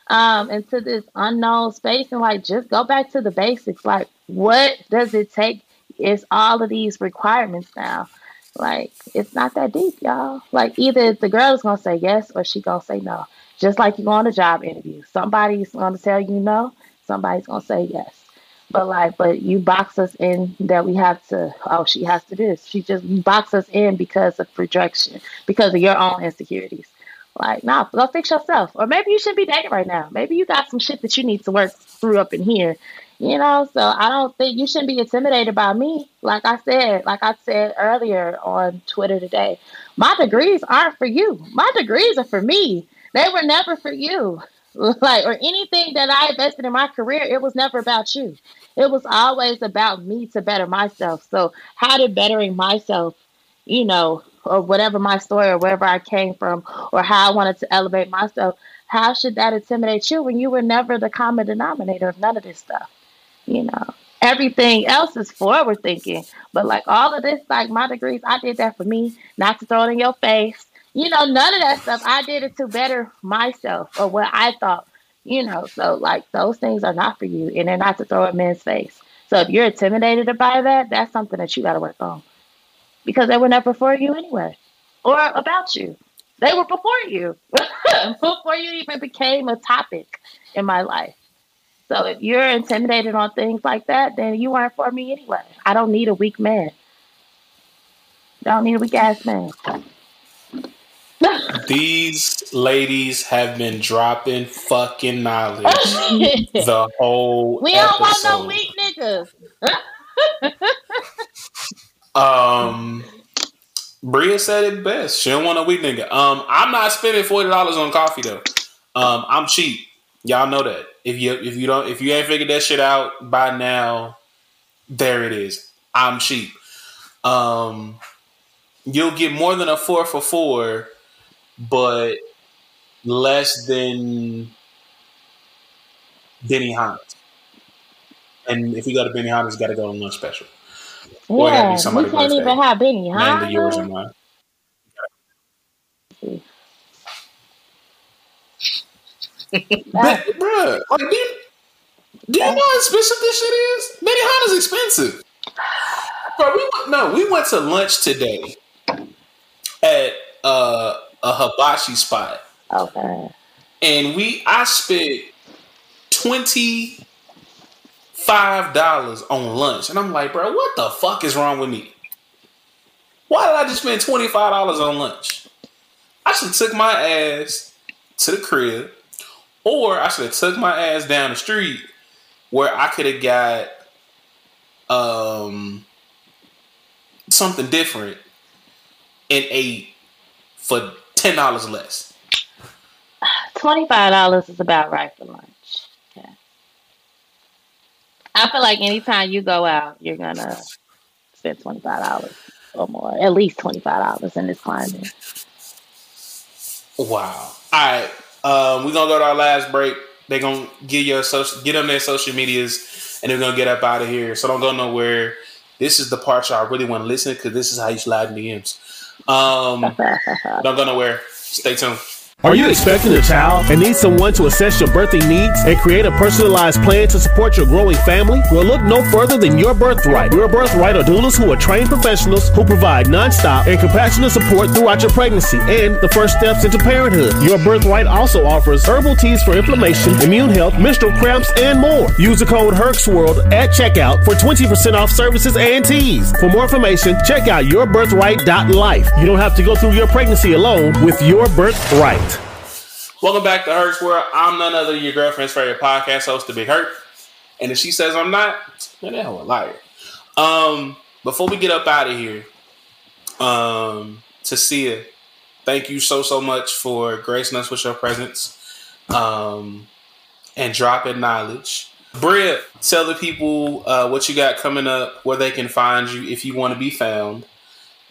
um into this unknown space and like just go back to the basics. Like what does it take? It's all of these requirements now. Like it's not that deep, y'all. Like either the girl is gonna say yes or she gonna say no. Just like you go on a job interview. Somebody's gonna tell you no, somebody's gonna say yes. But like, but you box us in that we have to. Oh, she has to do this. She just box us in because of projection, because of your own insecurities. Like, nah, go fix yourself. Or maybe you shouldn't be dating right now. Maybe you got some shit that you need to work through up in here. You know, so I don't think you shouldn't be intimidated by me. Like I said, like I said earlier on Twitter today, my degrees aren't for you. My degrees are for me. They were never for you. Like, or anything that I invested in my career, it was never about you. It was always about me to better myself. So, how did bettering myself, you know, or whatever my story or wherever I came from, or how I wanted to elevate myself, how should that intimidate you when you were never the common denominator of none of this stuff? You know, everything else is forward thinking, but like all of this, like my degrees, I did that for me, not to throw it in your face. You know, none of that stuff. I did it to better myself or what I thought. You know, so like those things are not for you, and they're not to throw at men's face. So if you're intimidated by that, that's something that you got to work on because they were never for you anyway or about you. They were before you, before you even became a topic in my life. So if you're intimidated on things like that, then you aren't for me anyway. I don't need a weak man. I don't need a weak ass man. These ladies have been dropping fucking knowledge the whole we don't want no weak niggas. Um, Bria said it best. She don't want a weak nigga. Um, I'm not spending forty dollars on coffee though. Um, I'm cheap. Y'all know that. If you if you don't if you ain't figured that shit out by now, there it is. I'm cheap. Um, you'll get more than a four for four, but less than Benihana's. And if you go to Benihana's, got to go on lunch special. Or it gotta be Yeah, we can't birthday. even have Benny, huh? Mainly yours and mine. But, bruh, like, do you, do you know how expensive this shit is? Benihana's expensive. Bro, we went, no, we went to lunch today at uh, a hibachi spot, Okay. and we I spent twenty five dollars on lunch, and I'm like, bro, what the fuck is wrong with me? Why did I just spend twenty five dollars on lunch? I should have took my ass to the crib, or I should have took my ass down the street where I could have got um something different and ate for ten dollars less. Twenty five dollars is about right for lunch. I feel like anytime you go out, you're gonna spend twenty five dollars or more, at least twenty five dollars in this climate. Wow. All right. Um, we're gonna go to our last break. They're gonna get your social get them their social medias and they're gonna get up out of here. So don't go nowhere. This is the part y'all really want to listen because this is how you slide in DMs. Um, don't go nowhere. Stay tuned. Are you expecting a child and need someone to assess your birthing needs and create a personalized plan to support your growing family? Well, look no further than Your Birthright. Your Birthright are doulas who are trained professionals who provide nonstop and compassionate support throughout your pregnancy and the first steps into parenthood. Your Birthright also offers herbal teas for inflammation, immune health, menstrual cramps, and more. Use the code HERXWORLD at checkout for 20% off services and teas. For more information, check out yourbirthright.life. You don't have to go through your pregnancy alone with Your Birthright. Welcome back to Herc's World. I'm none other than your girlfriend's favorite podcast host, The Big Hurt. And if she says I'm not, then the hell a liar. Um, before we get up out of here, um, Tisia, thank you so so much for gracing us with your presence, um, and dropping knowledge. Bria, tell the people uh, what you got coming up, where they can find you if you want to be found,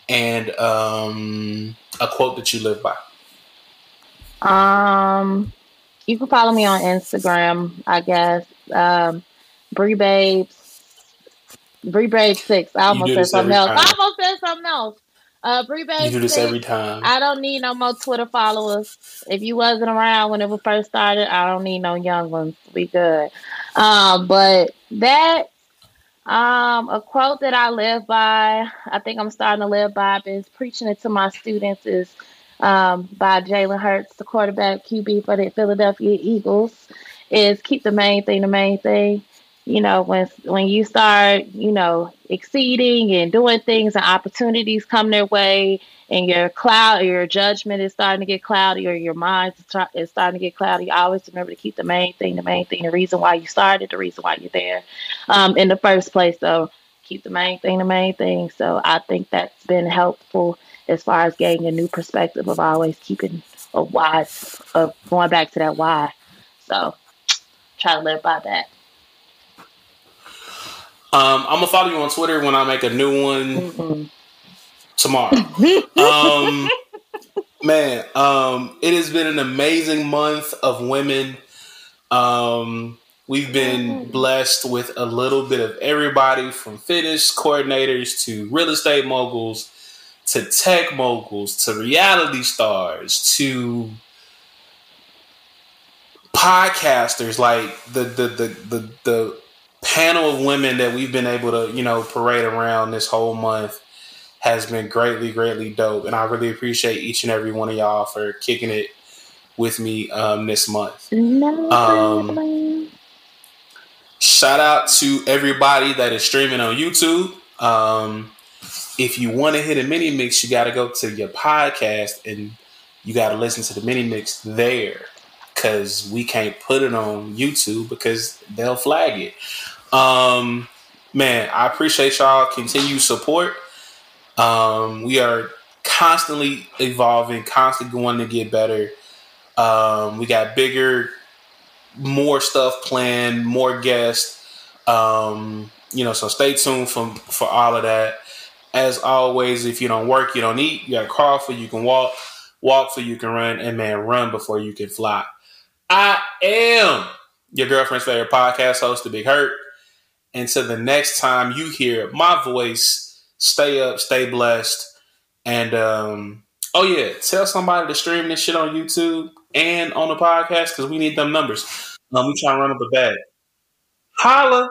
and um, a quote that you live by. Um, you can follow me on Instagram, I guess. Um, Bree Babes, Bree Babes Six. I almost said something else. I almost said something else. Uh, Bree Babes. You do this Six. every time. I don't need no more Twitter followers. If you wasn't around when it was first started, I don't need no young ones. We good. Um, but that um a quote that I live by, I think I'm starting to live by, I've been preaching it to my students is um by Jalen Hurts, the quarterback QB for the Philadelphia Eagles, is keep the main thing the main thing. You know, when when you start, you know, exceeding and doing things and opportunities come their way and your cloud your judgment is starting to get cloudy or your mind is starting to get cloudy, always remember to keep the main thing the main thing, the reason why you started, the reason why you're there um, in the first place. So keep the main thing the main thing. So I think that's been helpful as far as getting a new perspective of always keeping a why, of going back to that why. So try to live by that. Um, I'm gonna follow you on Twitter when I make a new one tomorrow. um, man, um, it has been an amazing month of women. Um, we've been blessed with a little bit of everybody from fitness coordinators to real estate moguls to tech moguls to reality stars to podcasters like the the the the, the panel of women that we've been able to you know parade around this whole month has been greatly greatly dope. And i really appreciate each and every one of y'all for kicking it with me um, this month. Um, shout out to everybody that is streaming on youtube. Um, if you want to hit a mini mix you got to go to your podcast and you got to listen to the mini mix there because we can't put it on YouTube because they'll flag it. Um, man, I appreciate y'all continued support. Um, we are constantly evolving, constantly going to get better. Um, we got bigger, more stuff planned, more guests. Um, you know, so stay tuned for for all of that. As always, if you don't work, you don't eat. You got to crawl for you can walk, walk for you can run, and man, run before you can fly. I am your girlfriend's favorite podcast host, The Big Hurt. And Until the next time you hear my voice, stay up, stay blessed. And um, oh yeah, tell somebody to stream this shit on YouTube and on the podcast because we need them numbers. Um, we trying to run up a bag. Holla.